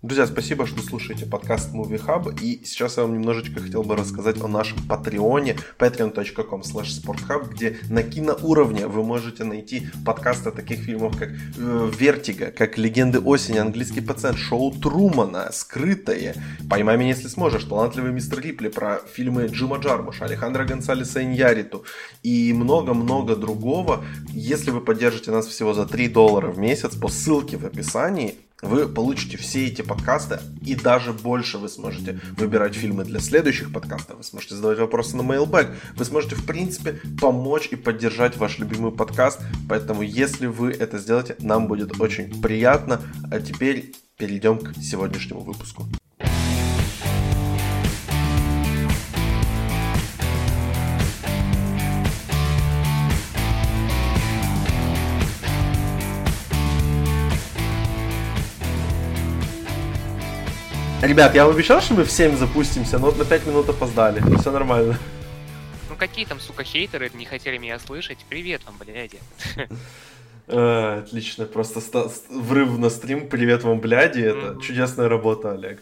Друзья, спасибо, что слушаете подкаст Movie Hub. И сейчас я вам немножечко хотел бы рассказать о нашем патреоне patreon.com sporthub, где на киноуровне вы можете найти подкасты таких фильмов, как э, Вертиго, как Легенды осени, Английский пациент, Шоу Трумана, Скрытое, Поймай меня, если сможешь, Талантливый мистер Рипли, про фильмы Джима Джармуша, Алехандро Гонсалеса Иньяриту и много-много другого. Если вы поддержите нас всего за 3 доллара в месяц по ссылке в описании, вы получите все эти подкасты и даже больше вы сможете выбирать фильмы для следующих подкастов, вы сможете задавать вопросы на mailbag, вы сможете в принципе помочь и поддержать ваш любимый подкаст, поэтому если вы это сделаете, нам будет очень приятно. А теперь перейдем к сегодняшнему выпуску. Ребят, я вам обещал, что мы в 7 запустимся, но вот на 5 минут опоздали. Все нормально. Ну какие там, сука, хейтеры не хотели меня слышать? Привет вам, бляди. Э, отлично, просто врыв на стрим. Привет вам, бляди. Это чудесная работа, Олег.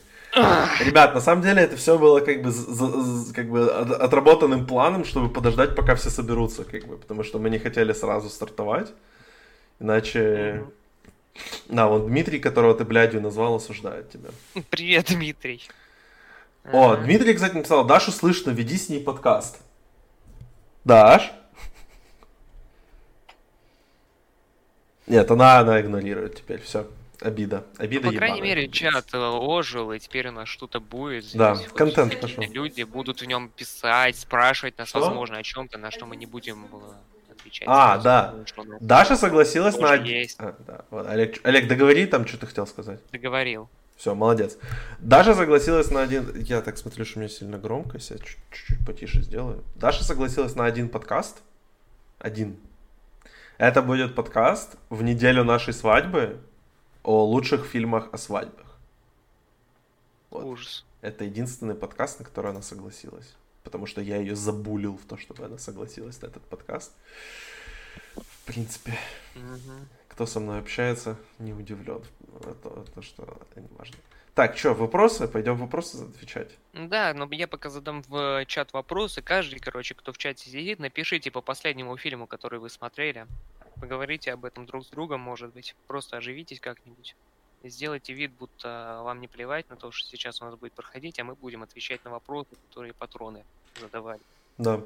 Ребят, на самом деле это все было как бы, как бы отработанным планом, чтобы подождать, пока все соберутся, как бы, потому что мы не хотели сразу стартовать, иначе да, вот Дмитрий, которого ты блядью назвал, осуждает тебя. Привет, Дмитрий. О, Дмитрий, кстати, написал, Дашу слышно, веди с ней подкаст. Даш? Нет, она, она игнорирует теперь, все. Обида. Обида ну, По крайней мере, чат э, ожил, и теперь у нас что-то будет. Здесь да, контент пошел. Люди будут в нем писать, спрашивать нас, что? возможно, о чем-то, на что мы не будем э, отвечать. А, да. Даша согласилась на... Есть. А, да. вот, Олег, Олег, договори там, что ты хотел сказать. Договорил. Все, молодец. Даша согласилась на один... Я так смотрю, что у меня сильно громко, я чуть-чуть потише сделаю. Даша согласилась на один подкаст. Один. Это будет подкаст в неделю нашей свадьбы о лучших фильмах о свадьбах. Вот. Ужас. Это единственный подкаст, на который она согласилась потому что я ее забулил в то, чтобы она согласилась на этот подкаст. В принципе, угу. кто со мной общается, не удивлен. Это, то, что это не важно. Так, что, вопросы? Пойдем вопросы отвечать. Да, но я пока задам в чат вопросы. Каждый, короче, кто в чате сидит, напишите по последнему фильму, который вы смотрели. Поговорите об этом друг с другом, может быть. Просто оживитесь как-нибудь сделайте вид, будто вам не плевать на то, что сейчас у нас будет проходить, а мы будем отвечать на вопросы, которые патроны задавали. Да.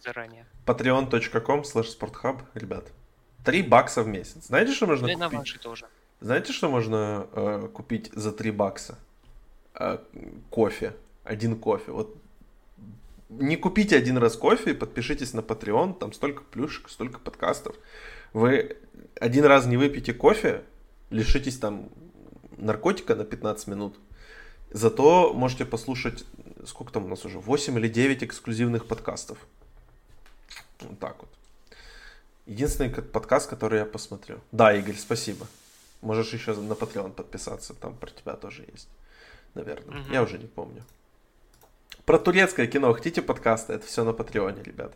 Заранее. patreon.com slash sporthub, ребят. Три бакса в месяц. Знаете, что можно да купить? на ваши тоже. Знаете, что можно э, купить за 3 бакса? Э, кофе. Один кофе. Вот не купите один раз кофе, подпишитесь на Patreon, там столько плюшек, столько подкастов. Вы один раз не выпьете кофе, лишитесь там наркотика на 15 минут. Зато можете послушать, сколько там у нас уже, 8 или 9 эксклюзивных подкастов. Вот так вот. Единственный подкаст, который я посмотрю. Да, Игорь, спасибо. Можешь еще на Patreon подписаться, там про тебя тоже есть. Наверное. Угу. Я уже не помню. Про турецкое кино. Хотите подкасты? Это все на Патреоне, ребят.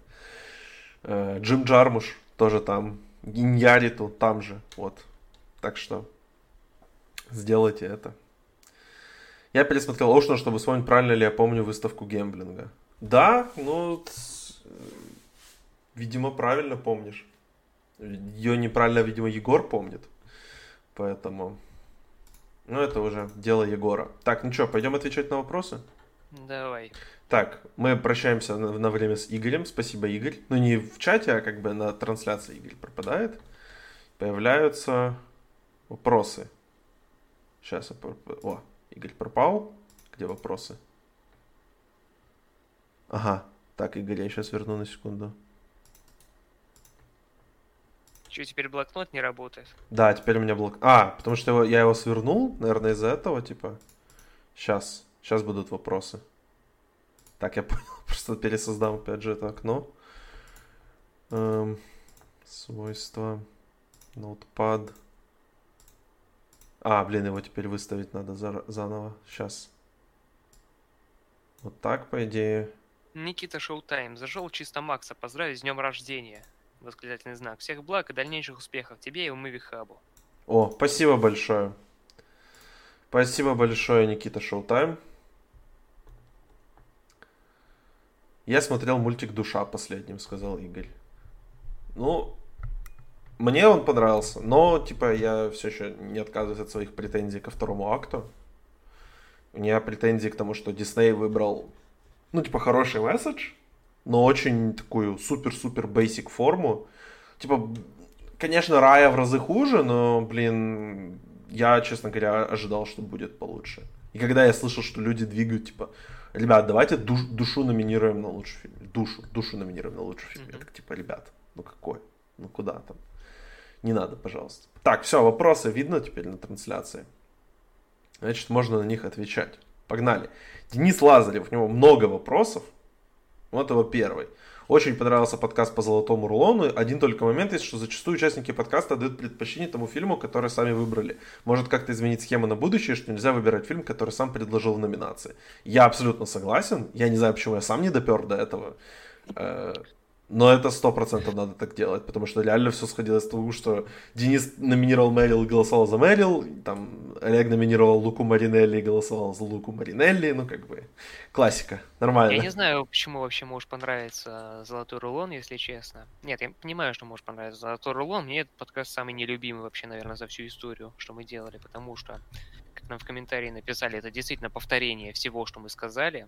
Э, Джим Джармуш тоже там. Гиньяриту там же. Вот. Так что сделайте это. Я пересмотрел Ocean, чтобы вспомнить, правильно ли я помню выставку гемблинга. Да, ну, видимо, правильно помнишь. Ее неправильно, видимо, Егор помнит. Поэтому, ну, это уже дело Егора. Так, ну что, пойдем отвечать на вопросы? Давай. Так, мы прощаемся на, на время с Игорем. Спасибо, Игорь. Ну, не в чате, а как бы на трансляции Игорь пропадает. Появляются вопросы. Сейчас я... О, Игорь пропал. Где вопросы? Ага. Так, Игорь, я сейчас верну на секунду. Че, теперь блокнот не работает? Да, теперь у меня блок... А, потому что его, я его свернул, наверное, из-за этого, типа. Сейчас. Сейчас будут вопросы. Так, я понял. Просто пересоздам опять же это окно. Эм, свойства. Notepad. А, блин, его теперь выставить надо за, заново. Сейчас. Вот так, по идее. Никита Showtime. Зашел чисто Макса. Поздравить с днем рождения. Восклицательный знак. Всех благ и дальнейших успехов тебе и Movie Hub у. О, спасибо большое. Спасибо большое, Никита Showtime. Я смотрел мультик «Душа» последним, сказал Игорь. Ну, мне он понравился, но, типа, я все еще не отказываюсь от своих претензий ко второму акту. У меня претензии к тому, что Дисней выбрал, ну, типа, хороший месседж, но очень такую супер-супер basic форму. Типа, конечно, Рая в разы хуже, но, блин, я, честно говоря, ожидал, что будет получше. И когда я слышал, что люди двигают, типа, ребят, давайте душ, душу номинируем на лучший фильм. Душу, душу номинируем на лучший фильм. Mm-hmm. Я так, типа, ребят, ну какой? Ну куда там? Не надо, пожалуйста. Так, все, вопросы видно теперь на трансляции. Значит, можно на них отвечать. Погнали. Денис Лазарев, у него много вопросов. Вот его первый. Очень понравился подкаст по Золотому Рулону. Один только момент есть, что зачастую участники подкаста дают предпочтение тому фильму, который сами выбрали. Может как-то изменить схему на будущее, что нельзя выбирать фильм, который сам предложил в номинации. Я абсолютно согласен. Я не знаю, почему я сам не допер до этого. Э, но это сто процентов надо так делать, потому что реально все сходилось с того, что Денис номинировал Мэрил и голосовал за Мэрил, там Олег номинировал Луку Маринелли и голосовал за Луку Маринелли, ну как бы классика, нормально. Я не знаю, почему вообще может понравиться Золотой Рулон, если честно. Нет, я понимаю, что может понравиться Золотой Рулон, мне этот подкаст самый нелюбимый вообще, наверное, за всю историю, что мы делали, потому что, как нам в комментарии написали, это действительно повторение всего, что мы сказали,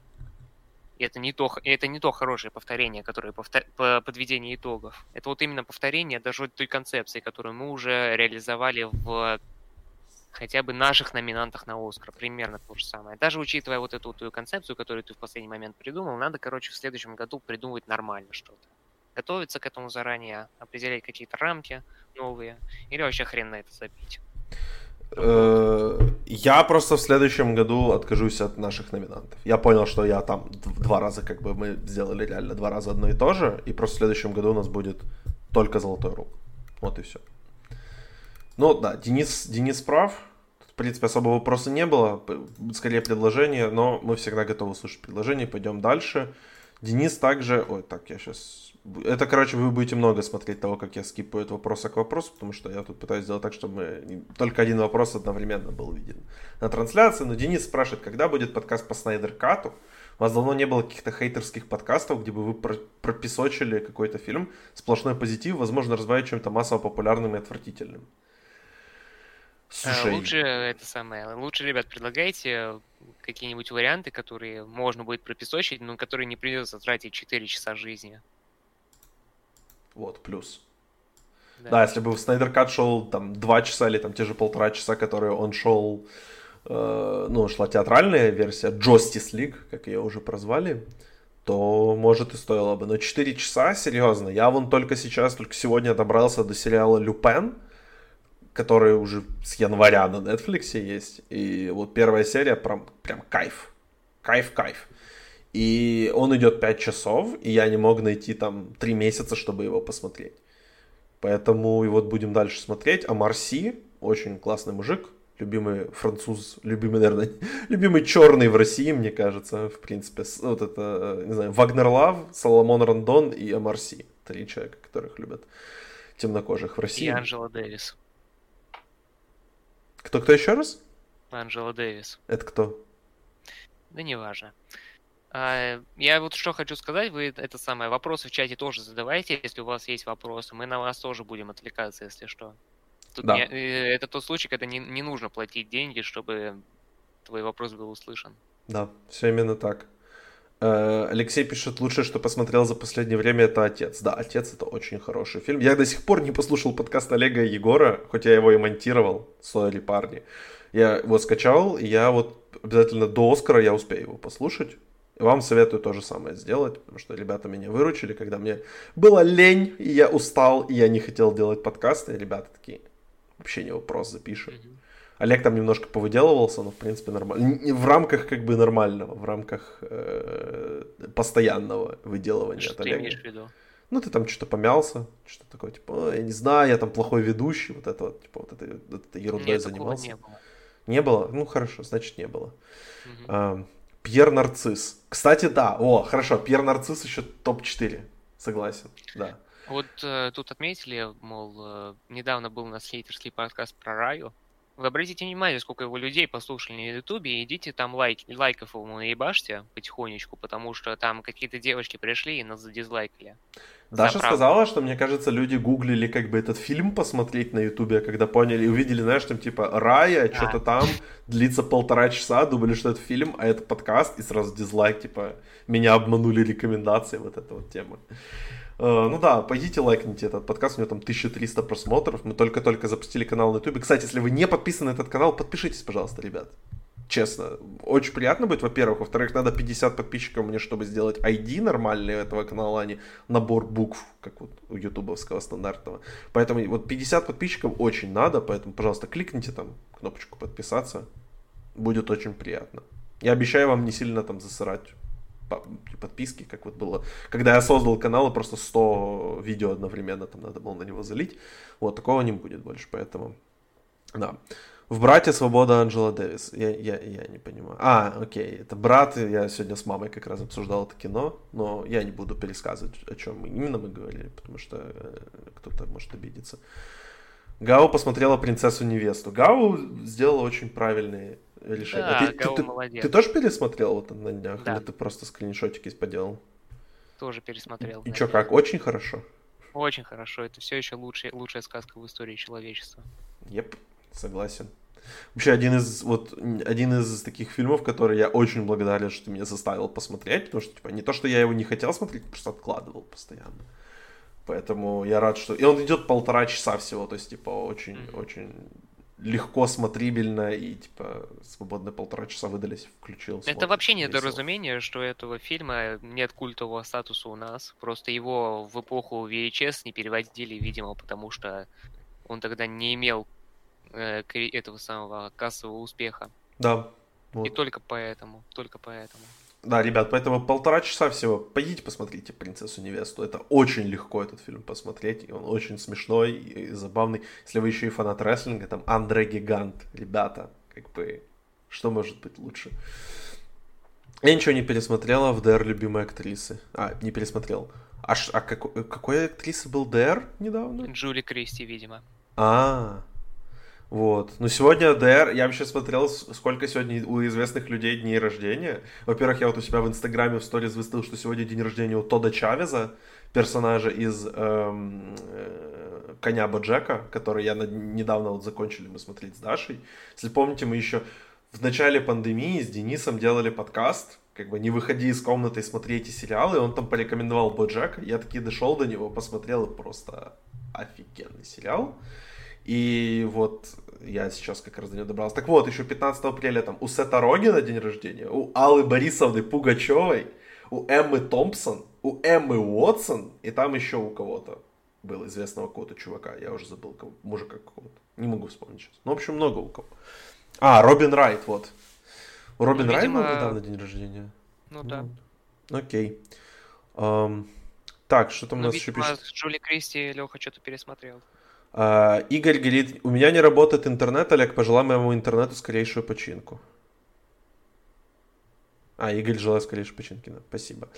и это не то, это не то хорошее повторение, которое повтор, по подведение итогов. Это вот именно повторение даже той концепции, которую мы уже реализовали в хотя бы наших номинантах на Оскар. Примерно то же самое. Даже учитывая вот эту вот концепцию, которую ты в последний момент придумал, надо, короче, в следующем году придумывать нормально что-то. Готовиться к этому заранее, определять какие-то рамки новые, или вообще хрен на это забить. Э, я просто в следующем году откажусь от наших номинантов. Я понял, что я там два раза, как бы мы сделали реально два раза одно и то же, и просто в следующем году у нас будет только золотой рук. Вот и все. Ну да, Денис, Денис прав. В принципе, особо вопроса не было. Скорее предложение, но мы всегда готовы слушать предложения. Пойдем дальше. Денис также... Ой, так, я сейчас это, короче, вы будете много смотреть того, как я скипаю от вопроса к вопросу, потому что я тут пытаюсь сделать так, чтобы только один вопрос одновременно был виден на трансляции. Но Денис спрашивает, когда будет подкаст по Снайдер Кату? У вас давно не было каких-то хейтерских подкастов, где бы вы пропесочили какой-то фильм, сплошной позитив, возможно, разбавить чем-то массово популярным и отвратительным. Слушай. Лучше это самое. Лучше, ребят, предлагайте какие-нибудь варианты, которые можно будет пропесочить, но которые не придется тратить 4 часа жизни. Вот, плюс. Да. да, если бы в Снайдер Кат шел там два часа или там те же полтора часа, которые он шел, э, ну, шла театральная версия, Justice League, как ее уже прозвали, то, может, и стоило бы. Но 4 часа, серьезно, я вон только сейчас, только сегодня добрался до сериала «Люпен», который уже с января на Netflix есть. И вот первая серия прям, прям кайф. Кайф-кайф. И он идет 5 часов, и я не мог найти там 3 месяца, чтобы его посмотреть. Поэтому и вот будем дальше смотреть. А Марси, очень классный мужик, любимый француз, любимый, наверное, любимый черный в России, мне кажется, в принципе. Вот это, не знаю, Вагнер Лав, Соломон Рандон и Амарси. Три человека, которых любят темнокожих в России. И Анжела Дэвис. Кто-кто еще раз? Анжела Дэвис. Это кто? Да неважно. А, я вот что хочу сказать, вы это самое, вопросы в чате тоже задавайте, если у вас есть вопросы. Мы на вас тоже будем отвлекаться, если что. Тут да. не, э, это тот случай, когда не, не нужно платить деньги, чтобы твой вопрос был услышан. Да, все именно так. Э, Алексей пишет, лучшее, что посмотрел за последнее время, это «Отец». Да, «Отец» — это очень хороший фильм. Я до сих пор не послушал подкаст Олега и Егора, хоть я его и монтировал, «Стоили парни». Я его скачал, и я вот обязательно до Оскара я успею его послушать. Вам советую то же самое сделать, потому что ребята меня выручили, когда мне было лень, и я устал, и я не хотел делать подкасты, и ребята такие, вообще не вопрос, запишем. Олег там немножко повыделывался, но в принципе нормально. В рамках как бы нормального, в рамках э, постоянного выделывания что от Олега. Ты имеешь в виду? Ну, ты там что-то помялся, что такое, типа, я не знаю, я там плохой ведущий, вот это вот, типа, вот это, вот это ерундой Нет, занимался. Не было. не было? Ну, хорошо, значит, не было. Угу. А, Пьер Нарцисс. Кстати, да. О, хорошо, Пьер Нарцисс еще топ-4. Согласен, да. Вот э, тут отметили, мол, э, недавно был у нас хейтерский подкаст про Раю. Вы обратите внимание, сколько его людей послушали на Ютубе, идите там лайк, лайков ему наебашьте потихонечку, потому что там какие-то девочки пришли и нас задизлайкали. Даша сказала, что, мне кажется, люди гуглили как бы этот фильм посмотреть на Ютубе, когда поняли и увидели, знаешь, там типа Рая, да. что-то там, длится полтора часа, думали, что это фильм, а это подкаст, и сразу дизлайк, типа, меня обманули рекомендации, вот эта вот тема. Uh, ну да, пойдите лайкните этот подкаст, у него там 1300 просмотров, мы только-только запустили канал на ютубе. Кстати, если вы не подписаны на этот канал, подпишитесь, пожалуйста, ребят честно. Очень приятно будет, во-первых. Во-вторых, надо 50 подписчиков мне, чтобы сделать ID нормальный этого канала, а не набор букв, как вот у ютубовского стандартного. Поэтому вот 50 подписчиков очень надо, поэтому, пожалуйста, кликните там кнопочку подписаться. Будет очень приятно. Я обещаю вам не сильно там засырать подписки, как вот было. Когда я создал канал, просто 100 видео одновременно там надо было на него залить. Вот, такого не будет больше, поэтому, да. В «Брате. Свобода» Анджела Дэвис. Я, я, я не понимаю. А, окей, это «Брат». Я сегодня с мамой как раз обсуждал это кино, но я не буду пересказывать, о чем именно мы говорили, потому что э, кто-то может обидеться. Гау посмотрела «Принцессу-невесту». Гау сделала очень правильные решения. Да, ты, Гау ты, молодец. Ты, ты тоже пересмотрел вот на днях? Да. Или ты просто скриншотики поделал? Тоже пересмотрел. И да. что, как? Очень хорошо? Очень хорошо. Это все еще лучшая, лучшая сказка в истории человечества. Еп. Согласен. Вообще один из вот один из таких фильмов, который я очень благодарен, что ты меня заставил посмотреть, потому что типа не то, что я его не хотел смотреть, просто откладывал постоянно. Поэтому я рад, что и он идет полтора часа всего, то есть типа очень очень легко смотрибельно и типа свободные полтора часа выдались, включил. Это вообще недоразумение, что этого фильма нет культового статуса у нас. Просто его в эпоху VHS не переводили, видимо, потому что он тогда не имел э, этого самого кассового успеха. Да. Вот. И только поэтому, только поэтому. Да, ребят, поэтому полтора часа всего. Пойдите посмотрите «Принцессу невесту». Это очень легко этот фильм посмотреть. И он очень смешной и забавный. Если вы еще и фанат рестлинга, там Андре Гигант. Ребята, как бы, что может быть лучше? Я ничего не пересмотрела в ДР любимой актрисы. А, не пересмотрел. А, а какой, какой актрисы был ДР недавно? Джули Кристи, видимо. А, вот. Но сегодня ДР, я вообще смотрел, сколько сегодня у известных людей дней рождения. Во-первых, я вот у себя в Инстаграме в сторис выставил, что сегодня день рождения у Тода Чавеза, персонажа из эм, э, Коня Боджека, который я на, недавно вот закончили мы смотреть с Дашей. Если помните, мы еще в начале пандемии с Денисом делали подкаст, как бы не выходи из комнаты и смотрите сериалы, и он там порекомендовал Боджека, я таки дошел до него, посмотрел, и просто офигенный сериал. И вот я сейчас как раз до него добрался. Так вот, еще 15 апреля там у Сета Рогина день рождения, у Аллы Борисовны Пугачевой, у Эммы Томпсон, у Эммы Уотсон, и там еще у кого-то был известного какого-то чувака. Я уже забыл, кого, мужика какого-то. Не могу вспомнить сейчас. Ну, в общем, много у кого. А, Робин Райт, вот. У Робин ну, Райт был недавно день рождения? Ну, да. Ну, окей. Um, так, что там ну, у нас видимо, еще пишет? Джули Кристи Леха что-то пересмотрел. А, Игорь говорит, у меня не работает интернет, Олег, пожелай моему интернету скорейшую починку. А, Игорь желаю скорейшей починки, да, спасибо.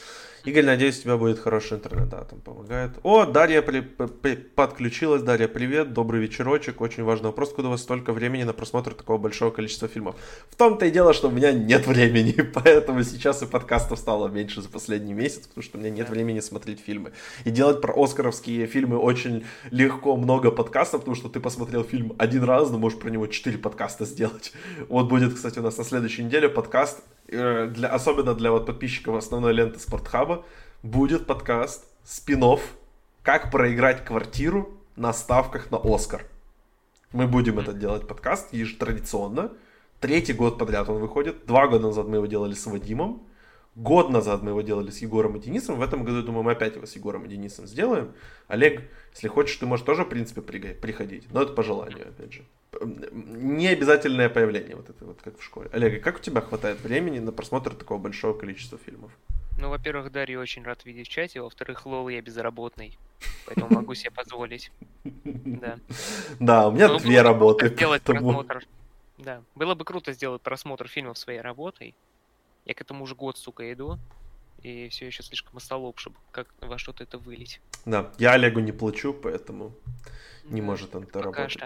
Игорь, надеюсь, у тебя будет хороший интернет, да, там помогает. О, Дарья при, при, подключилась, Дарья, привет, добрый вечерочек, очень важный вопрос, куда у вас столько времени на просмотр такого большого количества фильмов? В том-то и дело, что у меня нет времени, поэтому сейчас и подкастов стало меньше за последний месяц, потому что у меня нет времени смотреть фильмы. И делать про оскаровские фильмы очень легко, много подкастов, потому что ты посмотрел фильм один раз, но можешь про него четыре подкаста сделать. Вот будет, кстати, у нас на следующей неделе подкаст для, особенно для вот подписчиков основной ленты Спортхаба, будет подкаст спинов «Как проиграть квартиру на ставках на Оскар». Мы будем это делать подкаст традиционно. Третий год подряд он выходит. Два года назад мы его делали с Вадимом. Год назад мы его делали с Егором и Денисом. В этом году, думаю, мы опять его с Егором и Денисом сделаем. Олег, если хочешь, ты можешь тоже, в принципе, приходить. Но это по желанию, опять же необязательное появление, вот это вот как в школе. Олег, как у тебя хватает времени на просмотр такого большого количества фильмов? Ну, во-первых, Дарью очень рад видеть в чате, во-вторых, лол, я безработный, поэтому могу себе позволить. Да. Да, у меня две работы. Сделать просмотр. Да, было бы круто сделать просмотр фильмов своей работой. Я к этому уже год, сука, иду, и все еще слишком остолоп, чтобы как во что-то это вылить. Да, я Олегу не плачу, поэтому не может он это работать.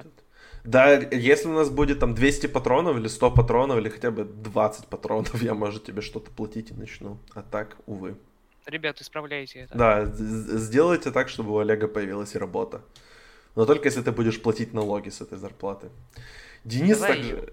Да, если у нас будет там 200 патронов или 100 патронов или хотя бы 20 патронов, я, может, тебе что-то платить и начну. А так, увы. Ребят, исправляйте это. Да, сделайте так, чтобы у Олега появилась работа. Но только если ты будешь платить налоги с этой зарплаты. Денис Давай также...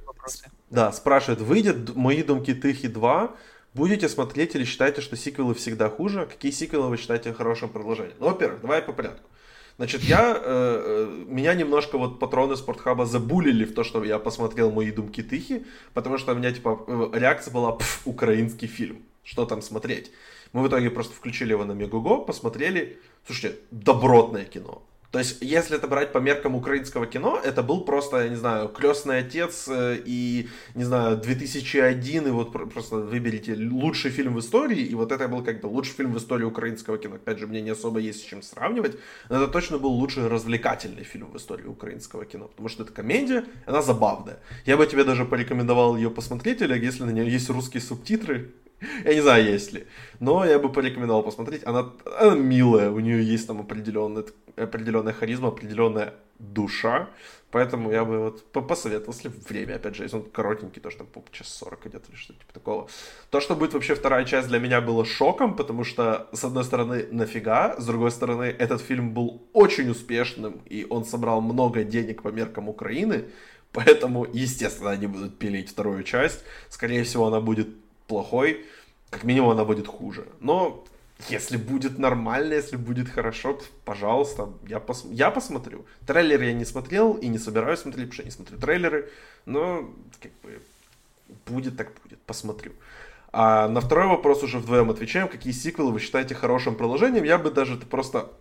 Да, спрашивает, выйдет «Мои думки Тыхи 2», Будете смотреть или считаете, что сиквелы всегда хуже? Какие сиквелы вы считаете хорошим продолжением? Ну, во-первых, давай по порядку. Значит, я, э, э, меня немножко вот патроны Спортхаба забулили в то, что я посмотрел мои думки Тыхи, потому что у меня, типа, э, реакция была, пф, украинский фильм, что там смотреть. Мы в итоге просто включили его на Мегуго, посмотрели, слушайте, добротное кино. То есть, если это брать по меркам украинского кино, это был просто, я не знаю, крестный отец э, и, не знаю, 2001, и вот просто выберите лучший фильм в истории, и вот это был как бы лучший фильм в истории украинского кино. Опять же, мне не особо есть с чем сравнивать, но это точно был лучший развлекательный фильм в истории украинского кино, потому что это комедия, она забавная. Я бы тебе даже порекомендовал ее посмотреть, Олег, если на нее есть русские субтитры, я не знаю, есть ли. Но я бы порекомендовал посмотреть. Она, она милая, у нее есть там определенная, определенная харизма, определенная душа. Поэтому я бы вот посоветовал, если время, опять же, если он коротенький, то что там час 40 идет или что-то типа такого. То, что будет вообще вторая часть, для меня было шоком, потому что, с одной стороны, нафига, с другой стороны, этот фильм был очень успешным, и он собрал много денег по меркам Украины, поэтому, естественно, они будут пилить вторую часть. Скорее всего, она будет плохой, как минимум она будет хуже. Но если будет нормально, если будет хорошо, пожалуйста, я, пос... я посмотрю. Трейлер я не смотрел и не собираюсь смотреть, потому что я не смотрю трейлеры, но как бы будет так будет, посмотрю. А на второй вопрос уже вдвоем отвечаем. Какие сиквелы вы считаете хорошим приложением? Я бы даже просто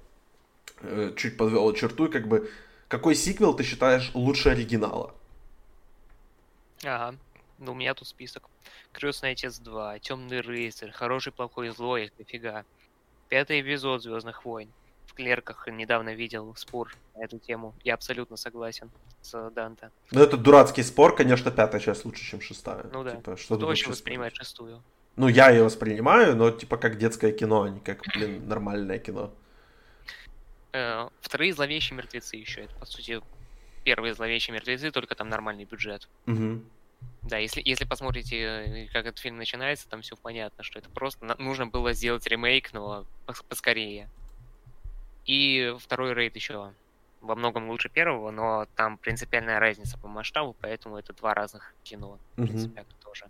э, чуть подвел черту, как бы, какой сиквел ты считаешь лучше оригинала? Ага, ну у меня тут список. Крестный отец 2, Темный рыцарь, Хороший, плохой, злой, дофига. Пятый эпизод Звездных войн. В клерках недавно видел спор на эту тему. Я абсолютно согласен с Данте. Ну, это дурацкий спор, конечно, пятая часть лучше, чем шестая. Ну да. Типа, что Кто вообще воспринимает шестую? Ну, я ее воспринимаю, но типа как детское кино, а не как, блин, нормальное кино. Э, вторые зловещие мертвецы еще. Это, по сути, первые зловещие мертвецы, только там нормальный бюджет. Угу. Да, если, если посмотрите, э, как этот фильм начинается, там все понятно, что это просто нужно было сделать ремейк, но поскорее. И второй рейд еще во многом лучше первого, но там принципиальная разница по масштабу, поэтому это два разных кино, в принципе, угу. тоже.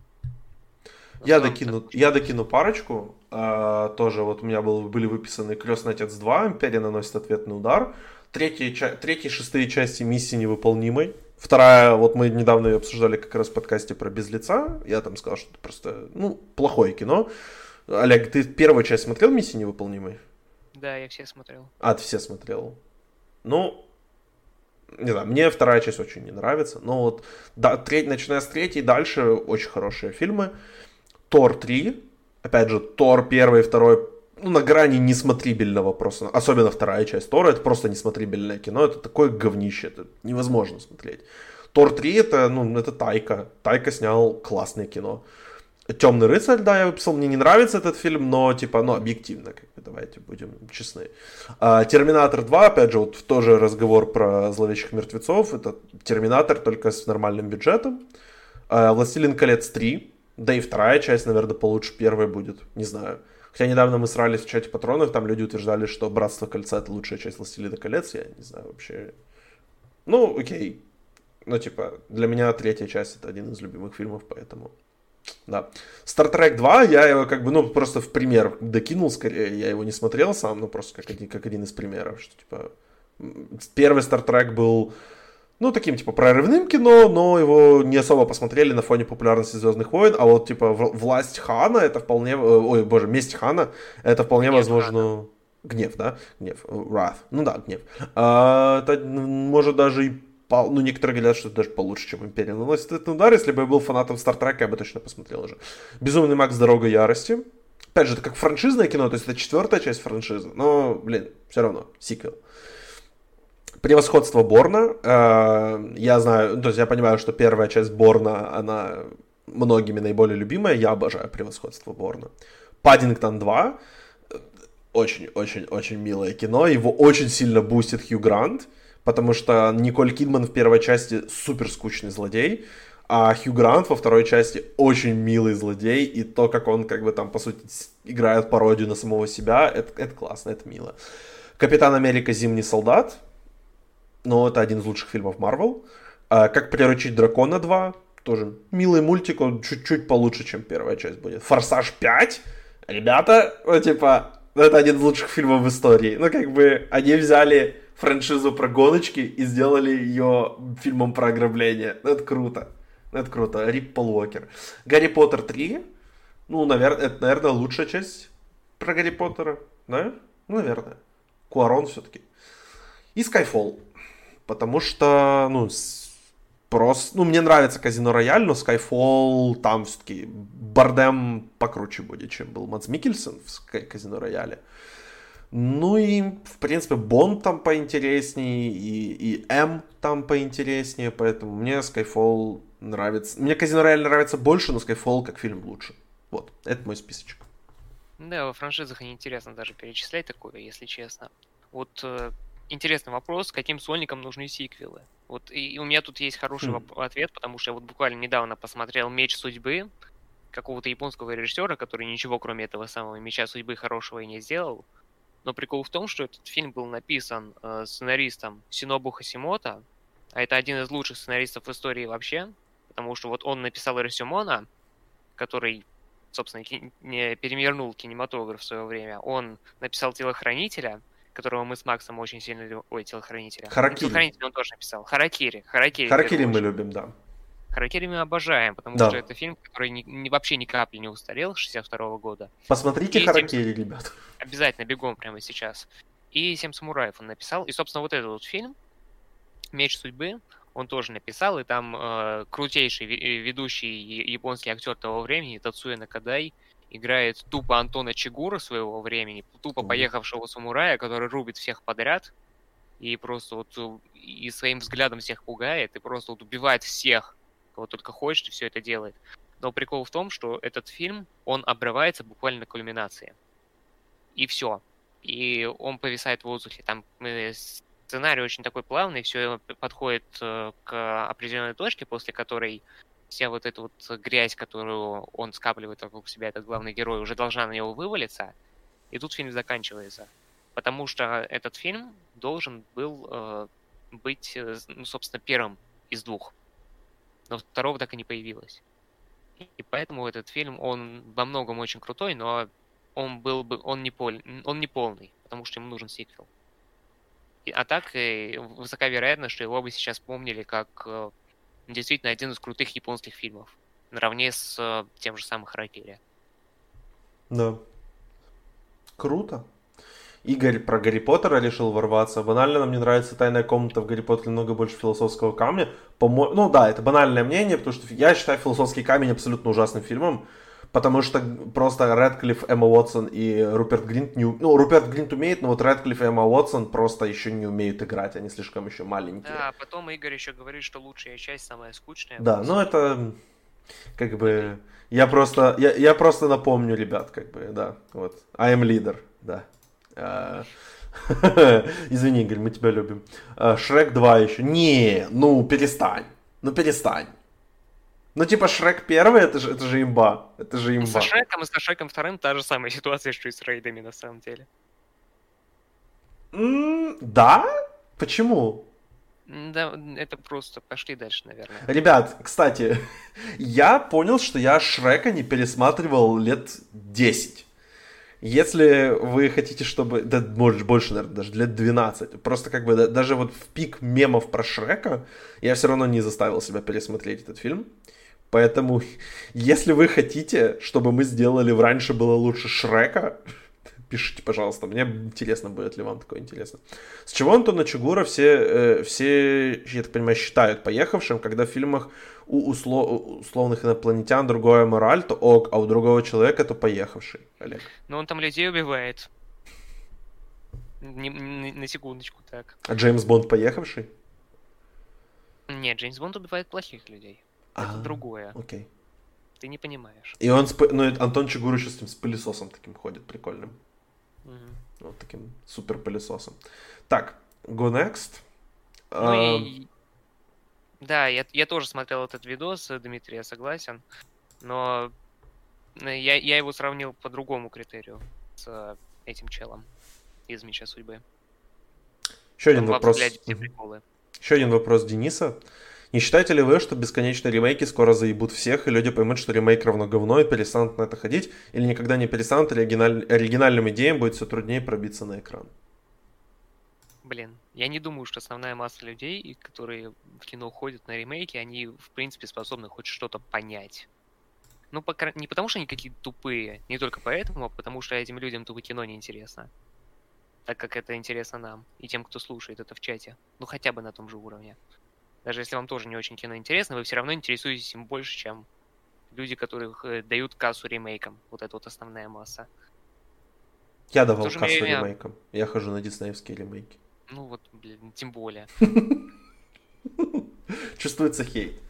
я докину, я докину парочку. А, тоже вот у меня был, были выписаны Крестный отец 2, Империя наносит ответный удар. Третья, третья шестые части миссии невыполнимой. Вторая, вот мы недавно ее обсуждали как раз в подкасте про «Без лица». Я там сказал, что это просто, ну, плохое кино. Олег, ты первую часть смотрел «Миссии невыполнимой»? Да, я все смотрел. А, ты все смотрел. Ну, не знаю, мне вторая часть очень не нравится. Но вот, да, треть, начиная с третьей, дальше очень хорошие фильмы. Тор 3, опять же, Тор первый и второй ну, на грани несмотрибельного просто. Особенно вторая часть Тора, это просто несмотрибельное кино, это такое говнище, это невозможно смотреть. Тор 3 это, ну, это Тайка. Тайка снял классное кино. Темный рыцарь, да, я выписал, мне не нравится этот фильм, но, типа, ну, объективно, как бы, давайте будем честны. А, Терминатор 2, опять же, вот тоже разговор про зловещих мертвецов, это Терминатор только с нормальным бюджетом. А, Властелин колец 3, да и вторая часть, наверное, получше первой будет, не знаю. Хотя недавно мы срались в чате патронов, там люди утверждали, что Братство Кольца это лучшая часть Властелина колец. Я не знаю вообще. Ну, окей. Ну, типа, для меня третья часть это один из любимых фильмов, поэтому. Да. Star Trek 2, я его как бы, ну, просто в пример докинул скорее. Я его не смотрел сам, ну, просто как один, как один из примеров, что, типа, первый Star Trek был ну, таким, типа, прорывным кино, но его не особо посмотрели на фоне популярности Звездных войн, а вот, типа, власть Хана, это вполне, э, ой, боже, месть Хана, это вполне гнев возможно... Хана. Гнев, да? Гнев. Wrath. Ну да, гнев. А, это может даже и ну, некоторые говорят, что это даже получше, чем Империя наносит этот удар. Если бы я был фанатом Стартрека, я бы точно посмотрел уже. Безумный Макс Дорога Ярости. Опять же, это как франшизное кино, то есть это четвертая часть франшизы, но, блин, все равно, сиквел. Превосходство Борна. Э, я знаю, то есть я понимаю, что первая часть Борна, она многими наиболее любимая. Я обожаю Превосходство Борна. Паддингтон 2. Очень-очень-очень милое кино. Его очень сильно бустит Хью Грант. потому что Николь Кидман в первой части супер скучный злодей, а Хью Грант во второй части очень милый злодей, и то, как он, как бы там, по сути, играет пародию на самого себя, это, это классно, это мило. Капитан Америка Зимний солдат, ну, это один из лучших фильмов Марвел. А, как приручить дракона 2, тоже милый мультик, он чуть-чуть получше, чем первая часть будет. Форсаж 5, ребята, ну, типа, это один из лучших фильмов в истории. Ну, как бы, они взяли франшизу про гоночки и сделали ее фильмом про ограбление. Ну, это круто. Ну, это круто. Рип Пол Уокер. Гарри Поттер 3. Ну, наверное, это, наверное, лучшая часть про Гарри Поттера. Да? Ну, наверное. Куарон все-таки. И Skyfall. Потому что, ну, просто... Ну, мне нравится Казино Рояль, но Skyfall там все-таки бардем покруче будет, чем был Мадс Микельсон в Казино Рояле. Ну и, в принципе, Бонд там поинтереснее, и, и М там поинтереснее, поэтому мне Skyfall нравится. Мне Казино Рояль нравится больше, но Skyfall как фильм лучше. Вот, это мой списочек. Да, во франшизах неинтересно даже перечислять такое, если честно. Вот э, интересный вопрос, каким сольникам нужны сиквелы? Вот и у меня тут есть хороший хм. ответ, потому что я вот буквально недавно посмотрел «Меч судьбы» какого-то японского режиссера, который ничего кроме этого самого «Меча судьбы» хорошего и не сделал. Но прикол в том, что этот фильм был написан э, сценаристом Синобу Хасимото, а это один из лучших сценаристов в истории вообще, потому что вот он написал Ресюмона, который, собственно, не перевернул кинематограф в свое время. Он написал Телохранителя, которого мы с Максом очень сильно любим. Ой, Телохранителя. Харакири. Телохранителя он тоже написал. Харакири. Харакири, Харакири мы любим, да. Харакири мы обожаем, потому да. что это фильм, который ни, ни, вообще ни капли не устарел, 62 -го года. Посмотрите и Харакири, 7... ребят. Обязательно, бегом прямо сейчас. И «Семь самураев» он написал. И, собственно, вот этот вот фильм «Меч судьбы», он тоже написал, и там э, крутейший ведущий японский актер того времени, Тацуя Накадай, играет тупо Антона Чигура своего времени, тупо поехавшего самурая, который рубит всех подряд, и просто вот э, и своим взглядом всех пугает, и просто вот убивает всех, кого только хочет, и все это делает. Но прикол в том, что этот фильм, он обрывается буквально на кульминации. И все. И он повисает в воздухе. Там э, сценарий очень такой плавный, все подходит э, к определенной точке, после которой вся вот эта вот грязь, которую он скапливает вокруг себя, этот главный герой, уже должна на него вывалиться. И тут фильм заканчивается. Потому что этот фильм должен был э, быть, э, ну, собственно, первым из двух. Но второго так и не появилось. И поэтому этот фильм, он во многом очень крутой, но он был бы, он не, пол, он не полный, потому что ему нужен сиквел. А так, э, высока вероятность, что его бы сейчас помнили как э, действительно один из крутых японских фильмов, наравне с э, тем же самым Харакири. Да. Круто. Игорь про Гарри Поттера решил ворваться. Банально нам не нравится «Тайная комната» в Гарри Поттере намного больше философского камня. по Ну да, это банальное мнение, потому что я считаю «Философский камень» абсолютно ужасным фильмом. Потому что просто Рэдклифф, Эмма Уотсон и Руперт Гринт не... Ну, Руперт Гринт умеет, но вот Рэдклифф и Эмма Уотсон просто еще не умеют играть, они слишком еще маленькие. Да, потом Игорь еще говорит, что лучшая часть самая скучная. Да, ну это как бы... Я просто, я, я просто напомню, ребят, как бы, да, вот. I am leader, да. А, извини, Игорь, мы тебя любим. А, Шрек 2 еще. Не, ну перестань. Ну перестань. Ну, типа, Шрек первый, это же, это же имба. Это же имба. Со Шреком и со Шреком вторым та же самая ситуация, что и с рейдами, на самом деле. Mm, да? Почему? Да, это просто пошли дальше, наверное. Ребят, кстати, я понял, что я Шрека не пересматривал лет 10. Если вы хотите, чтобы... Да, может, больше, наверное, даже лет 12. Просто как бы да, даже вот в пик мемов про Шрека я все равно не заставил себя пересмотреть этот фильм. Поэтому, если вы хотите, чтобы мы сделали в раньше было лучше Шрека, пишите, пожалуйста. Мне интересно, будет ли вам такое интересно. С чего Антона Чугура все, э, все, я так понимаю, считают поехавшим, когда в фильмах у услов, условных инопланетян другая мораль, то ок, а у другого человека то поехавший, Олег. Но он там людей убивает. Не, не, на секундочку так. А Джеймс Бонд поехавший? Нет, Джеймс Бонд убивает плохих людей. Это а, другое. Окей. Ты не понимаешь. И он, с, ну, Антон Чигуру сейчас с, с пылесосом таким ходит, прикольным. Угу. Вот таким супер пылесосом. Так, go next. Ну и... Да, я, я тоже смотрел этот видос, Дмитрий, я согласен. Но я, я его сравнил по другому критерию с этим челом из Меча Судьбы. Еще один вопрос. Еще один вопрос Дениса. Не считаете ли вы, что бесконечные ремейки скоро заебут всех, и люди поймут, что ремейк равно говно, и перестанут на это ходить, или никогда не перестанут, оригиналь... оригинальным идеям будет все труднее пробиться на экран? Блин, я не думаю, что основная масса людей, которые в кино ходят на ремейки, они, в принципе, способны хоть что-то понять. Ну, по, не потому, что они какие-то тупые, не только поэтому, а потому что этим людям тупо кино неинтересно. Так как это интересно нам и тем, кто слушает это в чате. Ну, хотя бы на том же уровне. Даже если вам тоже не очень кино интересно, вы все равно интересуетесь им больше, чем люди, которые э, дают кассу ремейкам. Вот это вот основная масса. Я давал кассу время... ремейкам. Я хожу на диснеевские ремейки. Ну вот, блин, тем более. Чувствуется хейт.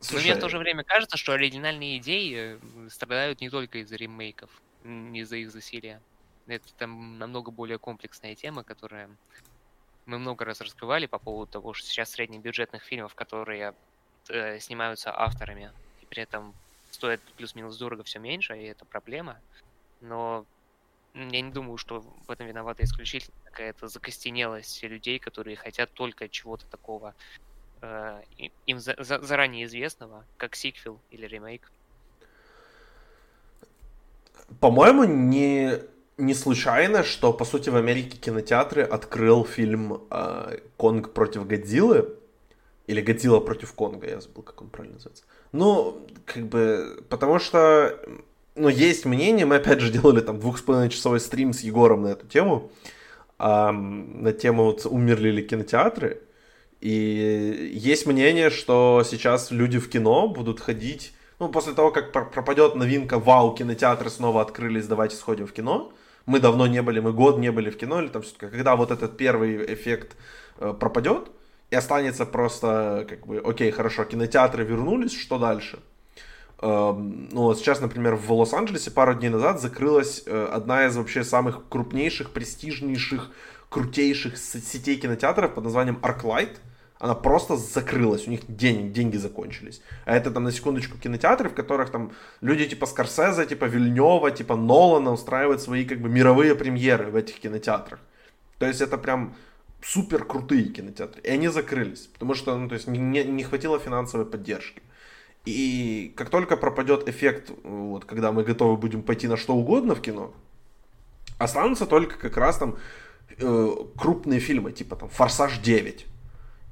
Слушай... Но мне в то же время кажется, что оригинальные идеи э, страдают не только из-за ремейков, не из-за их засилия. Это там намного более комплексная тема, которая мы много раз раскрывали по поводу того, что сейчас среднебюджетных фильмов, которые э, снимаются авторами, и при этом стоят плюс-минус дорого все меньше, и это проблема. Но я не думаю, что в этом виновата исключительно какая-то закостенелость людей, которые хотят только чего-то такого э, им за, за, заранее известного, как сиквел или ремейк. По-моему, не, не случайно, что, по сути, в Америке кинотеатры открыл фильм э, «Конг против Годзиллы», или «Годзилла против Конга», я забыл, как он правильно называется. Ну, как бы, потому что, ну, есть мнение, мы опять же делали там двух с половиной часовой стрим с Егором на эту тему, э, на тему, вот, умерли ли кинотеатры, и есть мнение, что сейчас люди в кино будут ходить, ну, после того, как пропадет новинка «Вау, кинотеатры снова открылись, давайте сходим в кино», мы давно не были, мы год не были в кино, или там все-таки, когда вот этот первый эффект э, пропадет, и останется просто, как бы, окей, хорошо, кинотеатры вернулись, что дальше? Эм, ну, вот сейчас, например, в Лос-Анджелесе пару дней назад закрылась э, одна из вообще самых крупнейших, престижнейших, крутейших сетей кинотеатров под названием ArcLight – она просто закрылась, у них денег, деньги закончились. А это там на секундочку кинотеатры, в которых там люди типа Скорсезе, типа Вильнева, типа Нолана устраивают свои как бы мировые премьеры в этих кинотеатрах. То есть это прям супер крутые кинотеатры. И они закрылись, потому что ну, то есть не, не хватило финансовой поддержки. И как только пропадет эффект, вот, когда мы готовы будем пойти на что угодно в кино, останутся только как раз там э, крупные фильмы, типа там «Форсаж 9»,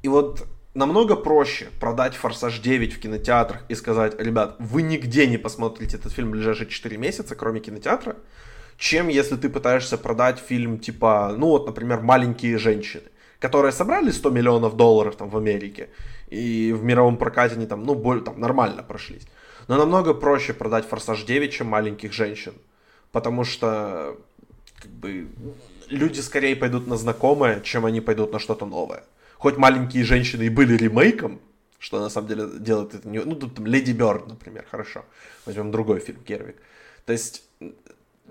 и вот намного проще продать «Форсаж 9» в кинотеатрах и сказать, ребят, вы нигде не посмотрите этот фильм в ближайшие 4 месяца, кроме кинотеатра, чем если ты пытаешься продать фильм типа, ну вот, например, «Маленькие женщины», которые собрали 100 миллионов долларов там в Америке, и в мировом прокате они там, ну, более, там, нормально прошлись. Но намного проще продать «Форсаж 9», чем «Маленьких женщин», потому что, как бы, люди скорее пойдут на знакомое, чем они пойдут на что-то новое хоть маленькие женщины и были ремейком, что на самом деле делает это не... Ну, тут там Леди Бёрд, например, хорошо. Возьмем другой фильм, Гервик. То есть,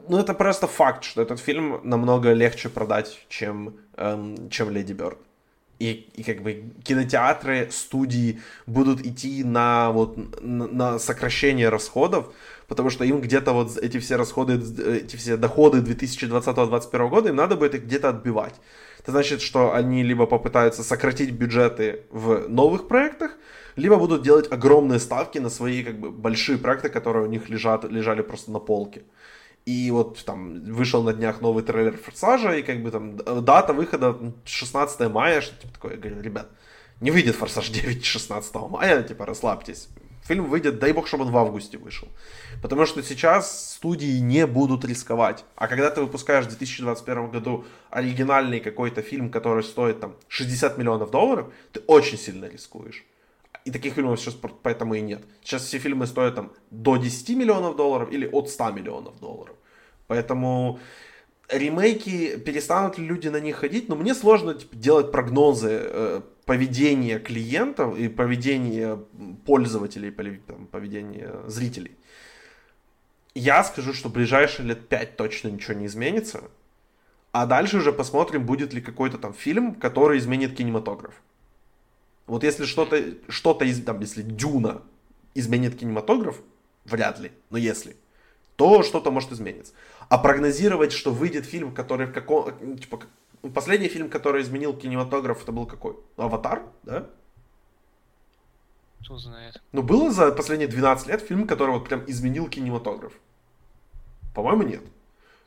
ну, это просто факт, что этот фильм намного легче продать, чем, эм, чем Леди Бёрд. И, и как бы кинотеатры, студии будут идти на, вот, на, на сокращение расходов, потому что им где-то вот эти все расходы, эти все доходы 2020-2021 года, им надо будет их где-то отбивать. Это значит, что они либо попытаются сократить бюджеты в новых проектах, либо будут делать огромные ставки на свои как бы большие проекты, которые у них лежат, лежали просто на полке. И вот там вышел на днях новый трейлер Форсажа, и как бы там дата выхода 16 мая, что типа такое, я говорю, ребят, не выйдет Форсаж 9 16 мая, типа расслабьтесь. Фильм выйдет, дай бог, чтобы он в августе вышел. Потому что сейчас студии не будут рисковать. А когда ты выпускаешь в 2021 году оригинальный какой-то фильм, который стоит там 60 миллионов долларов, ты очень сильно рискуешь. И таких фильмов сейчас поэтому и нет. Сейчас все фильмы стоят там до 10 миллионов долларов или от 100 миллионов долларов. Поэтому ремейки, перестанут ли люди на них ходить, но мне сложно типа, делать прогнозы э, поведения клиентов и поведения пользователей, поведения зрителей. Я скажу, что ближайшие лет 5 точно ничего не изменится. а дальше уже посмотрим, будет ли какой-то там фильм, который изменит кинематограф. Вот если что-то, что-то из, там, если Дюна изменит кинематограф, вряд ли, но если, то что-то может измениться. А прогнозировать, что выйдет фильм, который в каком, типа, последний фильм, который изменил кинематограф, это был какой? Аватар, да? Кто знает. Ну, было за последние 12 лет фильм, который вот прям изменил кинематограф? По-моему, нет.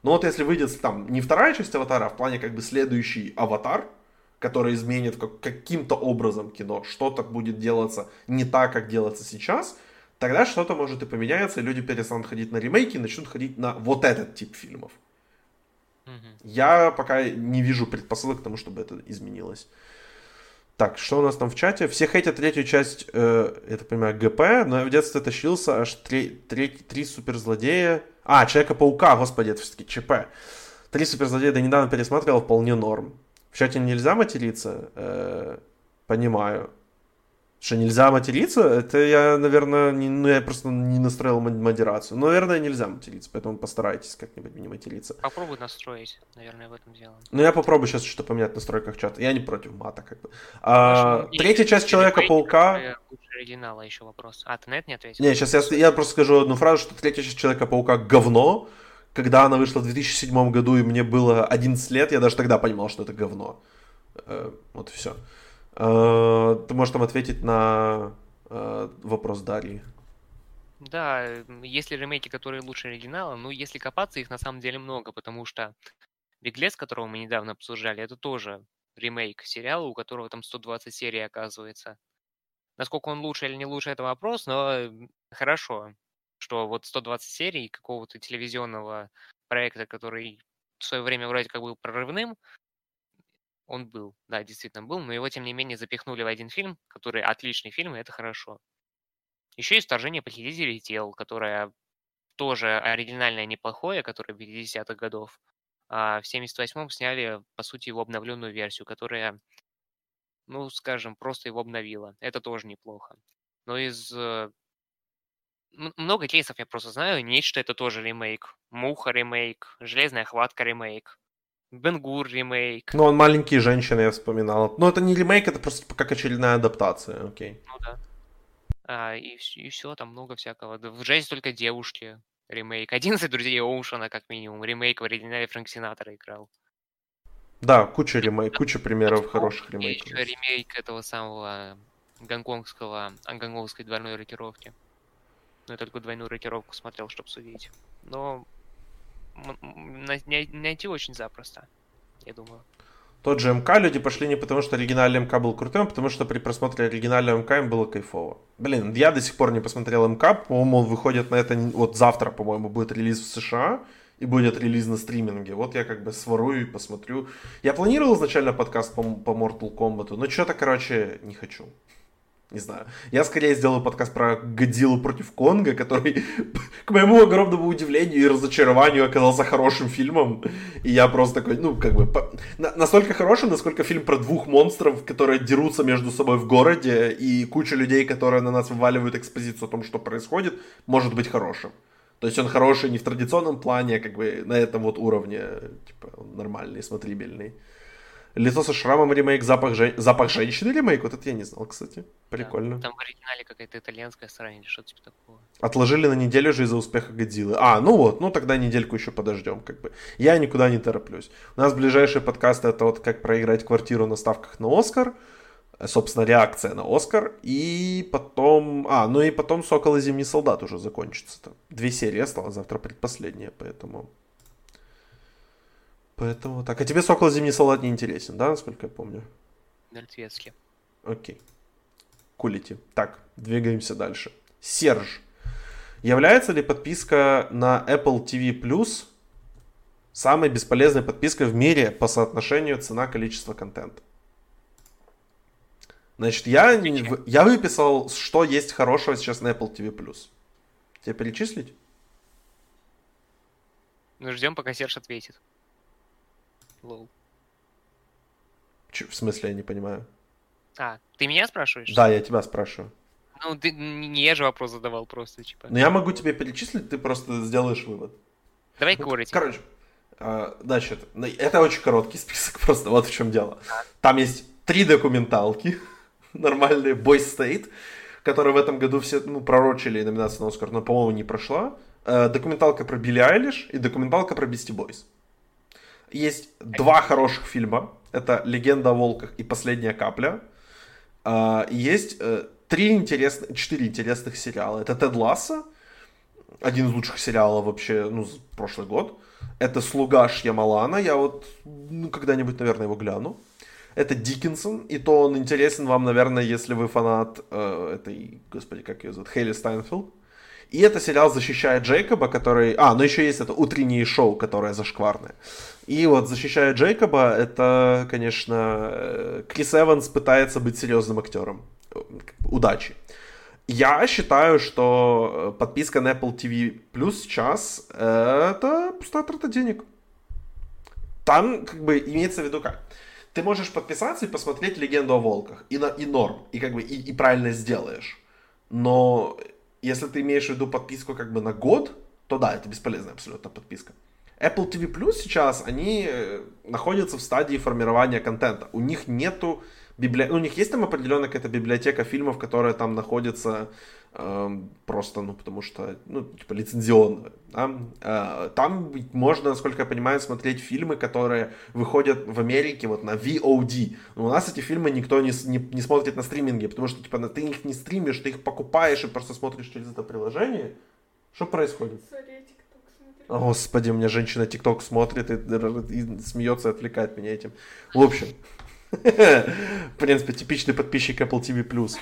Но вот если выйдет там не вторая часть Аватара, а в плане как бы следующий Аватар, который изменит как, каким-то образом кино, что-то будет делаться не так, как делается сейчас, тогда что-то может и поменяется, и люди перестанут ходить на ремейки и начнут ходить на вот этот тип фильмов. Я пока не вижу предпосылок к тому, чтобы это изменилось. Так, что у нас там в чате? Все хейтят третью часть, э, так понимаю, ГП, но я в детстве тащился аж три, три, три суперзлодея. А, Человека-паука, господи, это все-таки ЧП. Три суперзлодея до недавно пересматривал, вполне норм. В чате нельзя материться, э, понимаю. Что нельзя материться? Это я, наверное, не, ну я просто не настроил модерацию. Но, наверное, нельзя материться, поэтому постарайтесь как-нибудь не материться. Попробуй настроить, наверное, в этом дело. Ну, я попробую сейчас что-то поменять в настройках чата. Я не против мата, как бы. А, Конечно, третья часть Человека-паука... оригинала еще вопрос. А, ты на это не ответил? Не, сейчас я, я просто скажу одну фразу, что третья часть Человека-паука говно. Когда она вышла в 2007 году, и мне было 11 лет, я даже тогда понимал, что это говно. Э, вот и все. Э, ты можешь там ответить на э, вопрос Дарьи. Да, есть ли ремейки, которые лучше оригинала? Ну, если копаться, их на самом деле много, потому что Беглец, которого мы недавно обсуждали, это тоже ремейк сериала, у которого там 120 серий оказывается. Насколько он лучше или не лучше, это вопрос, но хорошо, что вот 120 серий какого-то телевизионного проекта, который в свое время вроде как был прорывным, он был, да, действительно был, но его, тем не менее, запихнули в один фильм, который отличный фильм, и это хорошо. Еще есть «Вторжение похитителей тел», которое тоже оригинальное, неплохое, которое 50-х годов. А в 78-м сняли, по сути, его обновленную версию, которая, ну, скажем, просто его обновила. Это тоже неплохо. Но из... Э, много кейсов я просто знаю. Нечто это тоже ремейк. Муха ремейк. Железная хватка ремейк. Бенгур ремейк. Ну, он «Маленькие женщины» я вспоминал. Но это не ремейк, это просто как очередная адаптация, окей. Ну да. А, и, и все, там много всякого. В «Жизнь только девушки» ремейк. «11 друзей Оушена» как минимум. Ремейк в оригинале Фрэнк Синатора играл. Да, куча ремейк, куча примеров Потом хороших ремейков. Еще ремейк этого самого гонконгского, гонконгской двойной рокировки. Ну, я только двойную рокировку смотрел, чтобы судить. Но найти очень запросто, я думаю. Тот же МК люди пошли не потому, что оригинальный МК был крутым, а потому что при просмотре оригинального МК им было кайфово. Блин, я до сих пор не посмотрел МК, по-моему, он выходит на это, вот завтра, по-моему, будет релиз в США, и будет релиз на стриминге. Вот я как бы сворую и посмотрю. Я планировал изначально подкаст по, по Mortal Kombat, но что-то, короче, не хочу. Не знаю. Я скорее сделаю подкаст про Годзиллу против Конга, который, к моему огромному удивлению и разочарованию, оказался хорошим фильмом. И я просто такой, ну, как бы, по... настолько хорошим, насколько фильм про двух монстров, которые дерутся между собой в городе, и куча людей, которые на нас вываливают экспозицию о том, что происходит, может быть хорошим. То есть он хороший не в традиционном плане, а как бы на этом вот уровне, типа, он нормальный, смотрибельный. Лицо со шрамом ремейк, запах, жен... запах женщины ремейк, вот это я не знал, кстати. Прикольно. Да, там в оригинале какая-то итальянская страна или что-то типа такого. Отложили на неделю же из-за успеха Годзиллы. А, ну вот, ну тогда недельку еще подождем, как бы. Я никуда не тороплюсь. У нас ближайший подкаст это вот как проиграть квартиру на ставках на Оскар. Собственно, реакция на Оскар. И потом... А, ну и потом Сокол и Зимний Солдат уже закончится. Там. Две серии осталось, завтра предпоследняя, поэтому... Поэтому так. А тебе Сокол Зимний Солдат не интересен, да, насколько я помню? Мертвецкий. Окей. Кулите. Так, двигаемся дальше. Серж. Является ли подписка на Apple TV Plus самой бесполезной подпиской в мире по соотношению цена-количество контента? Значит, я, я выписал, что есть хорошего сейчас на Apple TV Plus. Тебе перечислить? Ну, ждем, пока Серж ответит. Лол. Ч- в смысле, я не понимаю. А, ты меня спрашиваешь? Да, я тебя спрашиваю. Ну, ты, не я же вопрос задавал просто, типа. Ну, я могу тебе перечислить, ты просто сделаешь вывод. Давай вот, Короче, А, значит, это очень короткий список, просто вот в чем дело. Там есть три документалки, нормальные, Boy State, которые в этом году все ну, пророчили номинацию на Оскар, но, по-моему, не прошла. Э, документалка про Билли Айлиш и документалка про Бисти Бойс. Есть два хороших фильма. Это «Легенда о волках» и «Последняя капля». Э, есть э, три интересных, четыре интересных сериала. Это «Тед Ласса», один из лучших сериалов вообще, ну, за прошлый год. Это «Слуга Шьямалана», я вот ну, когда-нибудь, наверное, его гляну. Это Диккенсон, и то он интересен вам, наверное, если вы фанат э, этой, господи, как ее зовут, Хейли Стайнфилд. И это сериал «Защищая Джейкоба», который... А, ну еще есть это «Утреннее шоу», которое зашкварное. И вот «Защищая Джейкоба» — это, конечно, э, Крис Эванс пытается быть серьезным актером. Удачи. Я считаю, что подписка на Apple TV Plus сейчас — это пустая трата денег. Там, как бы, имеется в виду как? Ты можешь подписаться и посмотреть «Легенду о волках», и, на, и норм, и как бы, и, и правильно сделаешь. Но если ты имеешь в виду подписку как бы на год, то да, это бесполезная абсолютно подписка. Apple TV Plus сейчас, они э, находятся в стадии формирования контента. У них нету библи... ну, у них есть там определенная какая-то библиотека фильмов, которая там находится э, просто, ну, потому что, ну, типа, лицензионная. Да? Э, там можно, насколько я понимаю, смотреть фильмы, которые выходят в Америке вот на VOD. Но у нас эти фильмы никто не, не, не смотрит на стриминге, потому что, типа, ты их не стримишь, ты их покупаешь и просто смотришь через это приложение. Что происходит? Господи, у меня женщина ТикТок смотрит и, и смеется и отвлекает меня этим. В общем, в принципе, типичный подписчик Apple TV+.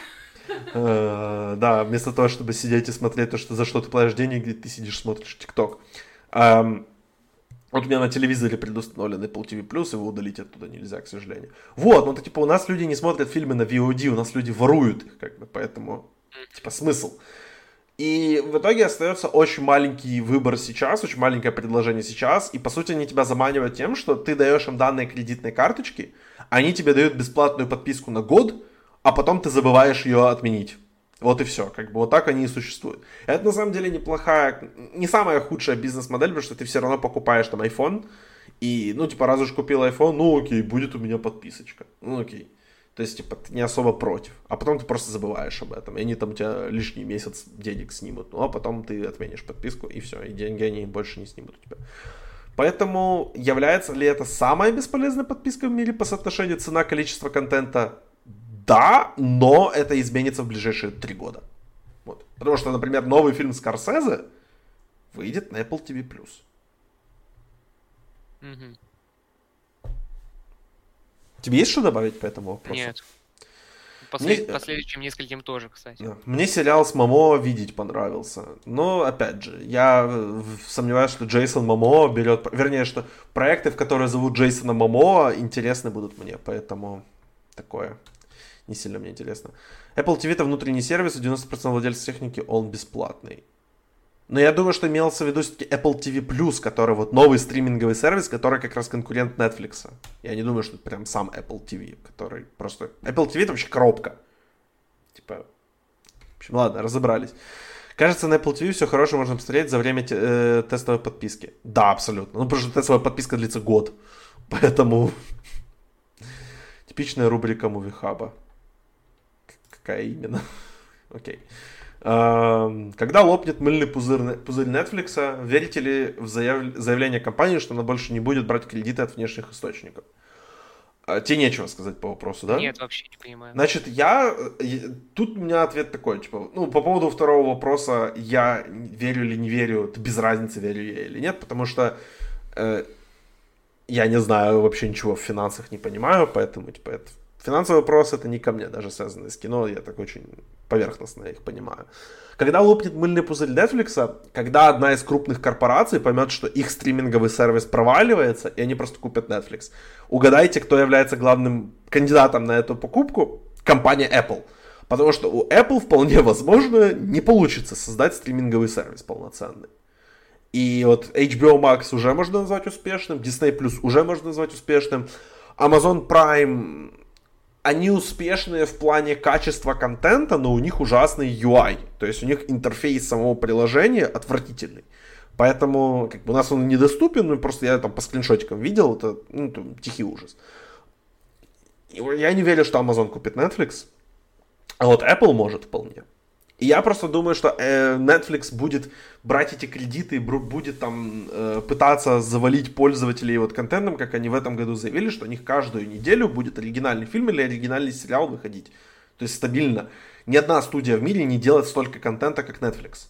Э, да, вместо того, чтобы сидеть и смотреть то, что за что ты платишь деньги, ты сидишь смотришь ТикТок. Вот у меня на телевизоре предустановлен Apple TV+, его удалить оттуда нельзя, к сожалению. Вот, ну это типа у нас люди не смотрят фильмы на VOD, у нас люди воруют как бы, поэтому, типа, смысл. И в итоге остается очень маленький выбор сейчас, очень маленькое предложение сейчас, и по сути они тебя заманивают тем, что ты даешь им данные кредитной карточки, они тебе дают бесплатную подписку на год, а потом ты забываешь ее отменить. Вот и все, как бы вот так они и существуют. Это на самом деле неплохая, не самая худшая бизнес-модель, потому что ты все равно покупаешь там iPhone, и, ну, типа, раз уж купил iPhone, ну, окей, будет у меня подписочка. Ну, окей. То есть, типа, ты не особо против. А потом ты просто забываешь об этом. И они там у тебя лишний месяц денег снимут. Ну, а потом ты отменишь подписку, и все. И деньги они больше не снимут у тебя. Поэтому является ли это самая бесполезная подписка в мире по соотношению цена-количество контента? Да, но это изменится в ближайшие три года. Вот. Потому что, например, новый фильм Скорсезе выйдет на Apple TV+. Угу. Тебе есть что добавить по этому вопросу? Нет. Послед... Мне... Последующим нескольким тоже, кстати. Мне сериал с Мамо видеть понравился. Но, опять же, я сомневаюсь, что Джейсон Мамо берет... Вернее, что проекты, в которые зовут Джейсона Мамо, интересны будут мне. Поэтому такое не сильно мне интересно. Apple TV это внутренний сервис, у 90% владельцев техники он бесплатный. Но я думаю, что имелся в виду Apple TV+, который вот новый стриминговый сервис, который как раз конкурент Netflix. Я не думаю, что это прям сам Apple TV, который просто... Apple TV это вообще коробка. Типа... В общем, ладно, разобрались. Кажется, на Apple TV все хорошее можно посмотреть за время э, тестовой подписки. Да, абсолютно. Ну, потому что тестовая подписка длится год. Поэтому... Типичная рубрика Мувихаба. Какая именно? Окей. okay. Когда лопнет мыльный пузырь, пузырь Netflix, верите ли в заяв... заявление компании, что она больше не будет брать кредиты от внешних источников? А, тебе нечего сказать по вопросу, да? Нет, вообще не понимаю. Значит, я... Тут у меня ответ такой, типа, ну, по поводу второго вопроса, я верю или не верю, это без разницы, верю я или нет, потому что э, я не знаю вообще ничего в финансах, не понимаю, поэтому, типа, это Финансовый вопрос это не ко мне, даже связанный с кино, я так очень поверхностно их понимаю. Когда лопнет мыльный пузырь Netflix, когда одна из крупных корпораций поймет, что их стриминговый сервис проваливается, и они просто купят Netflix. Угадайте, кто является главным кандидатом на эту покупку? Компания Apple. Потому что у Apple вполне возможно не получится создать стриминговый сервис полноценный. И вот HBO Max уже можно назвать успешным, Disney Plus уже можно назвать успешным, Amazon Prime они успешные в плане качества контента, но у них ужасный UI. То есть у них интерфейс самого приложения отвратительный. Поэтому как бы, у нас он недоступен, ну, просто я там по скриншотикам видел, это ну, там, тихий ужас. Я не верю, что Amazon купит Netflix, а вот Apple может вполне. И я просто думаю, что э, Netflix будет брать эти кредиты и будет там э, пытаться завалить пользователей вот контентом, как они в этом году заявили, что у них каждую неделю будет оригинальный фильм или оригинальный сериал выходить. То есть стабильно. Ни одна студия в мире не делает столько контента, как Netflix.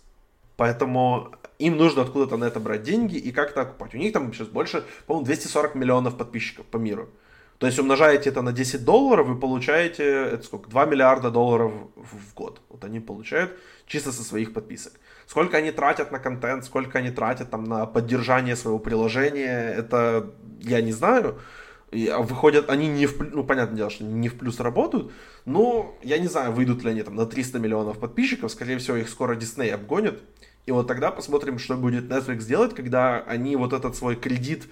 Поэтому им нужно откуда-то на это брать деньги и как-то окупать. У них там сейчас больше, по-моему, 240 миллионов подписчиков по миру. То есть умножаете это на 10 долларов, вы получаете, это сколько, 2 миллиарда долларов в год. Вот они получают чисто со своих подписок. Сколько они тратят на контент, сколько они тратят там на поддержание своего приложения, это я не знаю. И а выходят, они не в, ну, понятное дело, что не в плюс работают, но я не знаю, выйдут ли они там на 300 миллионов подписчиков, скорее всего, их скоро Disney обгонит, и вот тогда посмотрим, что будет Netflix делать, когда они вот этот свой кредит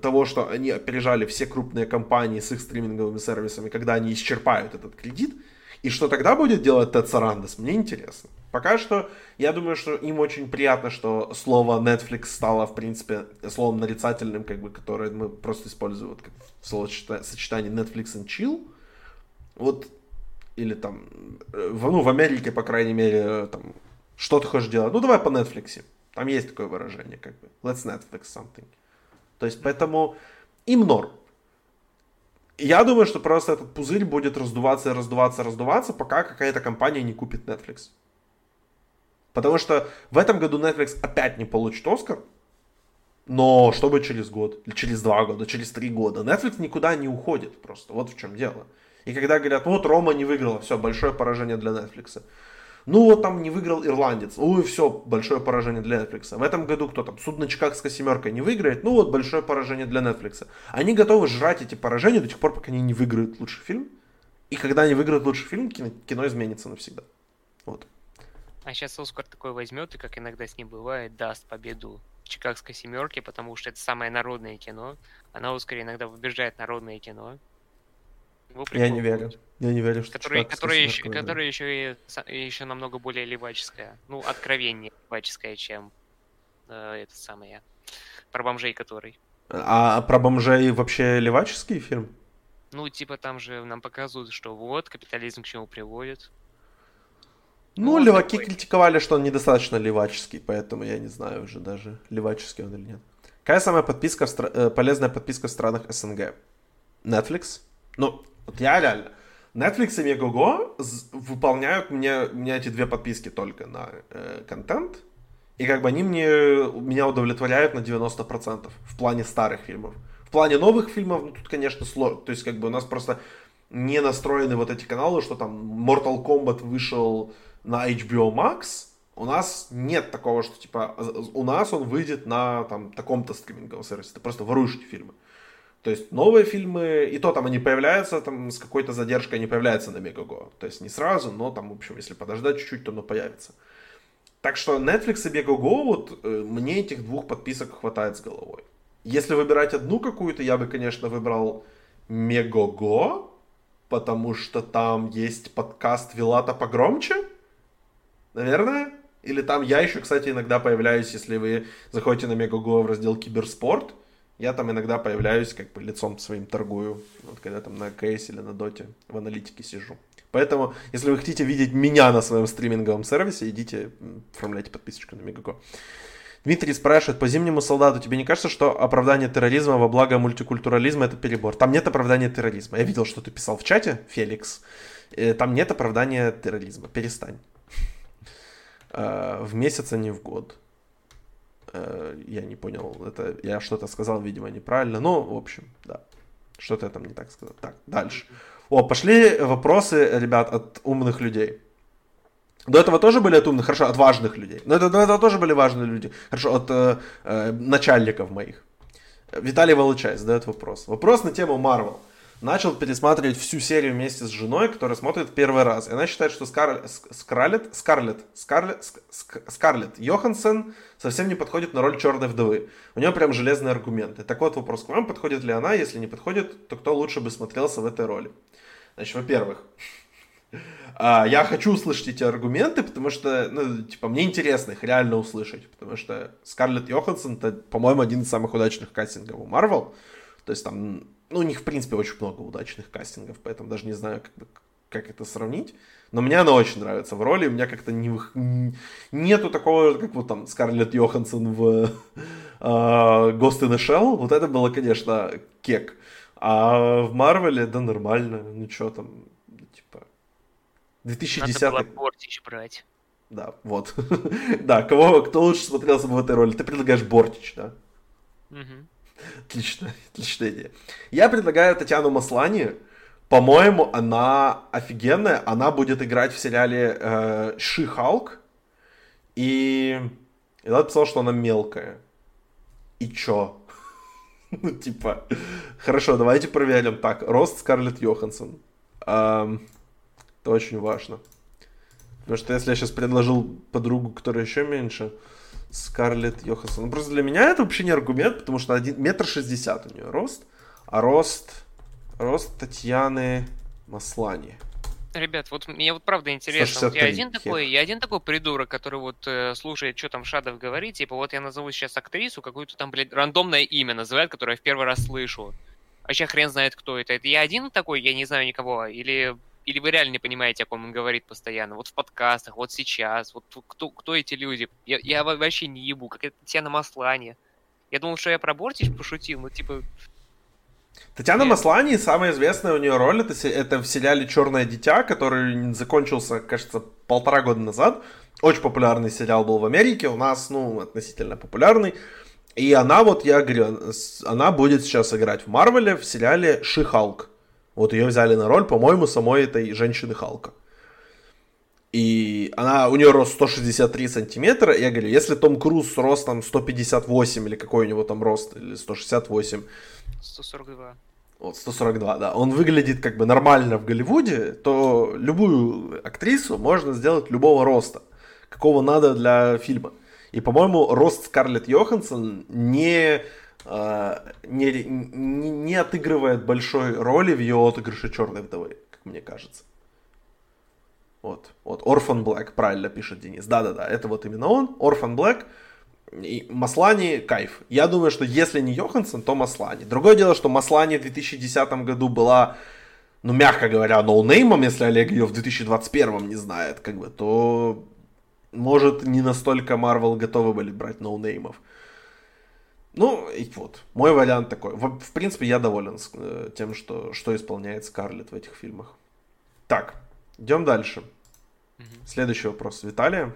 того, что они опережали все крупные компании с их стриминговыми сервисами, когда они исчерпают этот кредит, и что тогда будет делать Тед Сарандес, мне интересно. Пока что, я думаю, что им очень приятно, что слово Netflix стало, в принципе, словом нарицательным, как бы, которое мы просто используем вот, как в сочетании Netflix and Chill. Вот, или там, э, в, ну, в Америке, по крайней мере, там, что ты хочешь делать? Ну, давай по Netflix. Там есть такое выражение, как бы, let's Netflix something. То есть, поэтому им норм. Я думаю, что просто этот пузырь будет раздуваться и раздуваться, раздуваться, пока какая-то компания не купит Netflix. Потому что в этом году Netflix опять не получит Оскар. Но что будет через год, или через два года, через три года? Netflix никуда не уходит просто. Вот в чем дело. И когда говорят, вот Рома не выиграла, все, большое поражение для Netflix. Ну вот там не выиграл ирландец. Ой, все, большое поражение для Netflix. В этом году кто там? Судно Чикагская семерка не выиграет. Ну вот большое поражение для Netflix. Они готовы жрать эти поражения до тех пор, пока они не выиграют лучший фильм. И когда они выиграют лучший фильм, кино, кино изменится навсегда. Вот. А сейчас Оскар такой возьмет и, как иногда с ним бывает, даст победу Чикагской семерке, потому что это самое народное кино. А на Оскаре иногда выбежает народное кино. Я не верю. Я не верю, что который, который, еще, который еще, и, еще намного более леваческая. Ну, откровеннее леваческая, чем э, это самое. Про бомжей который. А про бомжей вообще леваческий фильм? Ну, типа там же нам показывают, что вот, капитализм к чему приводит. Ну, ну леваки такой. критиковали, что он недостаточно леваческий, поэтому я не знаю уже даже, леваческий он или нет. Какая самая подписка, э, полезная подписка в странах СНГ? Netflix? Ну, вот я реально. Netflix и Megogo выполняют мне, мне эти две подписки только на э, контент. И как бы они мне, меня удовлетворяют на 90% в плане старых фильмов. В плане новых фильмов, ну тут, конечно, сложно. То есть, как бы у нас просто не настроены вот эти каналы, что там Mortal Kombat вышел на HBO Max. У нас нет такого, что типа у нас он выйдет на там таком-то стриминговом сервисе. Ты просто воруешь эти фильмы. То есть новые фильмы, и то там они появляются, там с какой-то задержкой они появляются на Мегаго. То есть не сразу, но там, в общем, если подождать чуть-чуть, то оно появится. Так что Netflix и Мегаго, вот э, мне этих двух подписок хватает с головой. Если выбирать одну какую-то, я бы, конечно, выбрал Мегаго, потому что там есть подкаст Вилата погромче, наверное. Или там я еще, кстати, иногда появляюсь, если вы заходите на Мегаго в раздел Киберспорт – я там иногда появляюсь, как бы лицом своим торгую, вот когда там на КС или на Доте в аналитике сижу. Поэтому, если вы хотите видеть меня на своем стриминговом сервисе, идите, оформляйте подписочку на Мегаго. Дмитрий спрашивает, по зимнему солдату, тебе не кажется, что оправдание терроризма во благо мультикультурализма это перебор? Там нет оправдания терроризма. Я видел, что ты писал в чате, Феликс. Э, там нет оправдания терроризма. Перестань. Э, в месяц, а не в год. Э, я не понял, это я что-то сказал, видимо, неправильно. Ну, в общем, да. Что-то я там не так сказал. Так, дальше. О, пошли вопросы, ребят, от умных людей. До этого тоже были от умных, хорошо, от важных людей. Но это, до этого тоже были важные люди. Хорошо, от э, э, начальников моих. Виталий Волочай задает вопрос. Вопрос на тему Марвел начал пересматривать всю серию вместе с женой, которая смотрит первый раз. И она считает, что Скар... Скарлетт, Скарлетт, Скарлетт, Скарлетт Йоханссон совсем не подходит на роль черной вдовы. У нее прям железные аргументы. Так вот вопрос к вам, подходит ли она? Если не подходит, то кто лучше бы смотрелся в этой роли? Значит, во-первых, А, я хочу услышать эти аргументы, потому что, ну, типа, мне интересно их реально услышать, потому что Скарлетт Йоханссон, по-моему, один из самых удачных кастингов у Марвел. То есть там, ну, у них, в принципе, очень много удачных кастингов, поэтому даже не знаю, как, бы, как это сравнить. Но мне она очень нравится в роли, у меня как-то не, нету такого, как вот там Скарлетт Йоханссон в uh, Ghost in the Shell. Вот это было, конечно, кек. А в Марвеле, да, нормально. Ну, что там, 2010 Надо было Бортич брать. Да, вот. да, кого, кто лучше смотрелся бы в этой роли? Ты предлагаешь Бортич, да? Угу. Отлично, отличная идея. Я предлагаю Татьяну Маслани. По-моему, она офигенная. Она будет играть в сериале э, Халк. И... И надо писал, что она мелкая. И чё? ну, типа... Хорошо, давайте проверим. Так, рост Скарлетт Йоханссон. Эм, это очень важно. Потому что если я сейчас предложил подругу, которая еще меньше, Скарлетт Йоханссон. Ну, просто для меня это вообще не аргумент, потому что один, метр шестьдесят у нее рост, а рост, рост Татьяны Маслани. Ребят, вот мне вот правда интересно, вот я один такой, я один такой придурок, который вот э, слушает, что там Шадов говорит, типа вот я назову сейчас актрису, какую-то там, блядь, рандомное имя называют, которое я в первый раз слышу. Вообще хрен знает, кто это. Это я один такой, я не знаю никого, или или вы реально не понимаете, о ком он говорит постоянно? Вот в подкастах, вот сейчас, вот кто, кто эти люди? Я, я вообще не ебу, как это Татьяна Маслани. Я думал, что я про Бортич пошутил, но типа... Татьяна Нет. Маслани, самая известная у нее роль, это, это в сериале «Черное дитя», который закончился, кажется, полтора года назад. Очень популярный сериал был в Америке, у нас, ну, относительно популярный. И она, вот я говорю, она будет сейчас играть в Марвеле в сериале «Ши-Халк». Вот ее взяли на роль, по-моему, самой этой женщины Халка. И она, у нее рост 163 сантиметра. Я говорю, если Том Круз с ростом 158 или какой у него там рост, или 168. 142. Вот, 142, да. Он выглядит как бы нормально в Голливуде, то любую актрису можно сделать любого роста, какого надо для фильма. И, по-моему, рост Скарлетт Йоханссон не не, не, не отыгрывает большой роли в ее отыгрыше черной вдовы, как мне кажется. Вот, вот, Орфан Блэк, правильно пишет Денис. Да-да-да, это вот именно он, Орфан Блэк. И Маслани кайф. Я думаю, что если не Йоханссон, то Маслани. Другое дело, что Маслани в 2010 году была, ну, мягко говоря, ноунеймом, если Олег ее в 2021 не знает, как бы, то может не настолько Марвел готовы были брать ноунеймов. No ну, и вот, мой вариант такой. В, в принципе, я доволен с, э, тем, что, что исполняет Скарлетт в этих фильмах. Так, идем дальше. Угу. Следующий вопрос Виталия.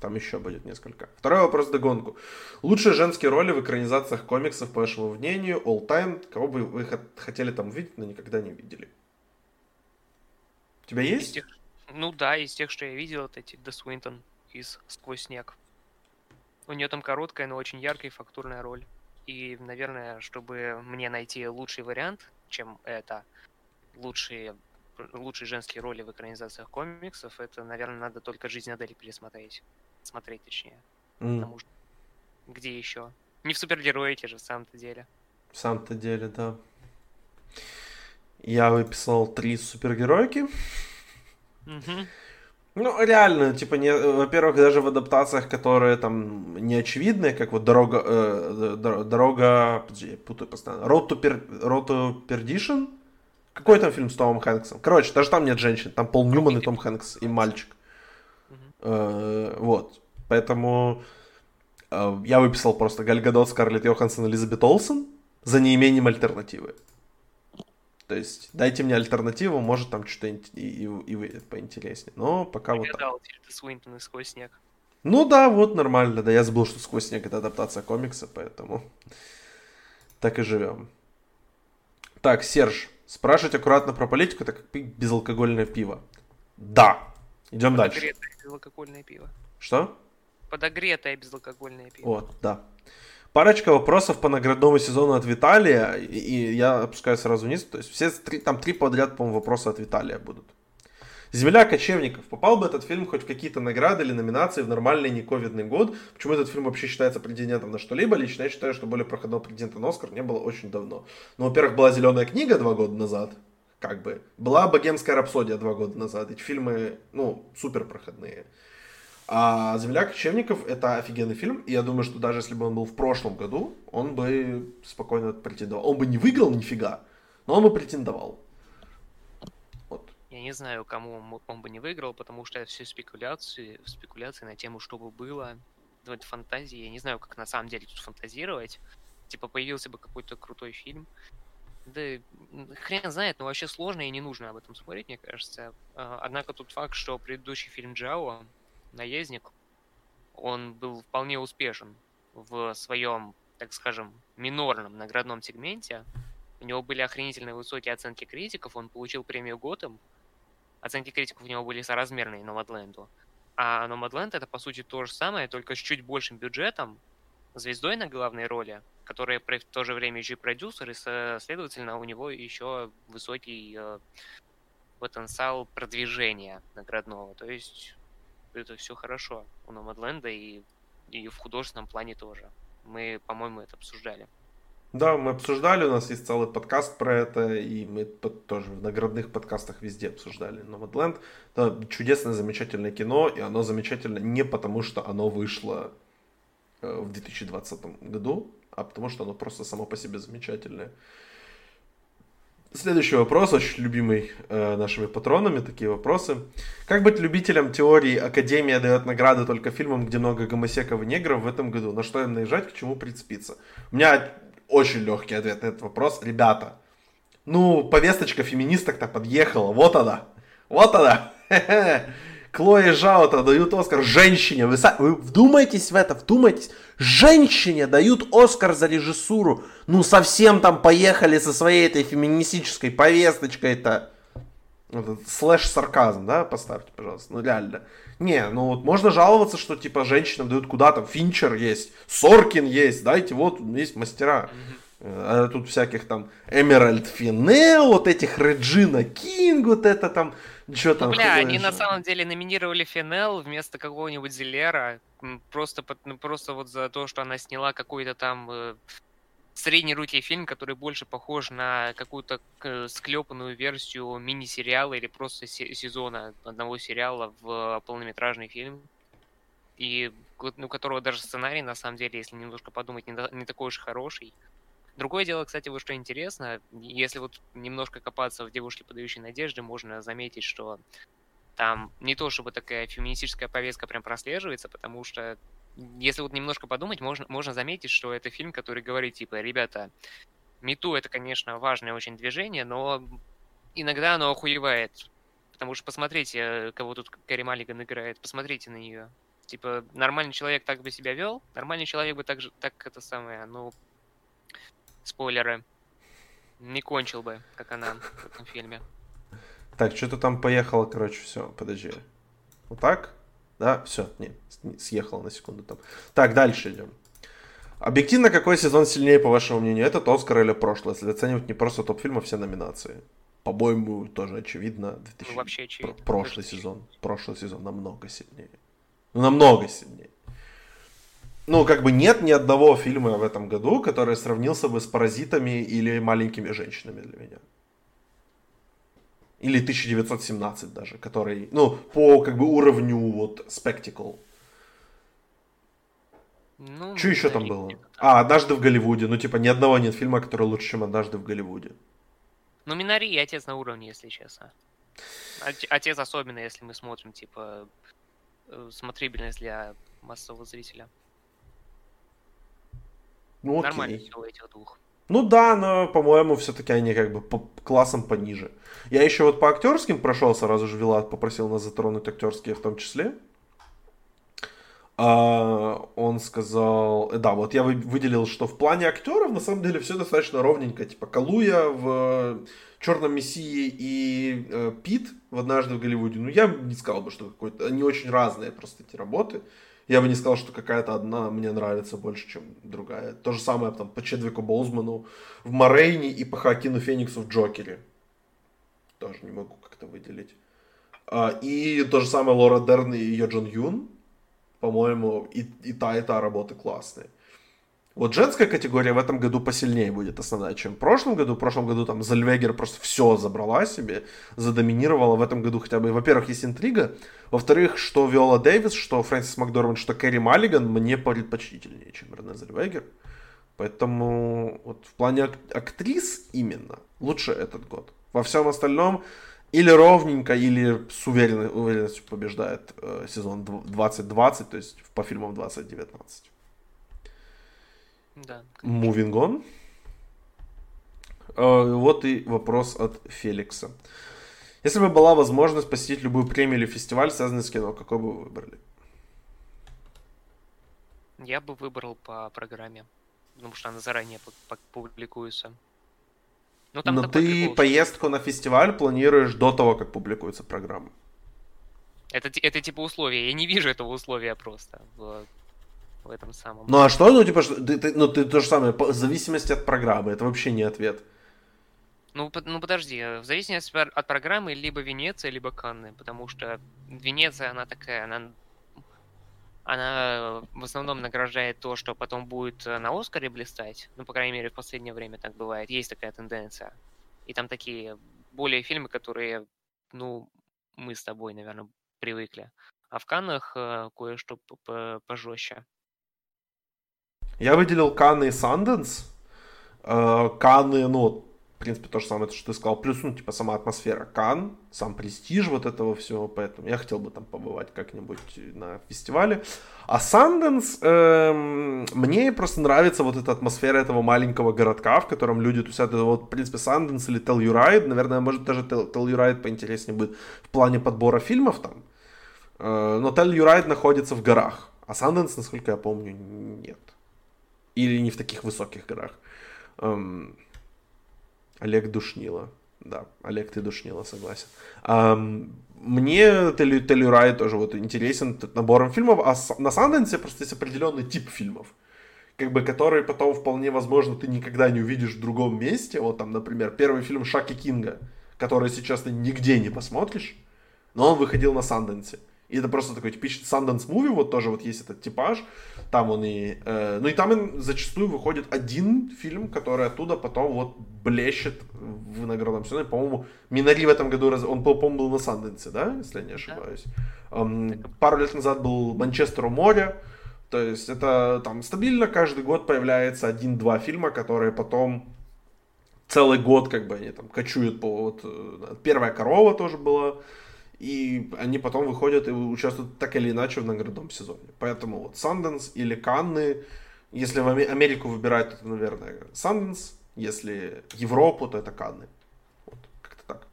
Там еще будет несколько. Второй вопрос догонку. Лучшие женские роли в экранизациях комиксов, по вашему мнению, all time, кого бы вы хотели там увидеть, но никогда не видели? У тебя есть? тех, ну да, из тех, что я видел, это эти Де Суинтон из «Сквозь снег». У нее там короткая, но очень яркая и фактурная роль. И, наверное, чтобы мне найти лучший вариант, чем это, лучшие, лучшие женские роли в экранизациях комиксов, это, наверное, надо только «Жизнь Адели» пересмотреть. Смотреть, точнее. Mm. Потому что где еще? Не в супергероике же, в самом-то деле. В самом-то деле, да. Я выписал три супергеройки. Угу. Ну, реально, типа, не, во-первых, даже в адаптациях, которые там не очевидные, как вот дорога, э, дорога, подожди, я путаю постоянно, Road to, per, Road to Perdition? Какой там фильм с Томом Хэнксом? Короче, даже там нет женщин, там Пол Ньюман и Том Хэнкс, и мальчик. Э, вот, поэтому э, я выписал просто Гальгадот, Скарлетт Йоханссон, Элизабет Олсен за неимением альтернативы. То есть дайте мне альтернативу, может там что-то и, и, и выйдет поинтереснее. Но пока Я вот так. Свинтон и сквозь снег. Ну да, вот нормально. Да, я забыл, что сквозь снег это адаптация комикса, поэтому так и живем. Так, Серж, спрашивать аккуратно про политику, это как пить безалкогольное пиво. Да. Идем дальше. Подогретое безалкогольное пиво. Что? Подогретое безалкогольное пиво. Вот, да. Парочка вопросов по наградному сезону от Виталия, и я опускаю сразу вниз, то есть все три, там три подряд, по-моему, вопроса от Виталия будут. Земля кочевников. Попал бы этот фильм хоть в какие-то награды или номинации в нормальный нековидный год? Почему этот фильм вообще считается претендентом на что-либо? Лично я считаю, что более проходного претендента на Оскар не было очень давно. Ну, во-первых, была «Зеленая книга» два года назад, как бы. Была «Богемская рапсодия» два года назад. Эти фильмы, ну, супер проходные. А «Земля кочевников» — это офигенный фильм, и я думаю, что даже если бы он был в прошлом году, он бы спокойно претендовал. Он бы не выиграл нифига, но он бы претендовал. Вот. Я не знаю, кому он бы не выиграл, потому что все спекуляции, спекуляции на тему, что бы было. Ну, это фантазии. Я не знаю, как на самом деле тут фантазировать. Типа, появился бы какой-то крутой фильм. Да хрен знает, но вообще сложно и не нужно об этом спорить, мне кажется. А, однако тут факт, что предыдущий фильм Джао наездник, он был вполне успешен в своем, так скажем, минорном наградном сегменте. У него были охренительно высокие оценки критиков, он получил премию Готэм. Оценки критиков у него были соразмерные Номадленду. А Номадленд это, по сути, то же самое, только с чуть большим бюджетом, звездой на главной роли, который в то же время еще и продюсер, и, следовательно, у него еще высокий э, потенциал продвижения наградного. То есть это все хорошо у Номадленда и, и в художественном плане тоже. Мы, по-моему, это обсуждали. Да, мы обсуждали, у нас есть целый подкаст про это, и мы тоже в наградных подкастах везде обсуждали Nomadland. Это чудесное, замечательное кино, и оно замечательно не потому, что оно вышло э, в 2020 году, а потому что оно просто само по себе замечательное. Следующий вопрос, очень любимый э, нашими патронами, такие вопросы. Как быть любителям теории Академия дает награды только фильмам, где много гомосеков и негров в этом году? На что им наезжать, к чему прицепиться? У меня очень легкий ответ на этот вопрос. Ребята, ну, повесточка феминисток-то подъехала, вот она, вот она. Клои Жао-то дают Оскар женщине. Вы, вы вдумайтесь в это, вдумайтесь. Женщине дают Оскар за режиссуру. Ну, совсем там поехали со своей этой феминистической повесточкой-то. Слэш-сарказм, да, поставьте, пожалуйста. Ну, реально. Не, ну вот можно жаловаться, что типа женщинам дают куда там. Финчер есть, Соркин есть, дайте, вот есть мастера. А тут всяких там Эмеральд Финел, вот этих Реджина Кинг, вот это там что там? Ну, бля, они на самом деле номинировали Финел вместо какого-нибудь Зелера. Просто, ну, просто вот за то, что она сняла какой-то там э, средней руки фильм, который больше похож на какую-то э, склепанную версию мини-сериала или просто сезона одного сериала в полнометражный фильм. И ну, у которого даже сценарий, на самом деле, если немножко подумать, не, не такой уж хороший. Другое дело, кстати, вот что интересно, если вот немножко копаться в «Девушке, подающей надежды», можно заметить, что там не то чтобы такая феминистическая повестка прям прослеживается, потому что если вот немножко подумать, можно, можно заметить, что это фильм, который говорит, типа, ребята, Мету это, конечно, важное очень движение, но иногда оно охуевает. Потому что посмотрите, кого тут Кэрри Маллиган играет, посмотрите на нее. Типа, нормальный человек так бы себя вел, нормальный человек бы так же, так это самое, ну, спойлеры, не кончил бы, как она в этом фильме. Так, что-то там поехало, короче, все, подожди. Вот так? Да, все, не, съехало на секунду там. Так, дальше идем. Объективно, какой сезон сильнее, по вашему мнению? Этот Оскар или прошлый? Если оценивать не просто топ-фильм, а все номинации. По-моему, тоже очевидно. 2000... Ну, вообще очевидно. Прошлый сезон. Прошлый сезон намного сильнее. Ну, намного сильнее ну, как бы нет ни одного фильма в этом году, который сравнился бы с «Паразитами» или «Маленькими женщинами» для меня. Или 1917 даже, который, ну, по как бы уровню вот спектакл. Ну, Что еще там было? А, «Однажды в Голливуде». Ну, типа, ни одного нет фильма, который лучше, чем «Однажды в Голливуде». Ну, «Минари» и «Отец на уровне», если честно. Отец особенно, если мы смотрим, типа, э, смотрибельность для массового зрителя. Ну, окей. Нормально все у этих двух. Ну да, но, по-моему, все-таки они как бы по классом пониже. Я еще вот по актерским прошел, сразу же Вилат попросил нас затронуть актерские в том числе. А, он сказал, да, вот я выделил, что в плане актеров на самом деле все достаточно ровненько. Типа Калуя в Черном Мессии и э, Пит в однажды в Голливуде. Ну, я не сказал бы, что какой-то. Они очень разные просто эти работы. Я бы не сказал, что какая-то одна мне нравится больше, чем другая. То же самое там по Чедвику Боузману в Морейне и по Хакину Фениксу в Джокере. Тоже не могу как-то выделить. А, и то же самое Лора Дерн и ее Джон Юн. По-моему, и, и та, и та работы классные. Вот женская категория в этом году посильнее будет основная, чем в прошлом году. В прошлом году там Зальвегер просто все забрала себе, задоминировала. В этом году хотя бы, во-первых, есть интрига. Во-вторых, что Виола Дэвис, что Фрэнсис Макдорманд, что Кэрри Маллиган мне предпочтительнее, чем Рене Зальвегер. Поэтому вот в плане ак- актрис именно лучше этот год. Во всем остальном или ровненько, или с уверенной, уверенностью побеждает э, сезон 2020, то есть по фильмам 2019. Да. Moving on. Э, вот и вопрос от Феликса. Если бы была возможность посетить любую премию или фестиваль, связанный с кино, какой бы вы выбрали? Я бы выбрал по программе, потому что она заранее публикуется. Ну, там Но ты поездку на фестиваль планируешь до того, как публикуется программа. Это, это типа условия. Я не вижу этого условия просто в, в этом самом. Ну а что? Ну, типа, ты, ты, ну, ты то же самое, в зависимости от программы. Это вообще не ответ. Ну, ну подожди, в зависимости от программы либо Венеция, либо Канны, потому что Венеция, она такая, она она в основном награждает то, что потом будет э, на Оскаре блистать. Ну, по крайней мере, в последнее время так бывает. Есть такая тенденция. И там такие более фильмы, которые, ну, мы с тобой, наверное, привыкли. А в Каннах э, кое-что пожестче. Я выделил Канны и Санденс. Э, Канны, ну, в принципе, то же самое, что ты сказал. Плюс, ну, типа, сама атмосфера Кан, сам престиж вот этого всего, поэтому я хотел бы там побывать как-нибудь на фестивале. А Санденс, эм, мне просто нравится вот эта атмосфера этого маленького городка, в котором люди тусят. Это вот, в принципе, Санденс или Telluride, наверное, может, даже Telluride поинтереснее будет в плане подбора фильмов там. Э, но Telluride находится в горах, а Санденс, насколько я помню, нет. Или не в таких высоких горах. Эм, Олег Душнила. Да, Олег, ты душнила, согласен. А, мне Телюрай тоже вот интересен набором фильмов, а на Санденсе просто есть определенный тип фильмов, как бы которые потом вполне возможно ты никогда не увидишь в другом месте. Вот там, например, первый фильм Шаки Кинга, который сейчас ты нигде не посмотришь, но он выходил на Санденсе. И это просто такой типичный Sundance Movie, вот тоже вот есть этот типаж, там он и... Э, ну и там зачастую выходит один фильм, который оттуда потом вот блещет в наградном сезоне. По-моему, Минари в этом году, раз... он, по-моему, был на Санденсе, да, если я не ошибаюсь. Да. Эм, пару лет назад был Манчестер у моря, то есть это там стабильно каждый год появляется один-два фильма, которые потом целый год как бы они там кочуют по... Вот, э, первая корова тоже была и они потом выходят и участвуют так или иначе в наградном сезоне. Поэтому вот Санденс или Канны, если в Америку выбирать, то, наверное, Санденс, если Европу, то это Канны. Вот, как-то так.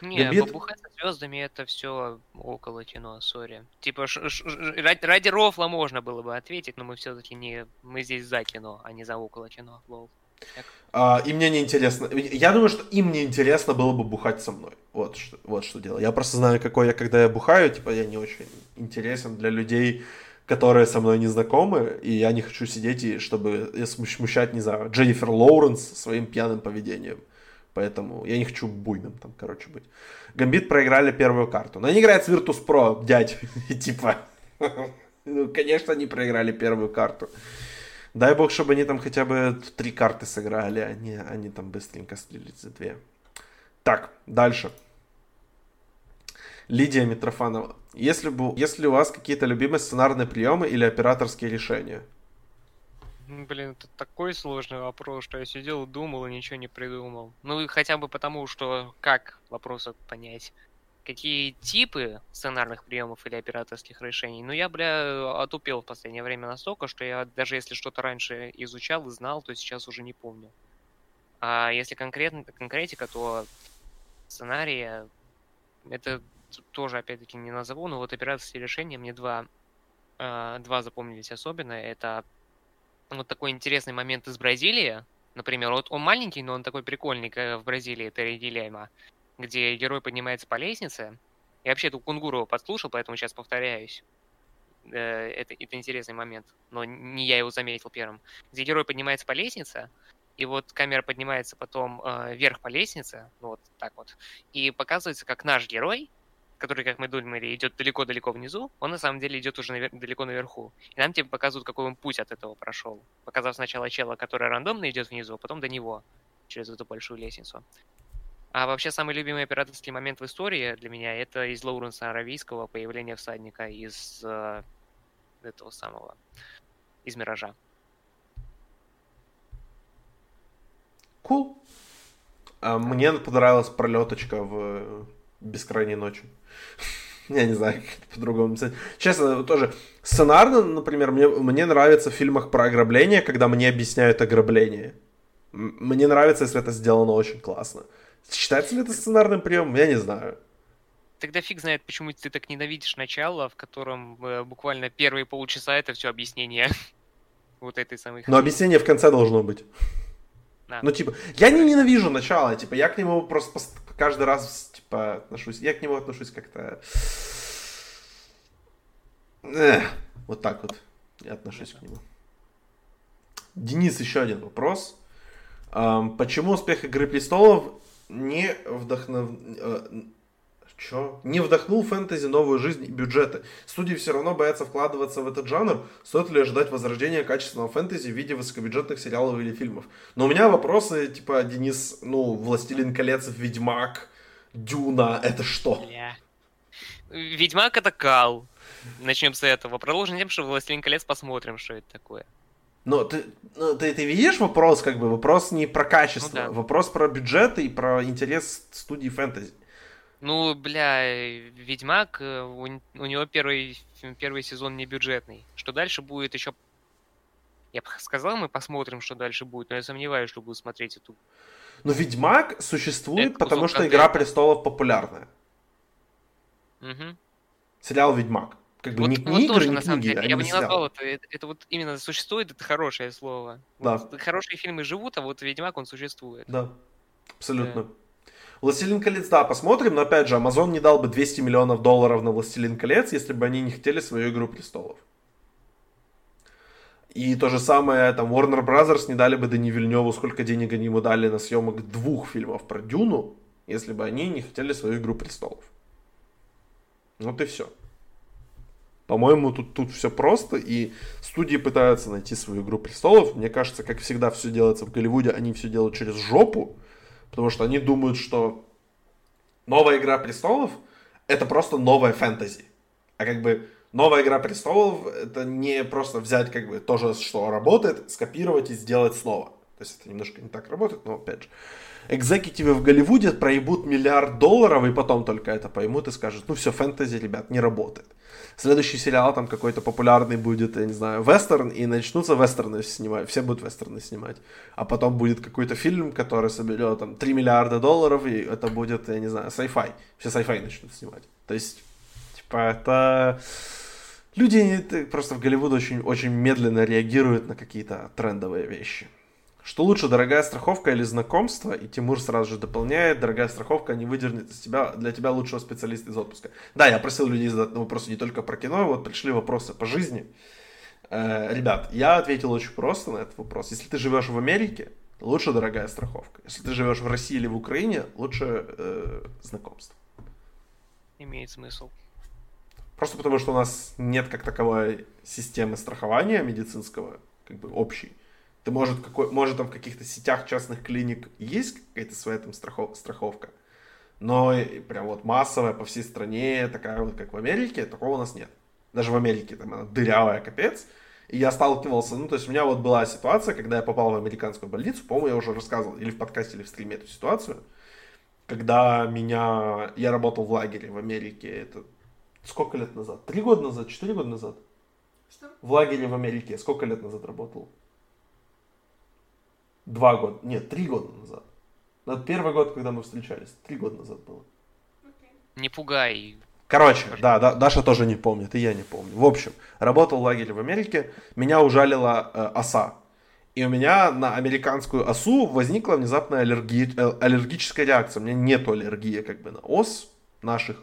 Не, Габит... побухать со звездами это все около кино, sorry. Типа, ш- ш- ради, ради рофла можно было бы ответить, но мы все-таки не... Мы здесь за кино, а не за около кино, lol. А, и мне не интересно. Я думаю, что им не интересно было бы бухать со мной. Вот что, вот что дело. Я просто знаю, какой я, когда я бухаю, типа, я не очень интересен для людей, которые со мной не знакомы, и я не хочу сидеть, и чтобы смущать, не знаю, Дженнифер Лоуренс своим пьяным поведением. Поэтому я не хочу буйным там, короче, быть. Гамбит проиграли первую карту. Но они играют с Virtus.pro, дядь. И типа, ну, конечно, они проиграли первую карту. Дай бог, чтобы они там хотя бы три карты сыграли, а не они там быстренько слились за две. Так, дальше. Лидия Митрофанова. Если, бы, если у вас какие-то любимые сценарные приемы или операторские решения? Блин, это такой сложный вопрос, что я сидел, думал и ничего не придумал. Ну, хотя бы потому, что как вопрос понять какие типы сценарных приемов или операторских решений. Но я, бля, отупел в последнее время настолько, что я даже если что-то раньше изучал и знал, то сейчас уже не помню. А если конкретно конкретика, то сценария это тоже опять-таки не назову, но вот операторские решения мне два, э, два запомнились особенно. Это вот такой интересный момент из Бразилии. Например, вот он маленький, но он такой прикольный, как в Бразилии, Терри Дилемма где герой поднимается по лестнице. Я вообще эту Кунгуру подслушал, поэтому сейчас повторяюсь. Э, это, это интересный момент, но не я его заметил первым. Где герой поднимается по лестнице, и вот камера поднимается потом э, вверх по лестнице, ну вот так вот, и показывается, как наш герой, который, как мы думали, идет далеко-далеко внизу, он на самом деле идет уже навер- далеко наверху. И нам типа показывают, какой он путь от этого прошел. Показав сначала чела, который рандомно идет внизу, а потом до него, через эту большую лестницу. А вообще самый любимый операторский момент в истории для меня это из Лоуренса Аравийского появление всадника из э, этого самого, из Миража. Cool. А мне понравилась пролеточка в бескрайней ночи. Я не знаю, как это по-другому написать. Честно, тоже сценарно, например, мне, мне нравится в фильмах про ограбление, когда мне объясняют ограбление. Мне нравится, если это сделано очень классно. Считается ли это сценарным приемом? Я не знаю. Тогда фиг знает, почему ты так ненавидишь начало, в котором э, буквально первые полчаса это все объяснение вот этой самой... Но объяснение в конце должно быть. Да. Ну, типа, я не ненавижу начало, типа, я к нему просто каждый раз, типа, отношусь, я к нему отношусь как-то... Эх, вот так вот я отношусь к нему. Денис, еще один вопрос. Почему успех Игры Престолов не вдохнов... Э, Чё? Не вдохнул фэнтези новую жизнь и бюджеты. Студии все равно боятся вкладываться в этот жанр. Стоит ли ожидать возрождения качественного фэнтези в виде высокобюджетных сериалов или фильмов? Но у меня вопросы, типа, Денис, ну, «Властелин колец», «Ведьмак», «Дюна» — это что? «Ведьмак» — это кал. Начнем с этого. Продолжим тем, что «Властелин колец» посмотрим, что это такое. Но ты, ну, ты, ты видишь вопрос, как бы, вопрос не про качество, ну, да. вопрос про бюджет и про интерес студии фэнтези. Ну, бля, Ведьмак, э, у, у него первый, первый сезон не бюджетный. Что дальше будет еще... Я бы сказал, мы посмотрим, что дальше будет, но я сомневаюсь, что буду смотреть эту... Но Ведьмак существует, потому что контента. Игра Престолов популярная. Угу. Сериал Ведьмак. Как бы вот, не, вот не тоже, игры, на не самом книги, деле. а Я бы не назвал это, это. Это вот именно существует, это хорошее слово. Да. Вот хорошие фильмы живут, а вот Ведьмак, он существует. Да, абсолютно. Да. Властелин колец, да, посмотрим, но опять же, Amazon не дал бы 200 миллионов долларов на Властелин колец, если бы они не хотели свою игру престолов. И то же самое, там, Warner Brothers не дали бы Дани Вильневу, сколько денег они ему дали на съемок двух фильмов про Дюну, если бы они не хотели свою игру престолов. Вот и все. По-моему, тут, тут все просто, и студии пытаются найти свою игру престолов. Мне кажется, как всегда все делается в Голливуде, они все делают через жопу, Потому что они думают, что новая Игра Престолов это просто новая фэнтези. А как бы новая Игра Престолов это не просто взять как бы то же, что работает, скопировать и сделать снова. То есть это немножко не так работает, но опять же. Экзекутивы в Голливуде проебут миллиард долларов и потом только это поймут и скажут, ну все, фэнтези, ребят, не работает следующий сериал там какой-то популярный будет, я не знаю, вестерн, и начнутся вестерны снимать, все будут вестерны снимать. А потом будет какой-то фильм, который соберет там 3 миллиарда долларов, и это будет, я не знаю, sci-fi. Все sci-fi начнут снимать. То есть, типа, это... Люди просто в Голливуде очень, очень медленно реагируют на какие-то трендовые вещи. Что лучше, дорогая страховка или знакомство? И Тимур сразу же дополняет, дорогая страховка не выдернет из тебя, для тебя лучшего специалиста из отпуска. Да, я просил людей задать вопросы не только про кино, вот пришли вопросы по жизни. Э, ребят, я ответил очень просто на этот вопрос. Если ты живешь в Америке, лучше дорогая страховка. Если ты живешь в России или в Украине, лучше э, знакомство. Имеет смысл. Просто потому, что у нас нет как таковой системы страхования медицинского, как бы общей. Ты, может, какой, может там в каких-то сетях частных клиник есть какая-то своя там страхов, страховка, но прям вот массовая по всей стране, такая вот, как в Америке, такого у нас нет. Даже в Америке там она дырявая, капец. И я сталкивался, ну, то есть у меня вот была ситуация, когда я попал в американскую больницу, по-моему, я уже рассказывал, или в подкасте, или в стриме эту ситуацию, когда меня, я работал в лагере в Америке, это сколько лет назад? Три года назад, четыре года назад? Что? В лагере в Америке, сколько лет назад работал? Два года, нет, три года назад. Это первый год, когда мы встречались. Три года назад было. Не пугай. Короче, да, да, Даша тоже не помнит, и я не помню. В общем, работал в лагере в Америке, меня ужалила э, оса. И у меня на американскую осу возникла внезапная аллерги... Э, аллергическая реакция. У меня нет аллергии как бы на ос наших,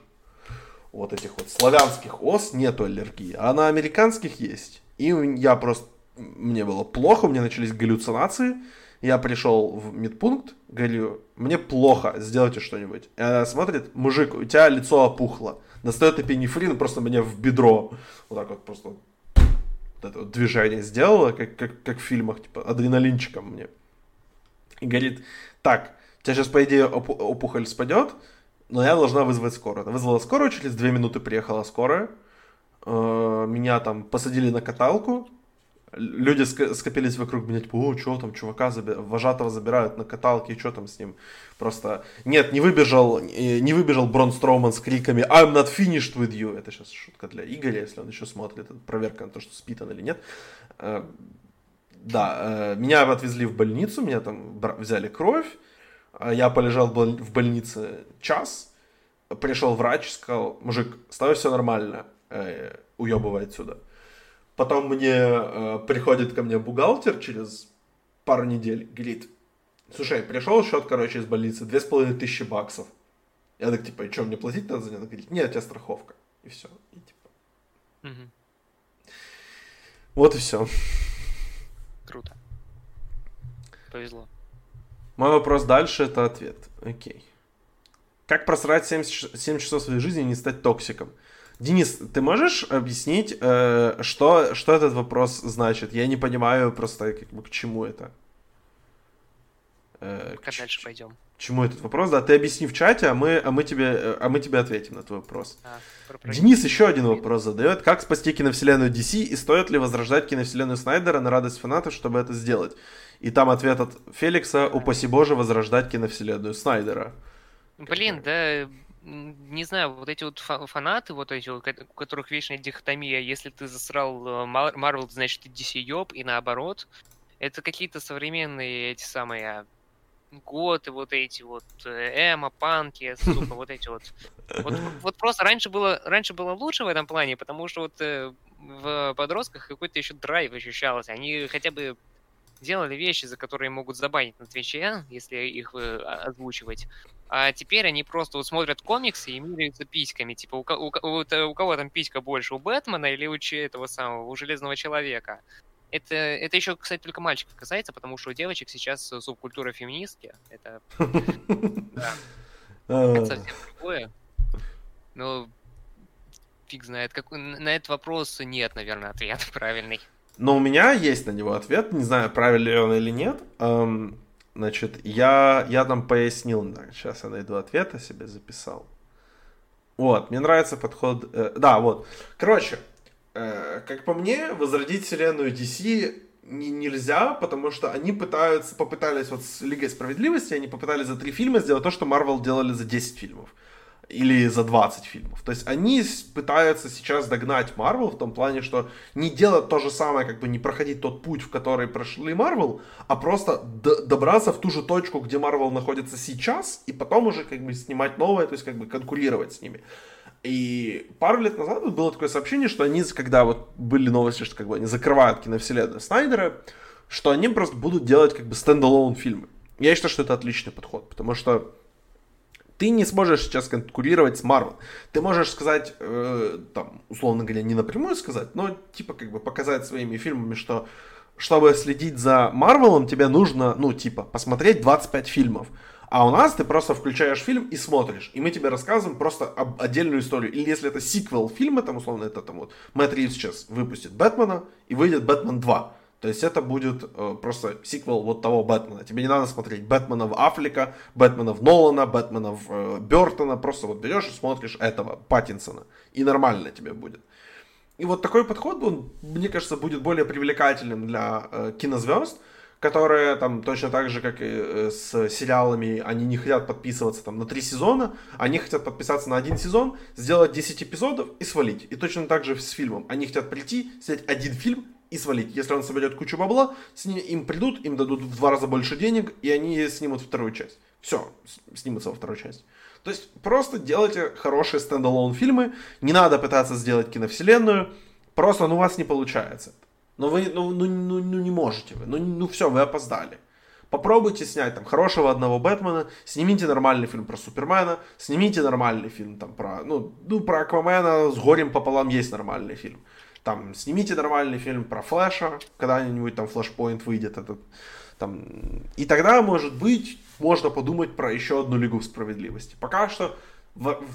вот этих вот славянских ос нету аллергии, а на американских есть. И я просто, мне было плохо, у меня начались галлюцинации, Я пришел в медпункт, говорю, мне плохо, сделайте что-нибудь. И она смотрит, мужик, у тебя лицо опухло. Достает эпинефрин, просто мне в бедро. Вот так вот просто вот это вот движение сделала, как, как, как в фильмах, типа адреналинчиком мне. И говорит, так, у тебя сейчас, по идее, опу- опухоль спадет, но я должна вызвать скорую. Она вызвала скорую, через две минуты приехала скорая. Э, меня там посадили на каталку, люди скопились вокруг меня, типа, о, что там, чувака заби... вожатого забирают на каталке, что там с ним? Просто, нет, не выбежал, не выбежал Брон Строуман с криками I'm not finished with you. Это сейчас шутка для Игоря, если он еще смотрит, это проверка на то, что спит он или нет. Э, да, э, меня отвезли в больницу, меня там взяли кровь, а я полежал в больнице час, пришел врач, сказал, мужик, с тобой все нормально, э, уебывай отсюда. Потом мне э, приходит ко мне бухгалтер через пару недель, говорит, слушай, пришел счет, короче, из больницы, две с половиной тысячи баксов. Я так, типа, и что, мне платить надо за него? Она говорит, нет, у тебя страховка. И все. И, типа... Угу. Вот и все. Круто. Повезло. Мой вопрос дальше это ответ. Окей. Как просрать 7, 7 часов своей жизни и не стать токсиком? Денис, ты можешь объяснить, э, что, что этот вопрос значит? Я не понимаю просто, как бы, к чему это. Э, как дальше пойдем? К чему этот вопрос? Да, ты объясни в чате, а мы, а мы, тебе, а мы тебе ответим на твой вопрос. А, Денис еще один вопрос задает. Как спасти киновселенную DC и стоит ли возрождать киновселенную Снайдера на радость фанатов, чтобы это сделать? И там ответ от Феликса, упаси боже, возрождать киновселенную Снайдера. Блин, да не знаю, вот эти вот фанаты, вот эти, у которых вечная дихотомия, если ты засрал Марвел, э, значит ты DC ёб, и наоборот, это какие-то современные эти самые готы, вот эти вот э, эмо, панки, сука, вот эти вот. вот. Вот просто раньше было, раньше было лучше в этом плане, потому что вот э, в подростках какой-то еще драйв ощущался. Они хотя бы делали вещи, за которые могут забанить на Твиче, если их э, озвучивать. А теперь они просто вот смотрят комиксы и меряются письками. Типа, у, у, у, у кого там писька больше, у Бэтмена или у этого самого, у Железного Человека? Это, это еще, кстати, только мальчиков касается, потому что у девочек сейчас субкультура феминистки. Это, да. А. это совсем другое. Но фиг знает. Как... На этот вопрос нет, наверное, ответ правильный. Но у меня есть на него ответ, не знаю, правильный он или нет. Значит, я, я там пояснил, сейчас я найду ответ, я себе записал. Вот, мне нравится подход... Э, да, вот. Короче, э, как по мне, возродить вселенную DC не, нельзя, потому что они пытаются, попытались вот с Лигой Справедливости, они попытались за три фильма сделать то, что Marvel делали за 10 фильмов или за 20 фильмов. То есть они пытаются сейчас догнать Марвел в том плане, что не делать то же самое, как бы не проходить тот путь, в который прошли Марвел, а просто добраться в ту же точку, где Марвел находится сейчас, и потом уже как бы снимать новое, то есть как бы конкурировать с ними. И пару лет назад было такое сообщение, что они, когда вот были новости, что как бы они закрывают киновселенную Снайдера, что они просто будут делать как бы standalone фильмы. Я считаю, что это отличный подход, потому что ты не сможешь сейчас конкурировать с Marvel. Ты можешь сказать, э, там, условно говоря, не напрямую сказать, но типа как бы показать своими фильмами, что чтобы следить за Марвелом, тебе нужно, ну, типа, посмотреть 25 фильмов. А у нас ты просто включаешь фильм и смотришь. И мы тебе рассказываем просто об отдельную историю. Или если это сиквел фильма, там, условно, это там вот Мэтт Ривз сейчас выпустит Бэтмена, и выйдет Бэтмен 2. То есть это будет э, просто сиквел вот того Бэтмена. Тебе не надо смотреть Бэтмена в Аффлека, Бэтмена в Нолана, Бэтмена в э, Бертона. Просто вот берешь и смотришь этого, Паттинсона. И нормально тебе будет. И вот такой подход, он, мне кажется, будет более привлекательным для э, кинозвезд, которые там точно так же, как и э, с сериалами, они не хотят подписываться там на три сезона, они хотят подписаться на один сезон, сделать 10 эпизодов и свалить. И точно так же с фильмом. Они хотят прийти, снять один фильм и свалить. Если он соберет кучу бабла, с ним, им придут, им дадут в два раза больше денег, и они снимут вторую часть. Все, снимутся во вторую часть. То есть просто делайте хорошие стендалон фильмы, не надо пытаться сделать киновселенную, просто ну у вас не получается. Но вы ну, ну, ну, ну не можете вы, ну, ну все, вы опоздали. Попробуйте снять там хорошего одного Бэтмена, снимите нормальный фильм про Супермена, снимите нормальный фильм там про, ну, ну про Аквамена с горем пополам есть нормальный фильм. Там, снимите нормальный фильм про Флэша, когда-нибудь там Флэшпоинт выйдет этот, там, и тогда, может быть, можно подумать про еще одну Лигу Справедливости. Пока что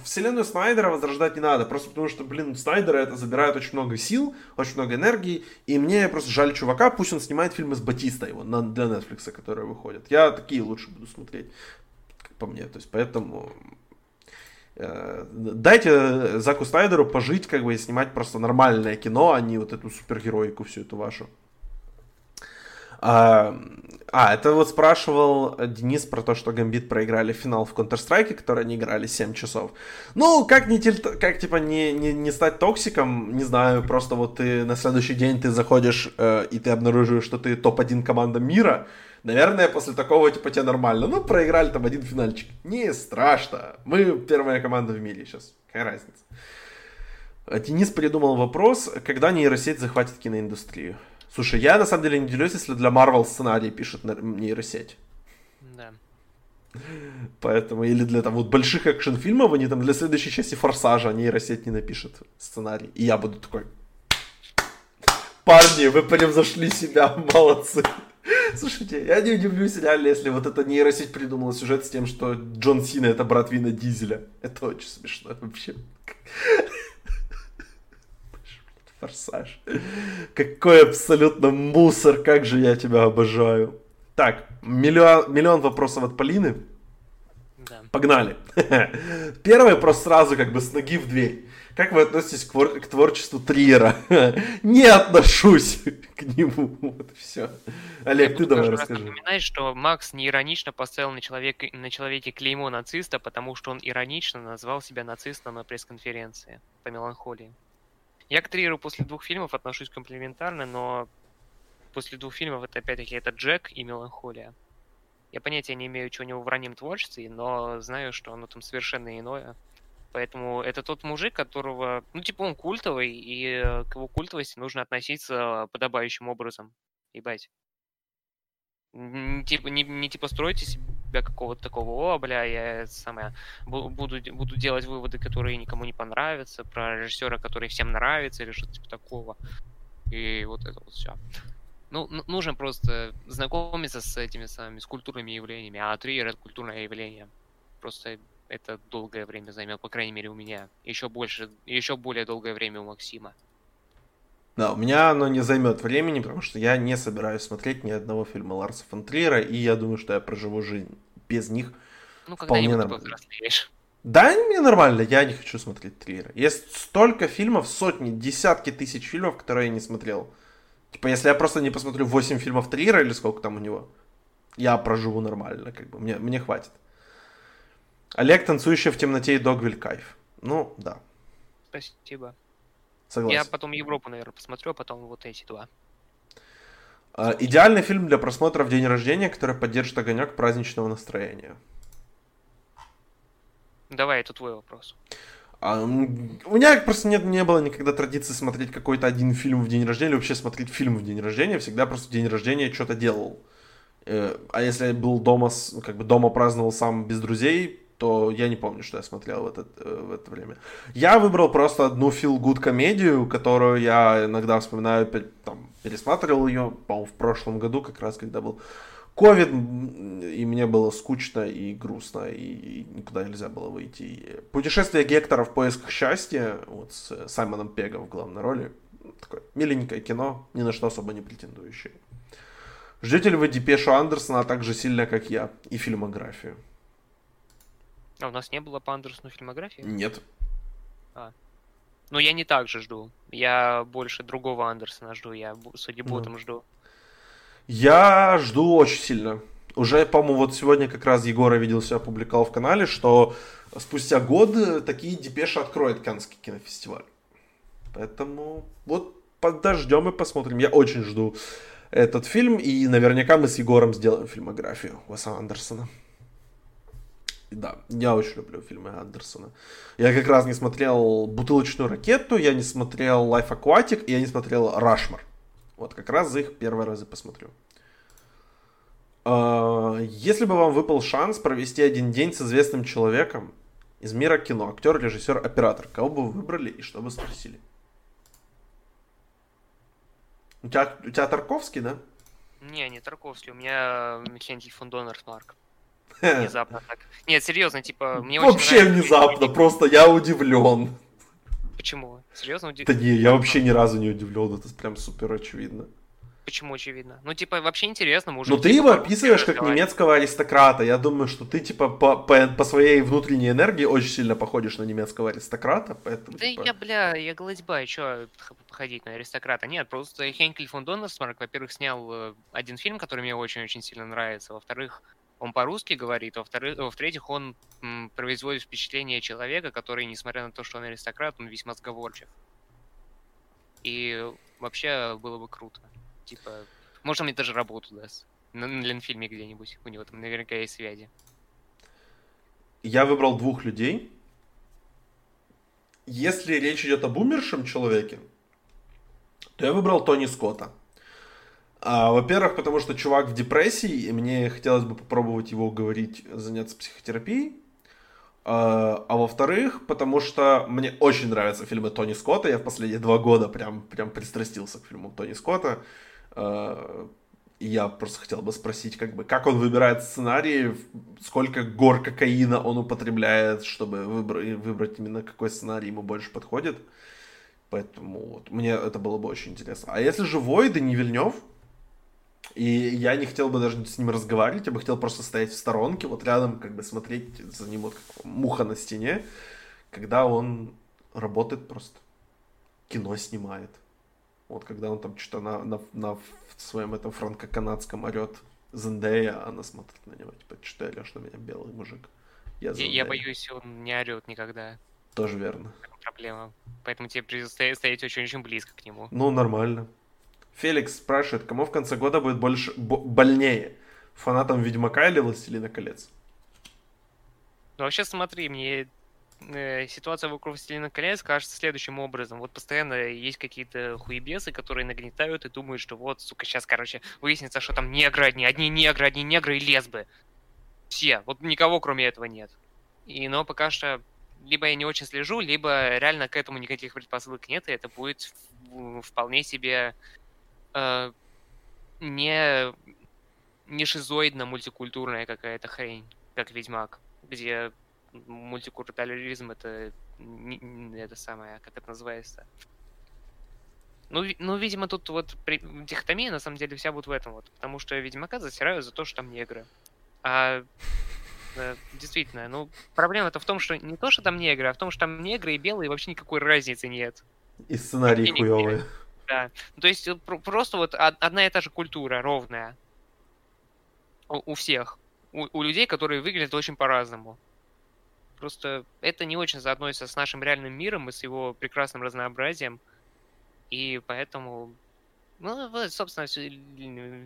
вселенную Снайдера возрождать не надо, просто потому что, блин, Снайдера это забирает очень много сил, очень много энергии, и мне просто жаль чувака, пусть он снимает фильмы с Батиста его на, для Netflix, которые выходят. Я такие лучше буду смотреть, как по мне, то есть поэтому дайте Заку Снайдеру пожить, как бы, и снимать просто нормальное кино, а не вот эту супергероику всю эту вашу. А, а, это вот спрашивал Денис про то, что Гамбит проиграли финал в Counter-Strike, который они играли 7 часов. Ну, как, не, как типа не, не, не стать токсиком, не знаю, просто вот ты на следующий день ты заходишь э, и ты обнаруживаешь, что ты топ-1 команда мира, Наверное, после такого, типа, тебе нормально. Ну, проиграли там один финальчик. Не страшно. Мы первая команда в мире сейчас. Какая разница? Денис придумал вопрос, когда нейросеть захватит киноиндустрию. Слушай, я на самом деле не делюсь, если для Marvel сценарий пишет нейросеть. Да. Поэтому, или для там вот больших экшн-фильмов, они там для следующей части Форсажа нейросеть не напишет сценарий. И я буду такой, парни, вы превзошли себя, молодцы. Слушайте, я не удивлюсь реально, если вот эта нейросеть придумала сюжет с тем, что Джон Сина это брат Вина Дизеля. Это очень смешно вообще. Форсаж. Какой абсолютно мусор, как же я тебя обожаю. Так, миллион, миллион вопросов от Полины. Да. Погнали. Первый вопрос сразу как бы с ноги в дверь. Как вы относитесь к, твор- к творчеству Триера? Не отношусь к нему. Вот и все. Олег, Я ты давай расскажи. Напоминать, что Макс не иронично поставил на, человек, на человеке клеймо нациста, потому что он иронично назвал себя нацистом на пресс-конференции по меланхолии. Я к Триеру после двух фильмов отношусь комплиментарно, но после двух фильмов это опять-таки это Джек и Меланхолия. Я понятия не имею, что у него в раннем творчестве, но знаю, что оно там совершенно иное. Поэтому это тот мужик, которого, ну, типа, он культовый, и к его культовости нужно относиться подобающим образом. Ебать. Не, типа, не, не типа стройте себя какого-то такого, о, бля, я самое, буду, буду делать выводы, которые никому не понравятся, про режиссера, который всем нравится, или что-то типа такого. И вот это вот все. Ну, нужно просто знакомиться с этими самыми, с культурными явлениями, а Триер — это культурное явление. Просто это долгое время займет, по крайней мере, у меня. Еще больше, еще более долгое время у Максима. Да, у меня оно не займет времени, потому что я не собираюсь смотреть ни одного фильма Ларса фон Триера, и я думаю, что я проживу жизнь без них ну, вполне нормально. Да, мне нормально, я не хочу смотреть Триера. Есть столько фильмов, сотни, десятки тысяч фильмов, которые я не смотрел. Типа, если я просто не посмотрю 8 фильмов Триера или сколько там у него, я проживу нормально, как бы, мне, мне хватит. Олег, танцующий в темноте и Догвиль кайф. Ну, да. Спасибо. Согласен. Я потом Европу, наверное, посмотрю, а потом вот эти два. Uh, идеальный фильм для просмотра в день рождения, который поддержит огонек праздничного настроения. Давай, это твой вопрос. Uh, у меня просто нет, не было никогда традиции смотреть какой-то один фильм в день рождения, или вообще смотреть фильм в день рождения. Всегда просто в день рождения что-то делал. Uh, а если я был дома, как бы дома праздновал сам без друзей, то я не помню, что я смотрел в, этот, э, в это время. Я выбрал просто одну feel good комедию, которую я иногда вспоминаю, там, пересматривал ее, по-моему, в прошлом году, как раз когда был ковид, и мне было скучно и грустно, и никуда нельзя было выйти. Путешествие Гектора в поисках счастья, вот с Саймоном Пегом в главной роли. Такое миленькое кино, ни на что особо не претендующее. Ждете ли вы Депешу Андерсона так же сильно, как я, и фильмографию? А у нас не было по Андерсону фильмографии? Нет. А. Ну, я не так же жду. Я больше другого Андерсона жду. Я судьбу ну. там жду. Я жду очень сильно. Уже, по-моему, вот сегодня как раз Егора видел себя опубликовал в канале, что спустя год такие депеши откроет Каннский кинофестиваль. Поэтому вот подождем и посмотрим. Я очень жду этот фильм, и наверняка мы с Егором сделаем фильмографию Уэса Андерсона. Да, я очень люблю фильмы Андерсона. Я как раз не смотрел «Бутылочную ракету», я не смотрел «Life Aquatic», и я не смотрел «Рашмар». Вот как раз за их первые разы посмотрю. А, если бы вам выпал шанс провести один день с известным человеком из мира кино, актер, режиссер, оператор, кого бы вы выбрали и что бы спросили? У тебя, у тебя Тарковский, да? Не, не Тарковский, у меня Хенкель фон Доннерсмарк. Внезапно так. Нет, серьезно, типа, мне Вообще очень внезапно, просто я удивлен. Почему? Серьезно удивлен? Да не, я вообще ни разу не удивлен, это прям супер очевидно. Почему очевидно? Ну, типа, вообще интересно, мы уже... Ну, ты его описываешь как немецкого аристократа. Я думаю, что ты, типа, по, по, по своей внутренней энергии очень сильно походишь на немецкого аристократа, поэтому... Да типа... я, бля, я голодьба, чё походить на аристократа? Нет, просто Хенкель фон Доннерсмарк, во-первых, снял э, один фильм, который мне очень-очень сильно нравится, во-вторых, он по-русски говорит, во-вторых, во-третьих, он м, производит впечатление человека, который, несмотря на то, что он аристократ, он весьма сговорчив. И вообще было бы круто. Типа, может, он мне даже работу даст. На, на Ленфильме где-нибудь. У него там наверняка есть связи. Я выбрал двух людей. Если речь идет об умершем человеке, то я выбрал Тони Скотта. А, во-первых, потому что чувак в депрессии, и мне хотелось бы попробовать его уговорить заняться психотерапией. А, а во-вторых, потому что мне очень нравятся фильмы Тони Скотта. Я в последние два года прям, прям пристрастился к фильмам Тони Скотта. А, и я просто хотел бы спросить, как бы, как он выбирает сценарии, сколько гор кокаина он употребляет, чтобы выбрать, выбрать именно какой сценарий ему больше подходит. Поэтому вот, мне это было бы очень интересно. А если живой Дани Вильнев, и я не хотел бы даже с ним разговаривать, я бы хотел просто стоять в сторонке, вот рядом, как бы смотреть за ним вот как муха на стене, когда он работает просто, кино снимает. Вот когда он там что-то на, на, на своем этом франко-канадском орет Зендея, она смотрит на него, типа, что ты орешь на меня, белый мужик? Я, я, я боюсь, он не орет никогда. Тоже верно. Проблема. Поэтому тебе придется стоять очень-очень близко к нему. Ну, нормально. Феликс спрашивает, кому в конце года будет больше больнее? Фанатам Ведьмака или Властелина колец? Ну, вообще, смотри, мне э, ситуация вокруг Властелина колец кажется следующим образом. Вот постоянно есть какие-то хуебесы, которые нагнетают и думают, что вот, сука, сейчас, короче, выяснится, что там негры одни, одни негры, одни негры и лесбы. Все. Вот никого, кроме этого, нет. И, но пока что либо я не очень слежу, либо реально к этому никаких предпосылок нет, и это будет вполне себе э, не, не шизоидно-мультикультурная какая-то хрень, как Ведьмак, где мультикультурализм это не, это самое, как это называется. Ну, ну, видимо, тут вот при... дихотомия на самом деле вся вот в этом вот, потому что Ведьмака засирают за то, что там негры. А э, действительно, ну, проблема-то в том, что не то, что там негры, а в том, что там негры и белые вообще никакой разницы нет. И сценарий хуёвый. Да. Ну, то есть просто вот одна и та же культура ровная у, у всех. У, у людей, которые выглядят очень по-разному. Просто это не очень соотносится с нашим реальным миром и с его прекрасным разнообразием. И поэтому, ну, вот, собственно, все,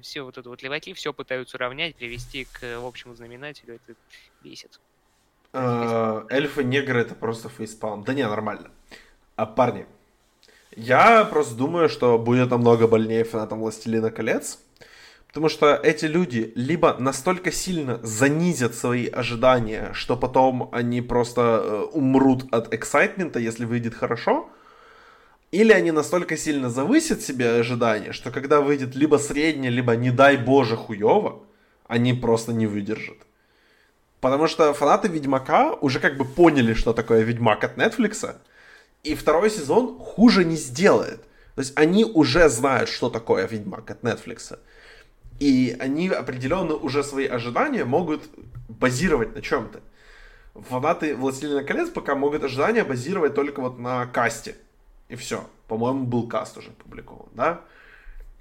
все вот это вот леваки все пытаются уравнять, привести к общему знаменателю. Это бесит. А, эльфы, негры это просто фейспалм. Да не, нормально. А парни, я просто думаю, что будет намного больнее фанатам Властелина колец. Потому что эти люди либо настолько сильно занизят свои ожидания, что потом они просто э, умрут от эксайтмента, если выйдет хорошо, или они настолько сильно завысят себе ожидания, что когда выйдет либо среднее, либо не дай боже хуево, они просто не выдержат. Потому что фанаты Ведьмака уже как бы поняли, что такое Ведьмак от Нетфликса, и второй сезон хуже не сделает. То есть они уже знают, что такое Ведьмак от Netflix. И они определенно уже свои ожидания могут базировать на чем-то. Фанаты Властелина колец пока могут ожидания базировать только вот на касте. И все. По-моему, был каст уже опубликован, да?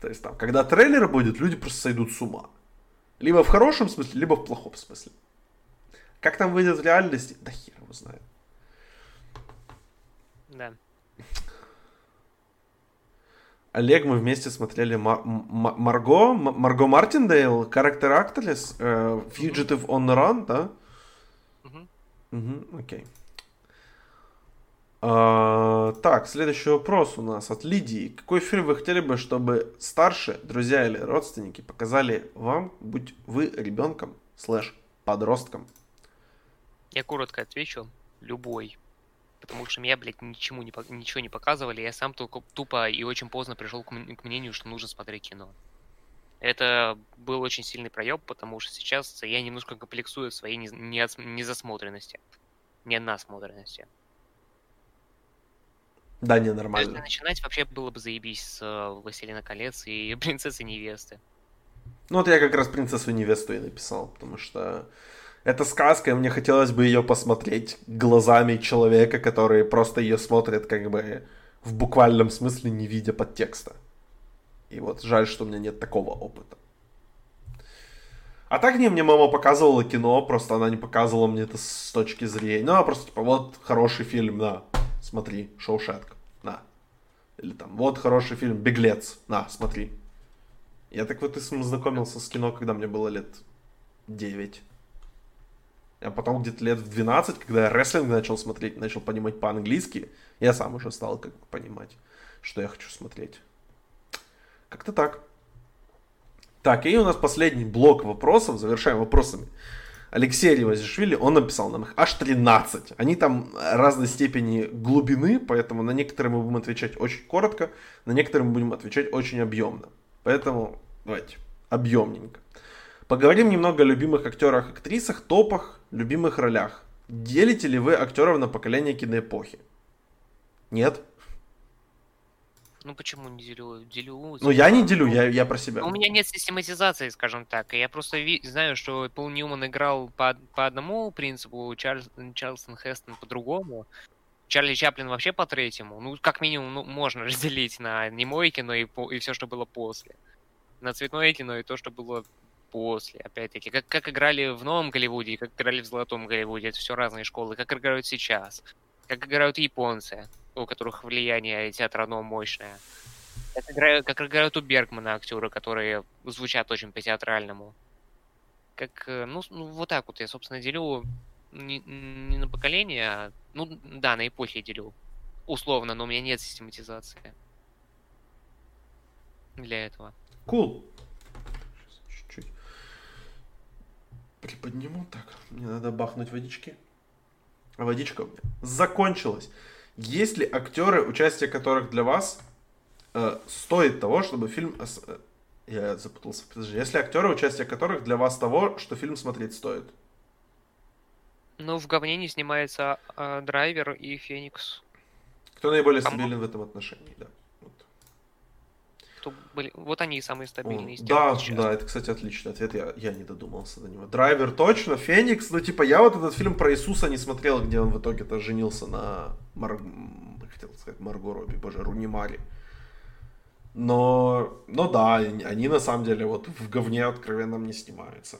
То есть там, когда трейлер будет, люди просто сойдут с ума. Либо в хорошем смысле, либо в плохом смысле. Как там выйдет в реальности, да хер его знает. Олег, мы вместе смотрели Мар- Марго, Марго Мартиндейл, Character Actress, э, Fugitive on the Run, да? Угу. Угу, окей. А, так, следующий вопрос у нас от Лидии. Какой фильм вы хотели бы, чтобы старшие, друзья или родственники показали вам, будь вы ребенком, слэш, подростком? Я коротко отвечу. Любой. Потому что меня, блядь, ничему не, ничего не показывали, я сам только тупо и очень поздно пришел к, к мнению, что нужно смотреть кино. Это был очень сильный проеб, потому что сейчас я немножко комплексую своей незасмотренности, не насмотренности. Да, не, нормально. Если начинать, вообще было бы заебись с э, «Властелина колец» и «Принцессы невесты». Ну вот я как раз «Принцессу невесту» и написал, потому что это сказка, и мне хотелось бы ее посмотреть глазами человека, который просто ее смотрит как бы в буквальном смысле, не видя подтекста. И вот жаль, что у меня нет такого опыта. А так не, мне мама показывала кино, просто она не показывала мне это с точки зрения. Ну, а просто типа, вот хороший фильм, на, смотри, Шоушетк, на. Или там, вот хороший фильм, Беглец, на, смотри. Я так вот и знакомился с кино, когда мне было лет 9. А потом где-то лет в 12, когда я рестлинг начал смотреть, начал понимать по-английски, я сам уже стал как понимать, что я хочу смотреть. Как-то так. Так, и у нас последний блок вопросов. Завершаем вопросами. Алексей Ревазишвили, он написал нам их аж 13. Они там разной степени глубины, поэтому на некоторые мы будем отвечать очень коротко, на некоторые мы будем отвечать очень объемно. Поэтому давайте объемненько. Поговорим немного о любимых актерах, актрисах, топах, любимых ролях. Делите ли вы актеров на поколение киноэпохи? Нет? Ну почему не делю? Делю. Ну я не делю, я, я про себя. У меня нет систематизации, скажем так. Я просто ви- знаю, что Пол Ньюман играл по, по одному принципу, Чарльз, Чарльстон Хестон по другому. Чарли Чаплин вообще по третьему. Ну, как минимум, ну, можно разделить на немое кино и, по, и все, что было после. На цветное кино и то, что было после, опять-таки. Как, как играли в Новом Голливуде как играли в Золотом Голливуде. Это все разные школы. Как играют сейчас. Как играют японцы у которых влияние театрано мощное. Как играют, как играют у Бергмана актеры, которые звучат очень по-театральному. Как, э, ну, ну, вот так вот я, собственно, делю не, не на поколение, а, ну, да, на эпохи делю. Условно, но у меня нет систематизации для этого. Cool. Приподниму. Так, мне надо бахнуть водички. А водичка у меня закончилась. Есть ли актеры, участие которых для вас э, стоит того, чтобы фильм... Э, я запутался, подожди. Есть ли актеры, участие которых для вас того, что фильм смотреть стоит? Ну, в говне не снимается э, Драйвер и Феникс. Кто наиболее стабилен в этом отношении, да что были... Вот они самые стабильные. да, да, это, кстати, отличный ответ. Я, я не додумался до него. Драйвер точно, Феникс. Ну, типа, я вот этот фильм про Иисуса не смотрел, где он в итоге-то женился на Мар... хотел сказать Марго Робби, боже, Руни Мари. Но, но да, они на самом деле вот в говне откровенно не снимаются.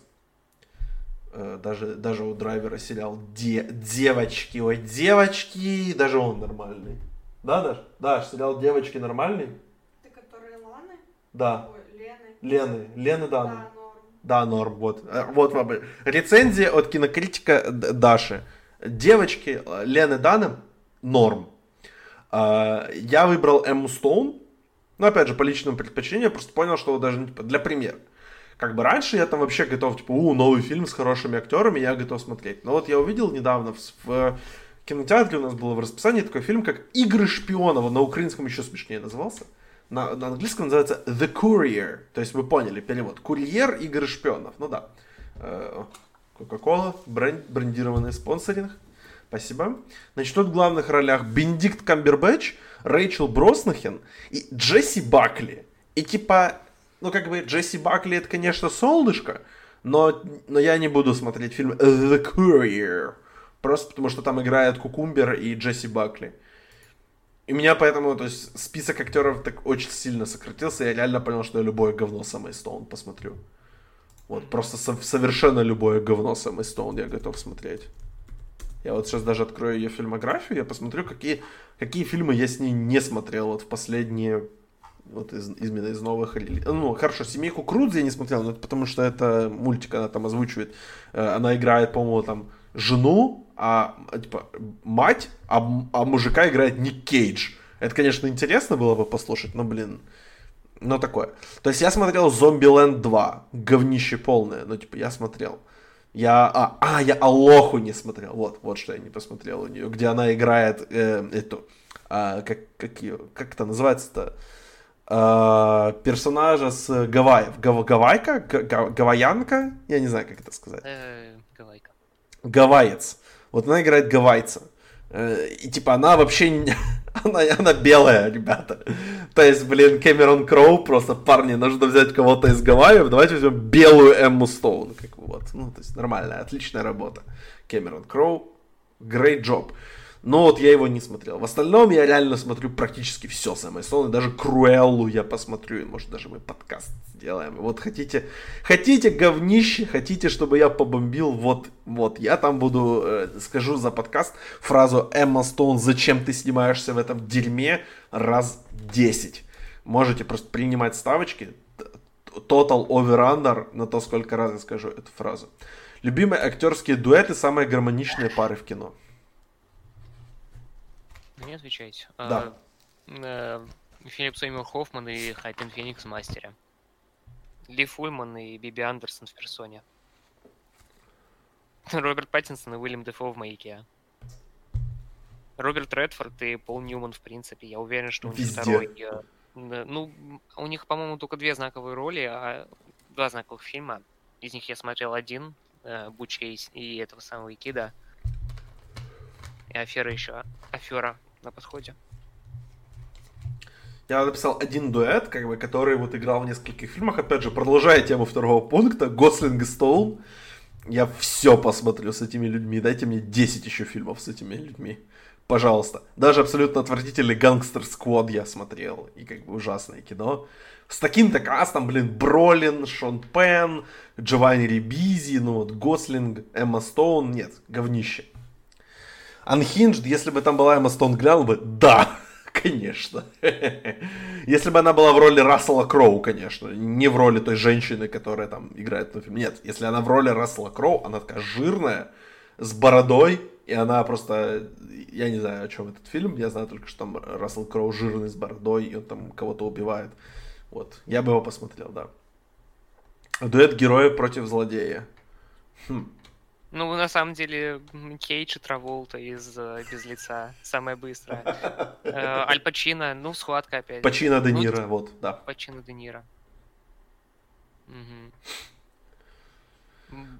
Э, даже, даже у драйвера сериал Де, Девочки, ой, девочки, даже он нормальный. Да, Даш? Да, сериал Девочки нормальный? Да. Лены. Лены, да. Да, норм. Да, норм. Вот. Э, вот вам рецензия от кинокритика Даши. Девочки э, Лены Даны норм. А, я выбрал Эмму Стоун. Ну, опять же, по личному предпочтению, просто понял, что даже типа, для примера. Как бы раньше я там вообще готов, типа, у, новый фильм с хорошими актерами, я готов смотреть. Но вот я увидел недавно в, в кинотеатре у нас было в расписании такой фильм, как «Игры шпионов», на украинском еще смешнее назывался на, на английском называется The Courier. То есть вы поняли перевод. Курьер игры шпионов. Ну да. Кока-кола, э, бренд, брендированный спонсоринг. Спасибо. Значит, тут в главных ролях Бендикт Камбербэтч, Рэйчел Броснахен и Джесси Бакли. И типа, ну как бы Джесси Бакли это, конечно, солнышко, но, но я не буду смотреть фильм The Courier. Просто потому что там играет Кукумбер и Джесси Бакли. И меня поэтому, то есть, список актеров так очень сильно сократился, я реально понял, что я любое говно Сэмэй Стоун посмотрю. Вот, просто со- совершенно любое говно Сэмэй Стоун я готов смотреть. Я вот сейчас даже открою ее фильмографию, я посмотрю, какие, какие фильмы я с ней не смотрел вот в последние, вот из, именно из новых. Ну, хорошо, «Семейку Крудз» я не смотрел, но это потому что это мультик, она там озвучивает. Э, она играет, по-моему, там жену, а типа мать, а, а мужика играет Ник Кейдж. Это, конечно, интересно было бы послушать, но, блин, ну такое. То есть я смотрел Zombieland 2, говнище полное, ну типа я смотрел. Я, а, а, я Алоху не смотрел. Вот, вот что я не посмотрел у нее, где она играет э, эту, а, как, как ее, как это называется-то? А, персонажа с Гавайев. Гав, гавайка? Г, гавайянка? Я не знаю, как это сказать. Гавайец. Вот она играет гавайца. Э, и типа она вообще не... она, она белая, ребята. То есть, блин, Кэмерон Кроу просто, парни, нужно взять кого-то из Гавайев, давайте возьмем белую Эмму Стоун. Как вот. Ну, то есть нормальная, отличная работа. Кэмерон Кроу, great job. Но вот я его не смотрел. В остальном я реально смотрю практически все самое Стоун. Даже Круэллу я посмотрю. И, может, даже мы подкаст сделаем. Вот хотите, хотите говнище, хотите, чтобы я побомбил, вот, вот, я там буду, э, скажу за подкаст фразу Эмма Стоун, зачем ты снимаешься в этом дерьме раз 10. Можете просто принимать ставочки, total over-under на то, сколько раз я скажу эту фразу. Любимые актерские дуэты, самые гармоничные пары в кино. Не отвечайте. Да. А, э, Филипп Сеймур Хоффман и Хайтен Феникс в «Мастере». Ли Фульман и Биби Андерсон в персоне. Роберт Паттинсон и Уильям Дефо в «Маяке». Роберт Редфорд и Пол Ньюман, в принципе. Я уверен, что у них Везде. второй... э, Ну, у них, по-моему, только две знаковые роли, а два знаковых фильма. Из них я смотрел один, э, Бучейс и этого самого Икида. И афера еще. Афера на подходе. Я написал один дуэт, как бы, который вот играл в нескольких фильмах. Опять же, продолжая тему второго пункта, Гослинг и Стоун. Я все посмотрю с этими людьми. Дайте мне 10 еще фильмов с этими людьми. Пожалуйста. Даже абсолютно отвратительный Гангстер Сквад я смотрел. И как бы ужасное кино. С таким-то кастом, блин, Бролин, Шон Пен, Джованни Рибизи, ну вот Гослинг, Эмма Стоун. Нет, говнище. Unhinged, если бы там была Эмма Стоун, глянул бы, да, конечно. Если бы она была в роли Рассела Кроу, конечно, не в роли той женщины, которая там играет на фильме. Нет, если она в роли Рассела Кроу, она такая жирная, с бородой, и она просто, я не знаю, о чем этот фильм, я знаю только, что там Рассел Кроу жирный с бородой, и он там кого-то убивает. Вот, я бы его посмотрел, да. Дуэт героя против злодея. Хм. Ну, на самом деле, Кейдж и Траволта из э, «Без лица» самое быстрое. Э, Аль Пачино, ну, схватка опять. Пачино Де Ну, Ниро, вот, да. Пачино Де Ниро.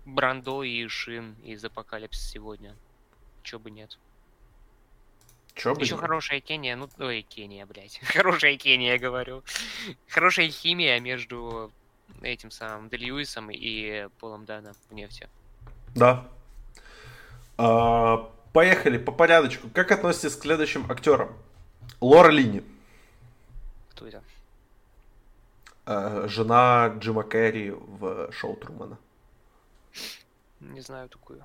Брандо и Шин из «Апокалипсис сегодня». Чё бы нет. Чё бы Еще не- хорошая Кения, ну, ой, Кения, блядь. Хорошая Кения, я говорю. Хорошая химия между этим самым Де Льюисом и Полом Дана в нефти. Да. А, поехали по порядочку. Как относитесь к следующим актерам? Лора Лини, Кто это? э, жена Джима Керри в шоу Трумана. Не знаю такую.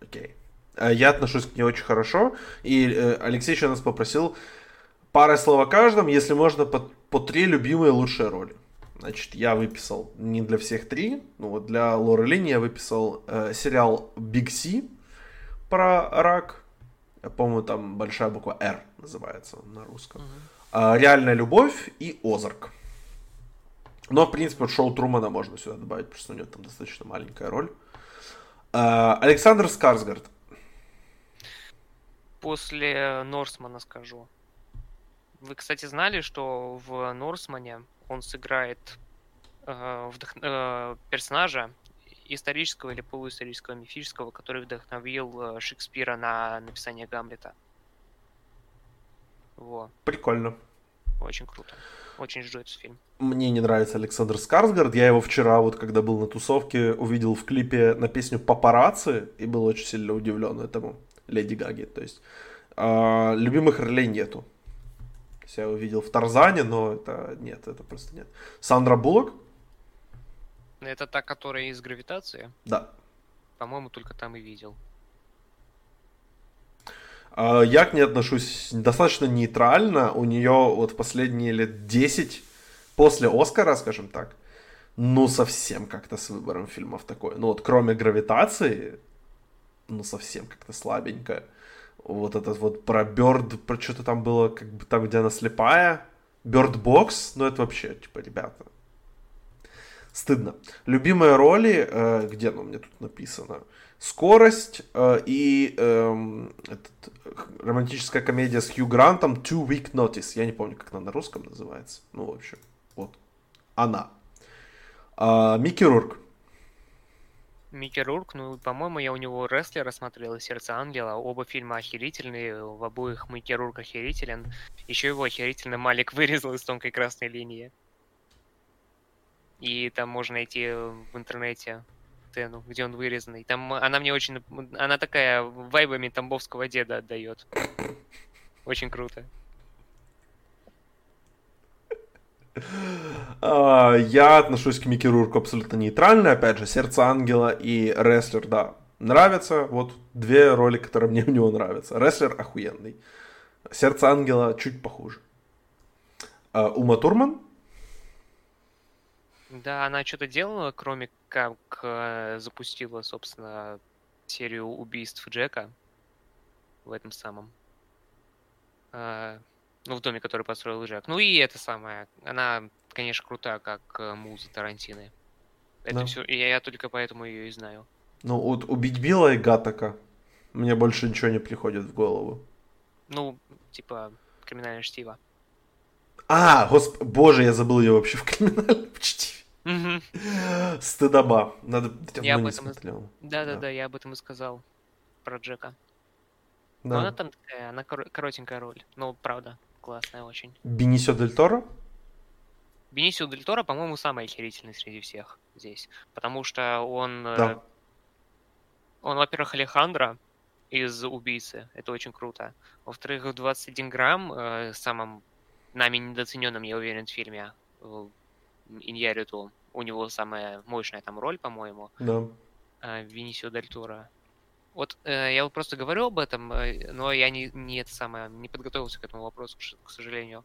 Окей. Э, Я отношусь к ней очень хорошо. И э, Алексей еще нас попросил парой слов о каждом, если можно, по, по три любимые лучшие роли. Значит, я выписал не для всех три, ну вот для Лоры Лини я выписал э, сериал Big C про рак. Я По-моему, там большая буква R называется на русском. А, Реальная любовь и Озарк. Но, в принципе, вот шоу Трумана можно сюда добавить, потому что у него там достаточно маленькая роль. А, Александр Скарсгард. После Норсмана скажу. Вы, кстати, знали, что в Норсмане он сыграет э, вдох- э, персонажа исторического или полуисторического, мифического, который вдохновил э, Шекспира на написание Гамлета. Во, Прикольно. очень круто. Очень жду этот фильм. Мне не нравится Александр Скарсгард. Я его вчера, вот когда был на тусовке, увидел в клипе на песню «Папарацци» и был очень сильно удивлен этому. Леди Гаги, то есть. А, любимых ролей нету. Я его видел в Тарзане, но это нет, это просто нет. Сандра Буллок? Это та, которая из гравитации. Да. По-моему, только там и видел. А, Я к ней отношусь достаточно нейтрально. У нее вот последние лет 10 после Оскара, скажем так, ну совсем как-то с выбором фильмов такое. Ну вот кроме гравитации, ну совсем как-то слабенько. Вот этот вот про Бёрд, про что-то там было, как бы там, где она слепая. Бокс, ну это вообще, типа, ребята. Стыдно. Любимые роли, э, где оно мне тут написано? Скорость э, и э, этот, романтическая комедия с Хью Грантом Two Week Notice. Я не помню, как она на русском называется. Ну, в общем, вот. Она. А, Микки Рурк. Микки Рурк, ну, по-моему, я у него рестлера смотрел, «Сердце ангела». Оба фильма охерительные, в обоих Микки Рурк охерителен. Еще его охерительно Малик вырезал из тонкой красной линии. И там можно найти в интернете Тену, где он вырезанный. Там она мне очень... Она такая вайбами тамбовского деда отдает. Очень круто. А, я отношусь к Микки Рурку абсолютно нейтрально. Опять же, Сердце Ангела и Рестлер, да, нравятся. Вот две роли, которые мне у него нравятся. Рестлер охуенный. Сердце Ангела чуть похуже. А, Ума Турман. Да, она что-то делала, кроме как э, запустила, собственно, серию убийств Джека в этом самом. Ну, в доме, который построил Джек. Ну и это самое. Она, конечно, крутая, как э, муза Тарантины. Это да. все. Я, я только поэтому ее и знаю. Ну, вот убить Билла и Гатака. Мне больше ничего не приходит в голову. Ну, типа, криминальное чтиво. А, госп... боже, я забыл ее вообще в криминальном чтиве. Угу. Стыдоба. Надо... Я об этом... смотрел. Да-да-да, да. я об этом и сказал. Про Джека. Да. Но она там такая, она коротенькая роль. Ну, правда, классная очень. Бенисио Дель Торо? Бенисио Дель Торо, по-моему, самый охерительный среди всех здесь. Потому что он... Э, да. Он, во-первых, Алехандро из «Убийцы». Это очень круто. Во-вторых, 21 грамм, э, самым нами недооцененным, я уверен, в фильме э, Иньяриту. У него самая мощная там роль, по-моему. Да. Э, Винисио Дель Торо. Вот э, я вот просто говорю об этом, э, но я не, не это самое, не подготовился к этому вопросу, к сожалению.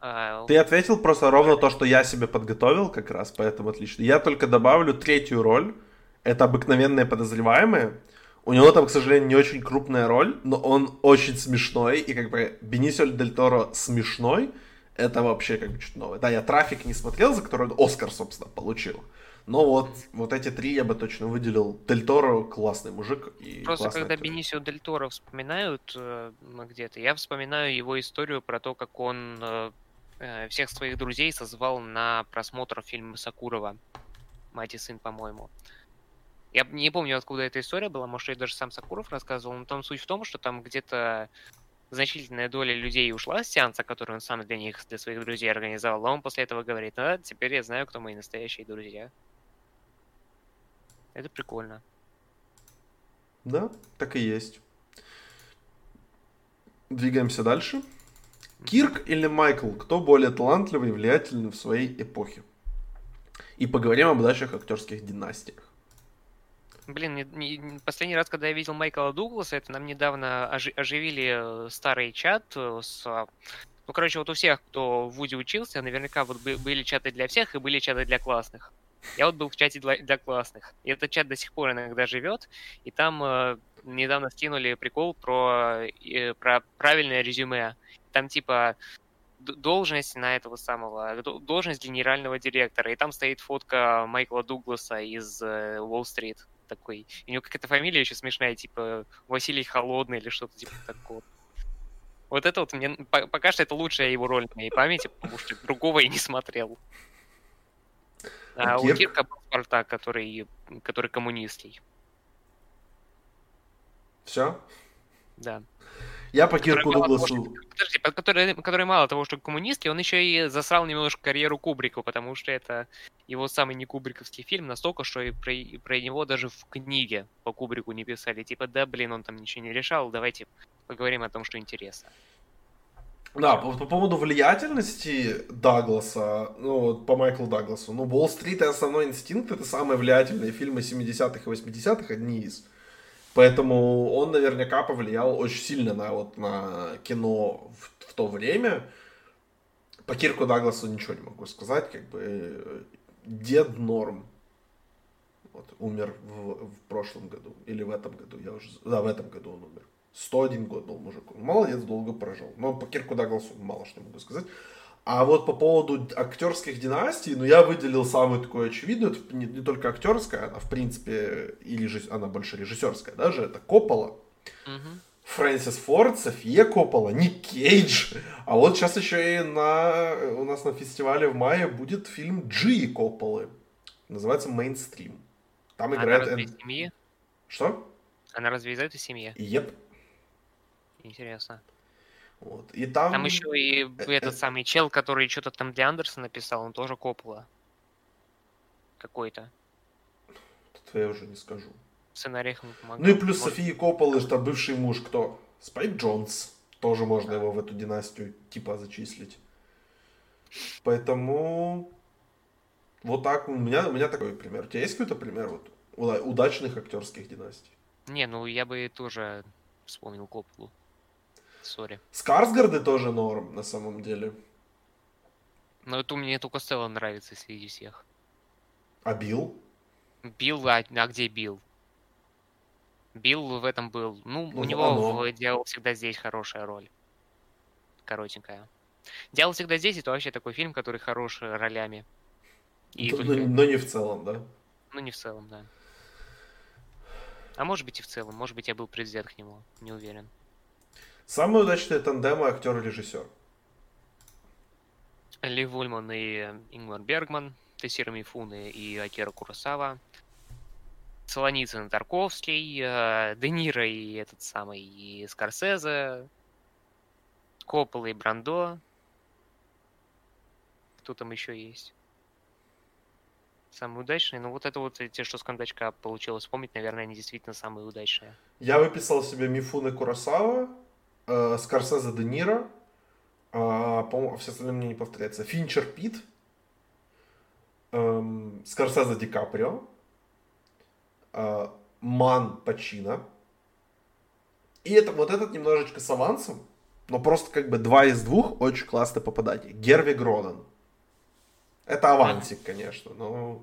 А, Ты ответил просто ровно то, что я себе подготовил как раз, поэтому отлично. Я только добавлю третью роль. Это обыкновенные подозреваемые. У него там, к сожалению, не очень крупная роль, но он очень смешной. И как бы Бенисио Дель Торо смешной. Это вообще как бы что-то новое. Да, я «Трафик» не смотрел, за который он Оскар, собственно, получил. Но вот, вот эти три я бы точно выделил. Дель Торо классный мужик. И Просто когда актер. Бенисио Дель Торо вспоминают э, где-то, я вспоминаю его историю про то, как он э, э, всех своих друзей созвал на просмотр фильма Сакурова. Мать и сын, по-моему. Я не помню, откуда эта история была, может, я даже сам Сакуров рассказывал, но там суть в том, что там где-то значительная доля людей ушла с сеанса, который он сам для них, для своих друзей организовал, а он после этого говорит, а теперь я знаю, кто мои настоящие друзья. Это прикольно. Да, так и есть. Двигаемся дальше. Кирк или Майкл, кто более талантливый и влиятельный в своей эпохе? И поговорим об дальших актерских династиях. Блин, не, не, последний раз, когда я видел Майкла Дугласа, это нам недавно ожи, оживили э, старый чат э, с... Ну, короче, вот у всех, кто в Вуди учился, наверняка вот были чаты для всех и были чаты для классных. Я вот был в чате для, для классных. И этот чат до сих пор иногда живет. И там э, недавно скинули прикол про, э, про правильное резюме. Там типа должность на этого самого, должность генерального директора. И там стоит фотка Майкла Дугласа из э, Уолл-стрит такой. И у него какая-то фамилия еще смешная, типа Василий Холодный или что-то типа такого. Вот это вот мне пока что это лучшая его роль в моей памяти, потому что другого я не смотрел. А Кирк? у Кирка был Спартак, который, который коммунистский. Все? Да. Я по Кирку Дугласу... Подожди, который, который мало того, что коммунистский, он еще и засрал немножко карьеру Кубрика, потому что это его самый не кубриковский фильм, настолько, что и про, и про него даже в книге по Кубрику не писали. Типа, да, блин, он там ничего не решал, давайте поговорим о том, что интересно. Да, по, по поводу влиятельности Дагласа, ну, вот по Майклу Дагласу, ну, Уолл-стрит и Основной инстинкт это самые влиятельные фильмы 70-х и 80-х, одни из. Поэтому он наверняка повлиял очень сильно на, вот, на кино в, в то время. По Кирку Дагласу ничего не могу сказать, как бы дед норм. Вот, умер в, в прошлом году или в этом году, я уже... Да, в этом году он умер. 101 год был мужик. Молодец, долго прожил. Но по Кирку Дагласу мало что могу сказать. А вот по поводу актерских династий, ну я выделил самую такую очевидную, это не, не только актерская, она в принципе и режисс... она больше режиссерская даже, это Коппола. Мгм. Фрэнсис Форд, София Коппола, Ник Кейдж. А вот сейчас еще и на, у нас на фестивале в мае будет фильм Джи Копполы. Называется «Мейнстрим». Там Она играет... разве Эн- семьи? Что? Она разве из этой семьи? Еп. Интересно. Вот. И там... Там еще и э, этот э. самый чел, который что-то там для Андерсона писал, он тоже Коппола. Какой-то. Тут я уже не скажу. Сценарий помогал. Ну и плюс Может, Софии Копполы, что бывший муж кто? Спайк Джонс. Тоже можно его в эту династию типа зачислить. Поэтому вот так у меня, у меня такой пример. У тебя есть какой-то пример вот уда- удачных актерских династий? Не, ну я бы тоже вспомнил Копполу. Sorry. Скарсгарды тоже норм на самом деле. Но это мне только Стелла нравится среди всех. А Билл? Билл, а, а где Билл? Билл в этом был. Ну, Ну, у него оно. в «Дьявол всегда здесь» хорошая роль. Коротенькая. «Дьявол всегда здесь» — это вообще такой фильм, который хорош ролями. И но, только- но не в целом, да? Ну, не в целом, да. А может быть и в целом. Может быть, я был предвзят к нему. Не уверен. Самые удачные тандемы актер-режиссер. Ли Вульман и Ингмар Бергман, Тессира Мифуны и Акира Куросава, Солоницын Тарковский, э, Де Ниро и этот самый и Скорсезе, Коппола и Брандо. Кто там еще есть? Самые удачные. Ну, вот это вот те, что с кондачка получилось вспомнить, наверное, они действительно самые удачные. Я выписал себе Мифуны Куросава, э, Скорсезе Де Ниро, а, по-моему, все остальные мне не повторяется. Финчер Пит, эм, Скорсезе Ди Каприо, э, Ман Пачино. И это вот этот немножечко с авансом, но просто как бы два из двух очень классные попадания. Герви Гронан. Это авансик, конечно, но,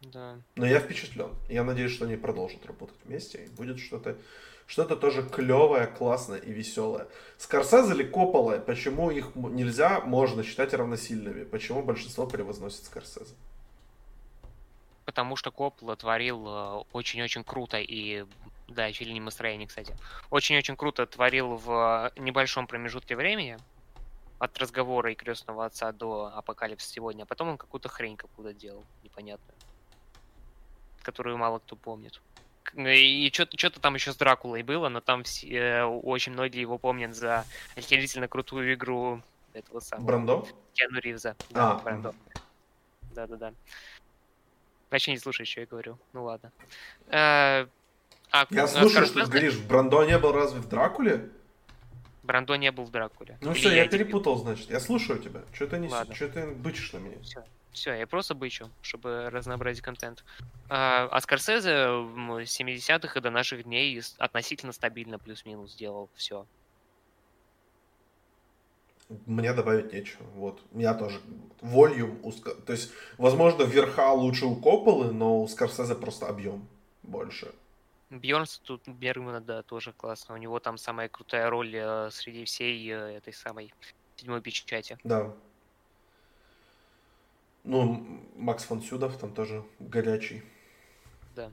Да. но я впечатлен. Я надеюсь, что они продолжат работать вместе и будет что-то что-то тоже клевое, классное и веселое. Скорсезе или Коппола, почему их нельзя, можно считать равносильными? Почему большинство превозносит Скорсезе? Потому что Коппола творил э, очень-очень круто и да, и Феллини настроение, кстати. Очень-очень круто творил в небольшом промежутке времени от разговора и крестного отца до апокалипсиса сегодня, а потом он какую-то хрень какую-то делал, непонятную, которую мало кто помнит. К- И что-то там еще с Дракулой было, но там все, э, очень многие его помнят за охерительно крутую игру этого самого Брандо? Киану Ривза. Да, А, Брандо. Да-да-да. Вообще не слушай, что я говорю. Ну ладно. Э, А, Я а слушаю, что ты говоришь, Брандо не был разве в Дракуле? Брандо не был в Дракуле. Ну Или все, я дебил? перепутал, значит. Я слушаю тебя. Что ты не что ты бычишь на меня? Все, я просто бычу, чтобы разнообразить контент. А, а Скорсезе с 70-х и до наших дней относительно стабильно плюс-минус делал все. Мне добавить нечего. Вот. Я тоже. Волюм. у То есть, возможно, верха лучше у Копполы, но у Скорсезе просто объем больше. Бьернс тут Бергмана, да, тоже классно. У него там самая крутая роль э, среди всей э, этой самой седьмой печати. Да. Ну, Макс фон Сюдов там тоже горячий. Да.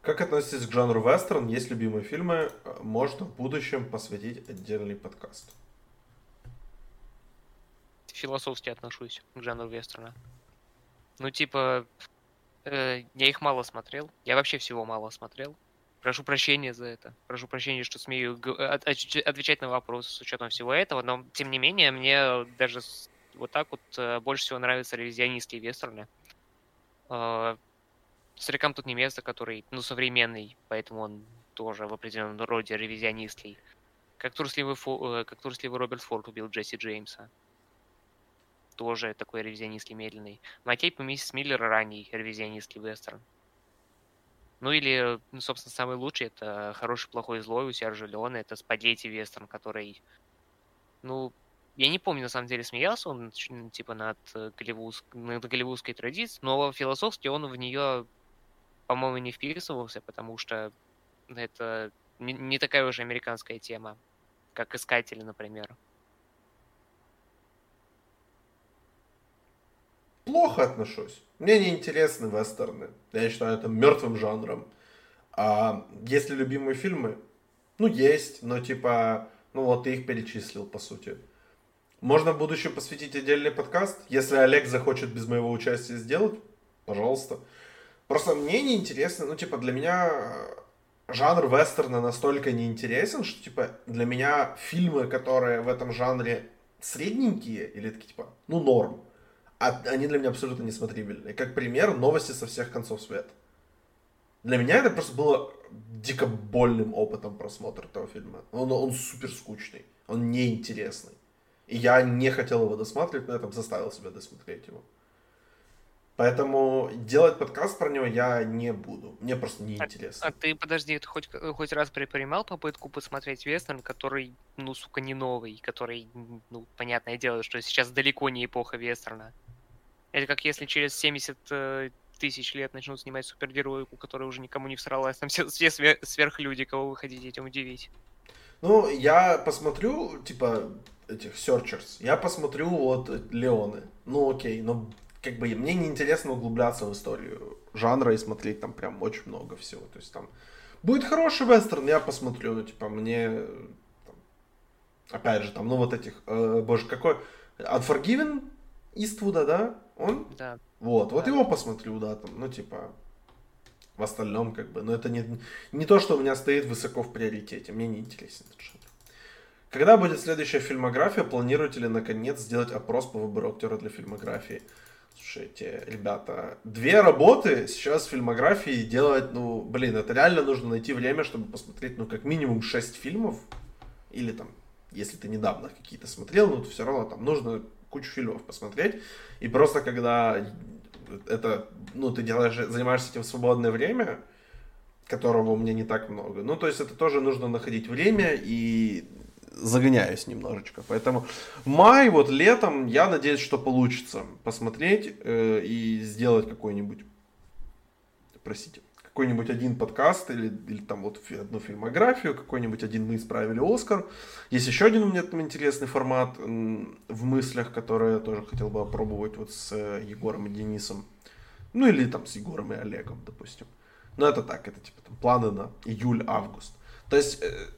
Как относитесь к жанру вестерн? Есть любимые фильмы? Можно в будущем посвятить отдельный подкаст. философски отношусь к жанру вестерна. Ну, типа, э, я их мало смотрел. Я вообще всего мало смотрел. Прошу прощения за это. Прошу прощения, что смею отвечать на вопросы с учетом всего этого, но, тем не менее, мне даже с- вот так вот э, больше всего нравятся ревизионистские вестерны. Э, Старикам тут не место, который, ну, современный, поэтому он тоже в определенном роде ревизионистский. Как трусливый, Фо- э, как трусливый Роберт Форд убил Джесси Джеймса тоже такой ревизионистский медленный. Маккей по миссис Миллер ранний ревизионистский вестерн. Ну или, ну, собственно, самый лучший это хороший, плохой, злой у Сержа Леона. Это спагетти вестерн, который, ну, я не помню, на самом деле, смеялся он, типа, над, э, голливуд, над голливудской традицией, но в философски он в нее, по-моему, не вписывался, потому что это не, такая уже американская тема, как «Искатели», например. Плохо отношусь. Мне не интересны вестерны. Я считаю это мертвым жанром. А если любимые фильмы? Ну, есть, но типа... Ну вот ты их перечислил, по сути. Можно в будущем посвятить отдельный подкаст. Если Олег захочет без моего участия сделать, пожалуйста. Просто мне не интересно, ну, типа, для меня жанр вестерна настолько неинтересен, что, типа, для меня фильмы, которые в этом жанре средненькие, или такие, типа, ну, норм, а они для меня абсолютно несмотрибельные. Как пример, новости со всех концов света. Для меня это просто было дико больным опытом просмотра этого фильма. Он, он супер скучный, он неинтересный. И я не хотел его досматривать, но я там заставил себя досмотреть его. Поэтому делать подкаст про него я не буду. Мне просто неинтересно. А, а ты, подожди, ты хоть, хоть раз предпринимал попытку посмотреть вестерн, который, ну, сука, не новый, который, ну, понятное дело, что сейчас далеко не эпоха вестерна. Это как если через 70 э, тысяч лет начнут снимать супергероику, которая уже никому не всралась, там все, все сверхлюди, кого вы хотите этим удивить. Ну, я посмотрю, типа, этих Searchers, я посмотрю вот Леоны. Ну, окей, но как бы мне неинтересно углубляться в историю жанра и смотреть там прям очень много всего. То есть там будет хороший вестерн, я посмотрю, типа мне там, опять же там, ну вот этих, э, боже, какой Unforgiven Иствуда, да? Он? Да. Вот, вот да. его посмотрю, да, там, ну типа в остальном как бы, но это не, не то, что у меня стоит высоко в приоритете, мне не интересен этот жанр. Когда будет следующая фильмография? Планируете ли наконец сделать опрос по выбору актера для фильмографии? Слушайте, ребята, две работы сейчас в фильмографии делать, ну, блин, это реально нужно найти время, чтобы посмотреть, ну, как минимум шесть фильмов. Или там, если ты недавно какие-то смотрел, ну, то все равно там нужно кучу фильмов посмотреть. И просто когда это, ну, ты делаешь, занимаешься этим в свободное время, которого у меня не так много. Ну, то есть это тоже нужно находить время и загоняюсь немножечко. Поэтому май, вот летом, я надеюсь, что получится посмотреть э, и сделать какой-нибудь, простите, какой-нибудь один подкаст или, или там вот одну фильмографию, какой-нибудь один мы исправили Оскар. Есть еще один у меня там интересный формат в мыслях, который я тоже хотел бы опробовать вот с э, Егором и Денисом. Ну или там с Егором и Олегом, допустим. Но это так, это типа там планы на июль-август. То есть э,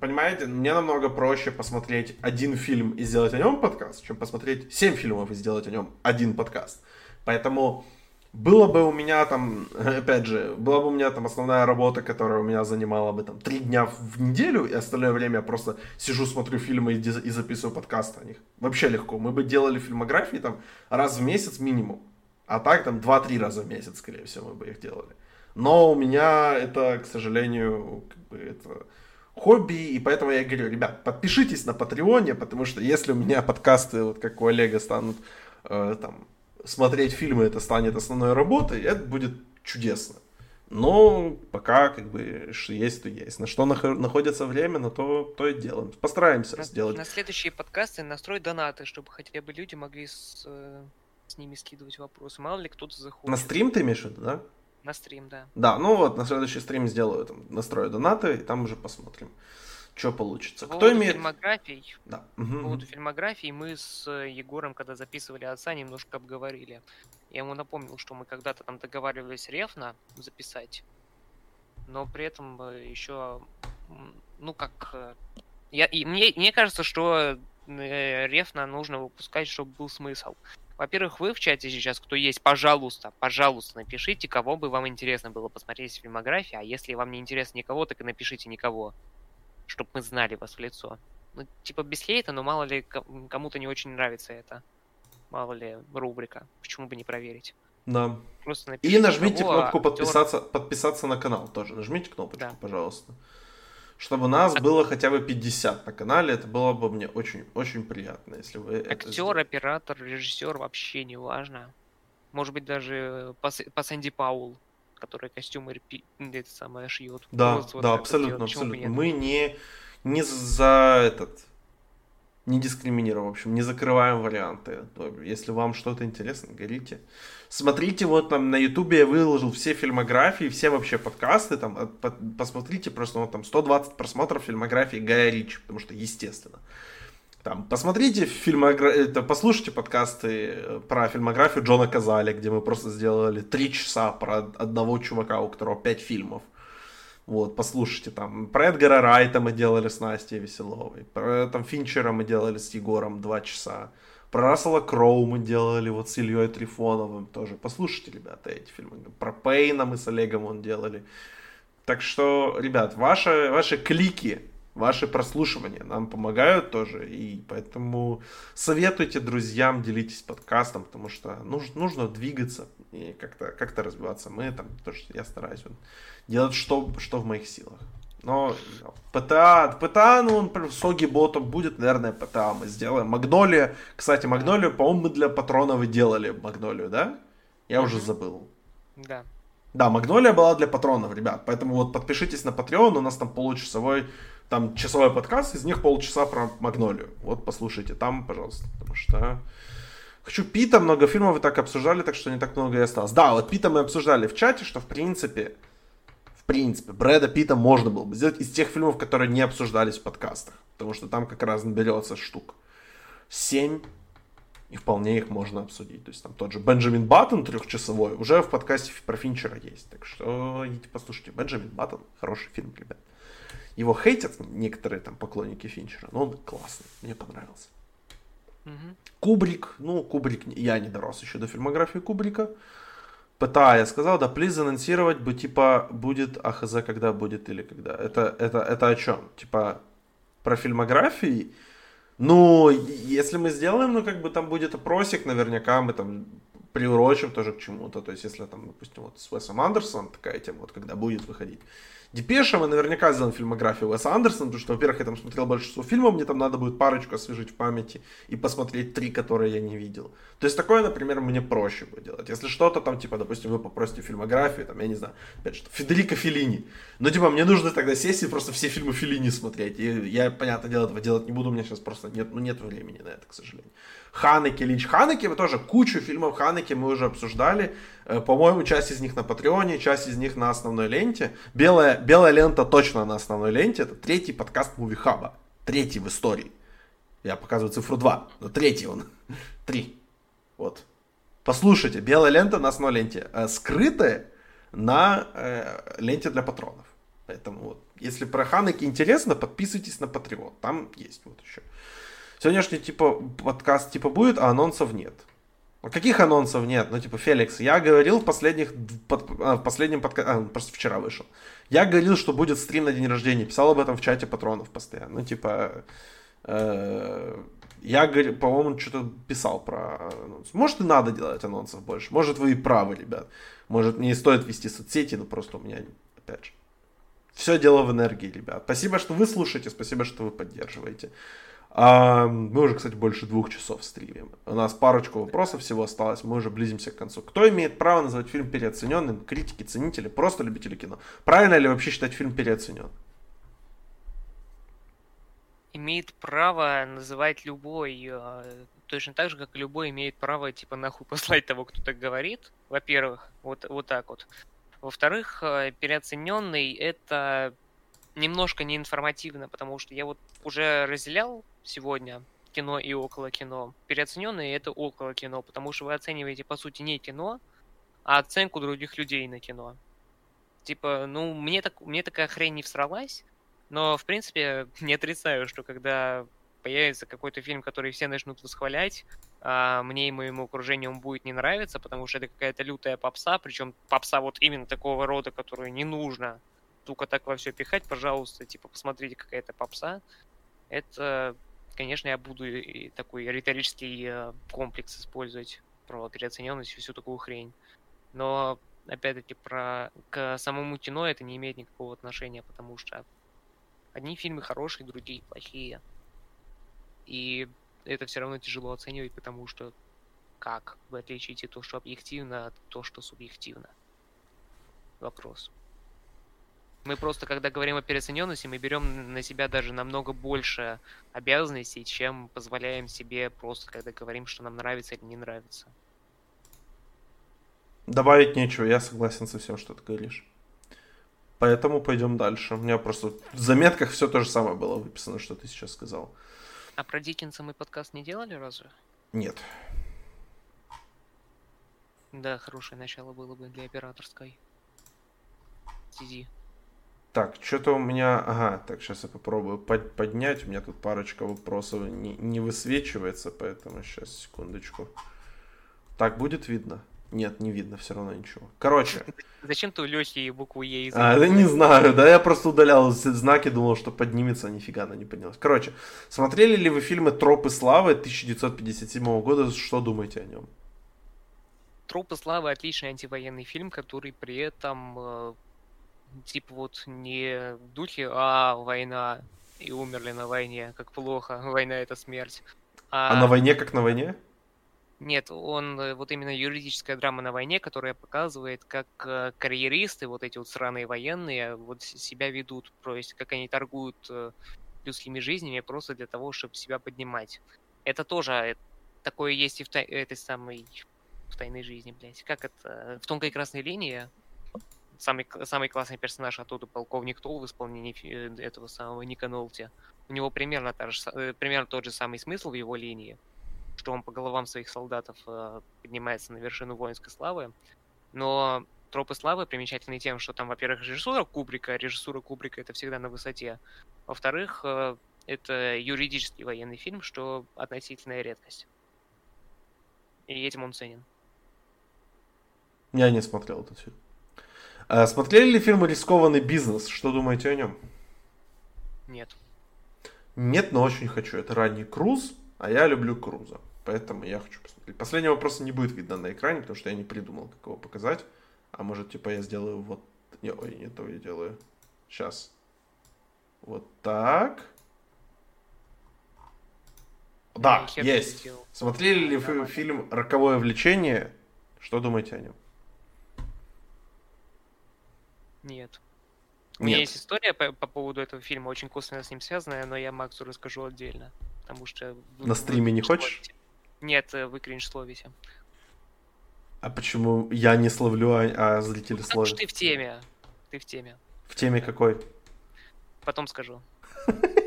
понимаете, мне намного проще посмотреть один фильм и сделать о нем подкаст, чем посмотреть семь фильмов и сделать о нем один подкаст. Поэтому было бы у меня там, опять же, была бы у меня там основная работа, которая у меня занимала бы там три дня в неделю, и остальное время я просто сижу, смотрю фильмы и, и записываю подкасты о них. Вообще легко. Мы бы делали фильмографии там раз в месяц минимум. А так там два-три раза в месяц, скорее всего, мы бы их делали. Но у меня это, к сожалению, как бы это хобби, и поэтому я говорю, ребят, подпишитесь на Патреоне, потому что если у меня подкасты, вот как у Олега, станут э, там смотреть фильмы, это станет основной работой, это будет чудесно. Но пока как бы что есть, то есть. На что находится время, на то, то и делаем. Постараемся на, сделать. На следующие подкасты настроить донаты, чтобы хотя бы люди могли с, э, с ними скидывать вопросы. Мало ли кто-то заходит. На стрим ты имеешь в виду, да? На стрим, да. Да, ну вот, на следующий стрим сделаю, там, настрою донаты, и там уже посмотрим, что получится. По Кто имеет... фильмографий, да. по поводу фильмографии мы с Егором, когда записывали отца, немножко обговорили. Я ему напомнил, что мы когда-то там договаривались рефно записать, но при этом э, еще, ну как, э, я, и мне, мне кажется, что э, рефна нужно выпускать, чтобы был смысл. Во-первых, вы в чате сейчас, кто есть, пожалуйста, пожалуйста, напишите, кого бы вам интересно было посмотреть в фильмографии, а если вам не интересно никого, так и напишите никого, чтобы мы знали вас в лицо. Ну, типа без хейта, но мало ли кому-то не очень нравится это. Мало ли рубрика, почему бы не проверить. Да. Просто Или нажмите кого, кнопку подписаться, подписаться на канал тоже. Нажмите кнопочку, да. пожалуйста чтобы нас а... было хотя бы 50 на канале, это было бы мне очень-очень приятно, если вы Актер, оператор, режиссер, вообще не важно. Может быть, даже по, по Сэнди Паул, который костюмы это самое шьет. Да, вот, да, абсолютно, абсолютно. Мы не, не за этот не дискриминируем, в общем, не закрываем варианты. Если вам что-то интересно, горите. Смотрите, вот там на ютубе я выложил все фильмографии, все вообще подкасты, там, посмотрите, просто вот там 120 просмотров фильмографии Гая Ричи, потому что естественно. там, посмотрите фильмогра... это, послушайте подкасты э, про фильмографию Джона Казали, где мы просто сделали три часа про одного чувака, у которого пять фильмов. Вот, послушайте там. Про Эдгара Райта мы делали с Настей Веселовой. Про там Финчера мы делали с Егором два часа. Про Рассела Кроу мы делали вот с Ильей Трифоновым тоже. Послушайте, ребята, эти фильмы. Про Пейна мы с Олегом он делали. Так что, ребят, ваши, ваши клики, ваши прослушивания нам помогают тоже. И поэтому советуйте друзьям, делитесь подкастом, потому что нужно, нужно двигаться и как-то как развиваться. Мы там тоже, я стараюсь вот, делать что, что в моих силах. Но ПТА, ПТА, ну, он Соги ботом будет, наверное, ПТА мы сделаем. Магнолия, кстати, Магнолию, по-моему, мы для патронов и делали Магнолию, да? Я mm-hmm. уже забыл. Да. Да, Магнолия была для патронов, ребят. Поэтому вот подпишитесь на Patreon, у нас там получасовой, там часовой подкаст, из них полчаса про Магнолию. Вот послушайте там, пожалуйста, потому что... Хочу Пита, много фильмов вы так обсуждали, так что не так много и осталось. Да, вот Пита мы обсуждали в чате, что в принципе принципе, Брэда Питта можно было бы сделать из тех фильмов, которые не обсуждались в подкастах. Потому что там как раз наберется штук 7, и вполне их можно обсудить. То есть там тот же Бенджамин Баттон трехчасовой уже в подкасте про Финчера есть. Так что идите послушайте. Бенджамин Баттон хороший фильм, ребят. Его хейтят некоторые там поклонники Финчера, но он классный, мне понравился. Угу. Кубрик, ну, Кубрик, я не дорос еще до фильмографии Кубрика. ПТА я сказал, да, плиз анонсировать бы, типа, будет АХЗ, когда будет или когда. Это, это, это о чем? Типа, про фильмографии? Ну, если мы сделаем, ну, как бы там будет опросик, наверняка мы там приурочим тоже к чему-то. То есть, если там, допустим, вот с Уэсом Андерсоном такая тема, вот когда будет выходить, Депеша мы наверняка сделаем фильмографию Уэса Андерсона, потому что, во-первых, я там смотрел большинство фильмов, мне там надо будет парочку освежить в памяти и посмотреть три, которые я не видел. То есть такое, например, мне проще будет делать. Если что-то там, типа, допустим, вы попросите фильмографию, там, я не знаю, опять что, Федерико Феллини. Ну, типа, мне нужно тогда сесть и просто все фильмы Феллини смотреть. И я, понятное дело, этого делать не буду, у меня сейчас просто нет, ну, нет времени на это, к сожалению. Ханеке, Линч Ханеке, мы тоже кучу фильмов Ханеке мы уже обсуждали. Э, по-моему, часть из них на Патреоне, часть из них на основной ленте. Белая, белая лента точно на основной ленте. Это третий подкаст Мувихаба. Третий в истории. Я показываю цифру 2, но третий он. Три. Вот. Послушайте, белая лента на основной ленте. Э, скрытая на э, ленте для патронов. Поэтому вот, если про Ханеки интересно, подписывайтесь на Patreon. Там есть вот еще. Сегодняшний типа подкаст типа будет, а анонсов нет. Каких анонсов нет? Ну, типа, Феликс, я говорил в последних, под, а, в последнем подкасте, а, просто вчера вышел. Я говорил, что будет стрим на день рождения, писал об этом в чате патронов постоянно. Ну, типа, э, я, по-моему, что-то писал про анонс. Может, и надо делать анонсов больше. Может, вы и правы, ребят. Может, не стоит вести соцсети, но просто у меня, опять же, все дело в энергии, ребят. Спасибо, что вы слушаете, спасибо, что вы поддерживаете. А, мы уже, кстати, больше двух часов стримим. У нас парочку вопросов всего осталось, мы уже близимся к концу. Кто имеет право называть фильм переоцененным? Критики, ценители, просто любители кино? Правильно ли вообще считать фильм переоценен? Имеет право называть любой, э, точно так же, как любой имеет право, типа, нахуй послать того, кто так говорит, во-первых, вот, вот так вот. Во-вторых, э, переоцененный это немножко неинформативно, потому что я вот уже разделял сегодня кино и около кино. Переоцененные это около кино, потому что вы оцениваете по сути не кино, а оценку других людей на кино. Типа, ну, мне, так, мне такая хрень не всралась, но, в принципе, не отрицаю, что когда появится какой-то фильм, который все начнут восхвалять, а мне и моему окружению он будет не нравиться, потому что это какая-то лютая попса, причем попса вот именно такого рода, которую не нужно только так во все пихать, пожалуйста, типа, посмотрите, какая-то попса. Это конечно, я буду и такой риторический э, комплекс использовать про переоцененность и всю такую хрень. Но, опять-таки, про к самому кино это не имеет никакого отношения, потому что одни фильмы хорошие, другие плохие. И это все равно тяжело оценивать, потому что как вы отличите то, что объективно, от то, что субъективно? Вопрос. Мы просто, когда говорим о переоцененности, мы берем на себя даже намного больше обязанностей, чем позволяем себе просто, когда говорим, что нам нравится или не нравится. Добавить нечего, я согласен со всем, что ты говоришь. Поэтому пойдем дальше. У меня просто в заметках все то же самое было выписано, что ты сейчас сказал. А про Диккенса мы подкаст не делали разве? Нет. Да, хорошее начало было бы для операторской. Сиди. Так, что-то у меня... Ага, так, сейчас я попробую под, поднять. У меня тут парочка вопросов не, не высвечивается, поэтому сейчас, секундочку. Так, будет видно? Нет, не видно, все равно ничего. Короче. Зачем ты Лехи букву Е из А, да не знаю, да я просто удалял знаки, думал, что поднимется, нифига она не поднялась. Короче, смотрели ли вы фильмы «Тропы славы» 1957 года, что думаете о нем? «Тропы славы» отличный антивоенный фильм, который при этом э, типа вот не в духе «А, война, и умерли на войне, как плохо, война это смерть». А, а на войне как на войне? Нет, он э, вот именно юридическая драма на войне, которая показывает, как э, карьеристы, вот эти вот сраные военные, вот себя ведут, то есть как они торгуют э, людскими жизнями просто для того, чтобы себя поднимать. Это тоже такое есть и в тай- этой самой в тайной жизни, блядь. Как это? В тонкой красной линии самый, самый классный персонаж оттуда полковник Тол в исполнении этого самого Ника Нолти. У него примерно, та же, примерно тот же самый смысл в его линии что он по головам своих солдатов э, поднимается на вершину воинской славы. Но Тропы славы примечательны тем, что там, во-первых, режиссура Кубрика, режиссура Кубрика это всегда на высоте. Во-вторых, э, это юридический военный фильм, что относительная редкость. И этим он ценен. Я не смотрел этот фильм. А, смотрели ли фильм «Рискованный бизнес»? Что думаете о нем? Нет. Нет, но очень хочу. Это ранний Круз, а я люблю Круза. Поэтому я хочу посмотреть. Последнего вопроса не будет видно на экране, потому что я не придумал, как его показать. А может, типа, я сделаю вот... Не, ой, не то я делаю. Сейчас. Вот так. Да, есть. Смотрели ли вы фильм «Роковое влечение»? Что думаете о нем? Нет. У меня есть история по, по поводу этого фильма, очень косвенно с ним связанная, но я Максу расскажу отдельно. Потому что... На стриме не хочешь? Нет, э, вы кринж словите. А почему я не словлю, а, а зрители Потому словят? Потому что ты в теме. Ты в теме. В теме какой? Потом скажу.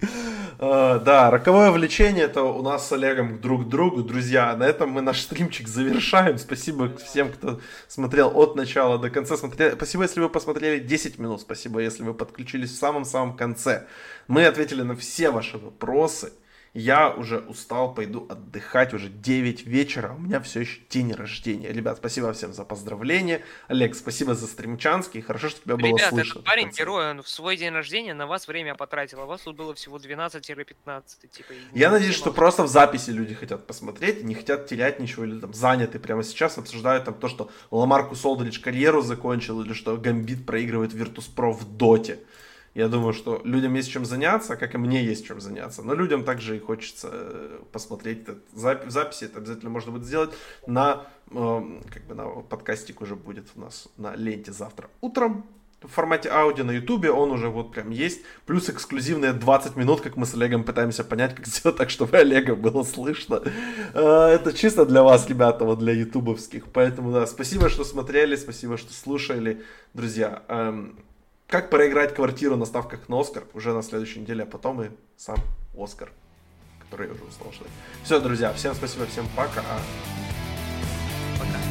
Uh, да, роковое влечение это у нас с Олегом друг к другу, друзья. На этом мы наш стримчик завершаем. Спасибо всем, кто смотрел от начала до конца. Спасибо, если вы посмотрели 10 минут. Спасибо, если вы подключились в самом-самом конце. Мы ответили на все ваши вопросы. Я уже устал, пойду отдыхать, уже 9 вечера, у меня все еще день рождения. Ребят, спасибо всем за поздравления. Олег, спасибо за стримчанский, хорошо, что тебя было Ребят, слышно. Ребят, парень герой, он в свой день рождения на вас время потратил, а вас тут было всего 12-15. Типа, Я надеюсь, что просто в записи люди хотят посмотреть, не хотят терять ничего, или там заняты прямо сейчас, обсуждают там то, что Ламаркус Олдрич карьеру закончил, или что Гамбит проигрывает Virtus.pro в доте. Я думаю, что людям есть чем заняться, как и мне есть чем заняться. Но людям также и хочется э, посмотреть этот запись, записи. Это обязательно можно будет сделать на, э, как бы на подкастик уже будет у нас на ленте завтра утром в формате аудио на ютубе, он уже вот прям есть, плюс эксклюзивные 20 минут, как мы с Олегом пытаемся понять, как сделать так, чтобы Олега было слышно. Э, это чисто для вас, ребята, вот для ютубовских, поэтому да, спасибо, что смотрели, спасибо, что слушали, друзья как проиграть квартиру на ставках на Оскар уже на следующей неделе, а потом и сам Оскар, который я уже узнал. Все, друзья, всем спасибо, всем пока. А- пока.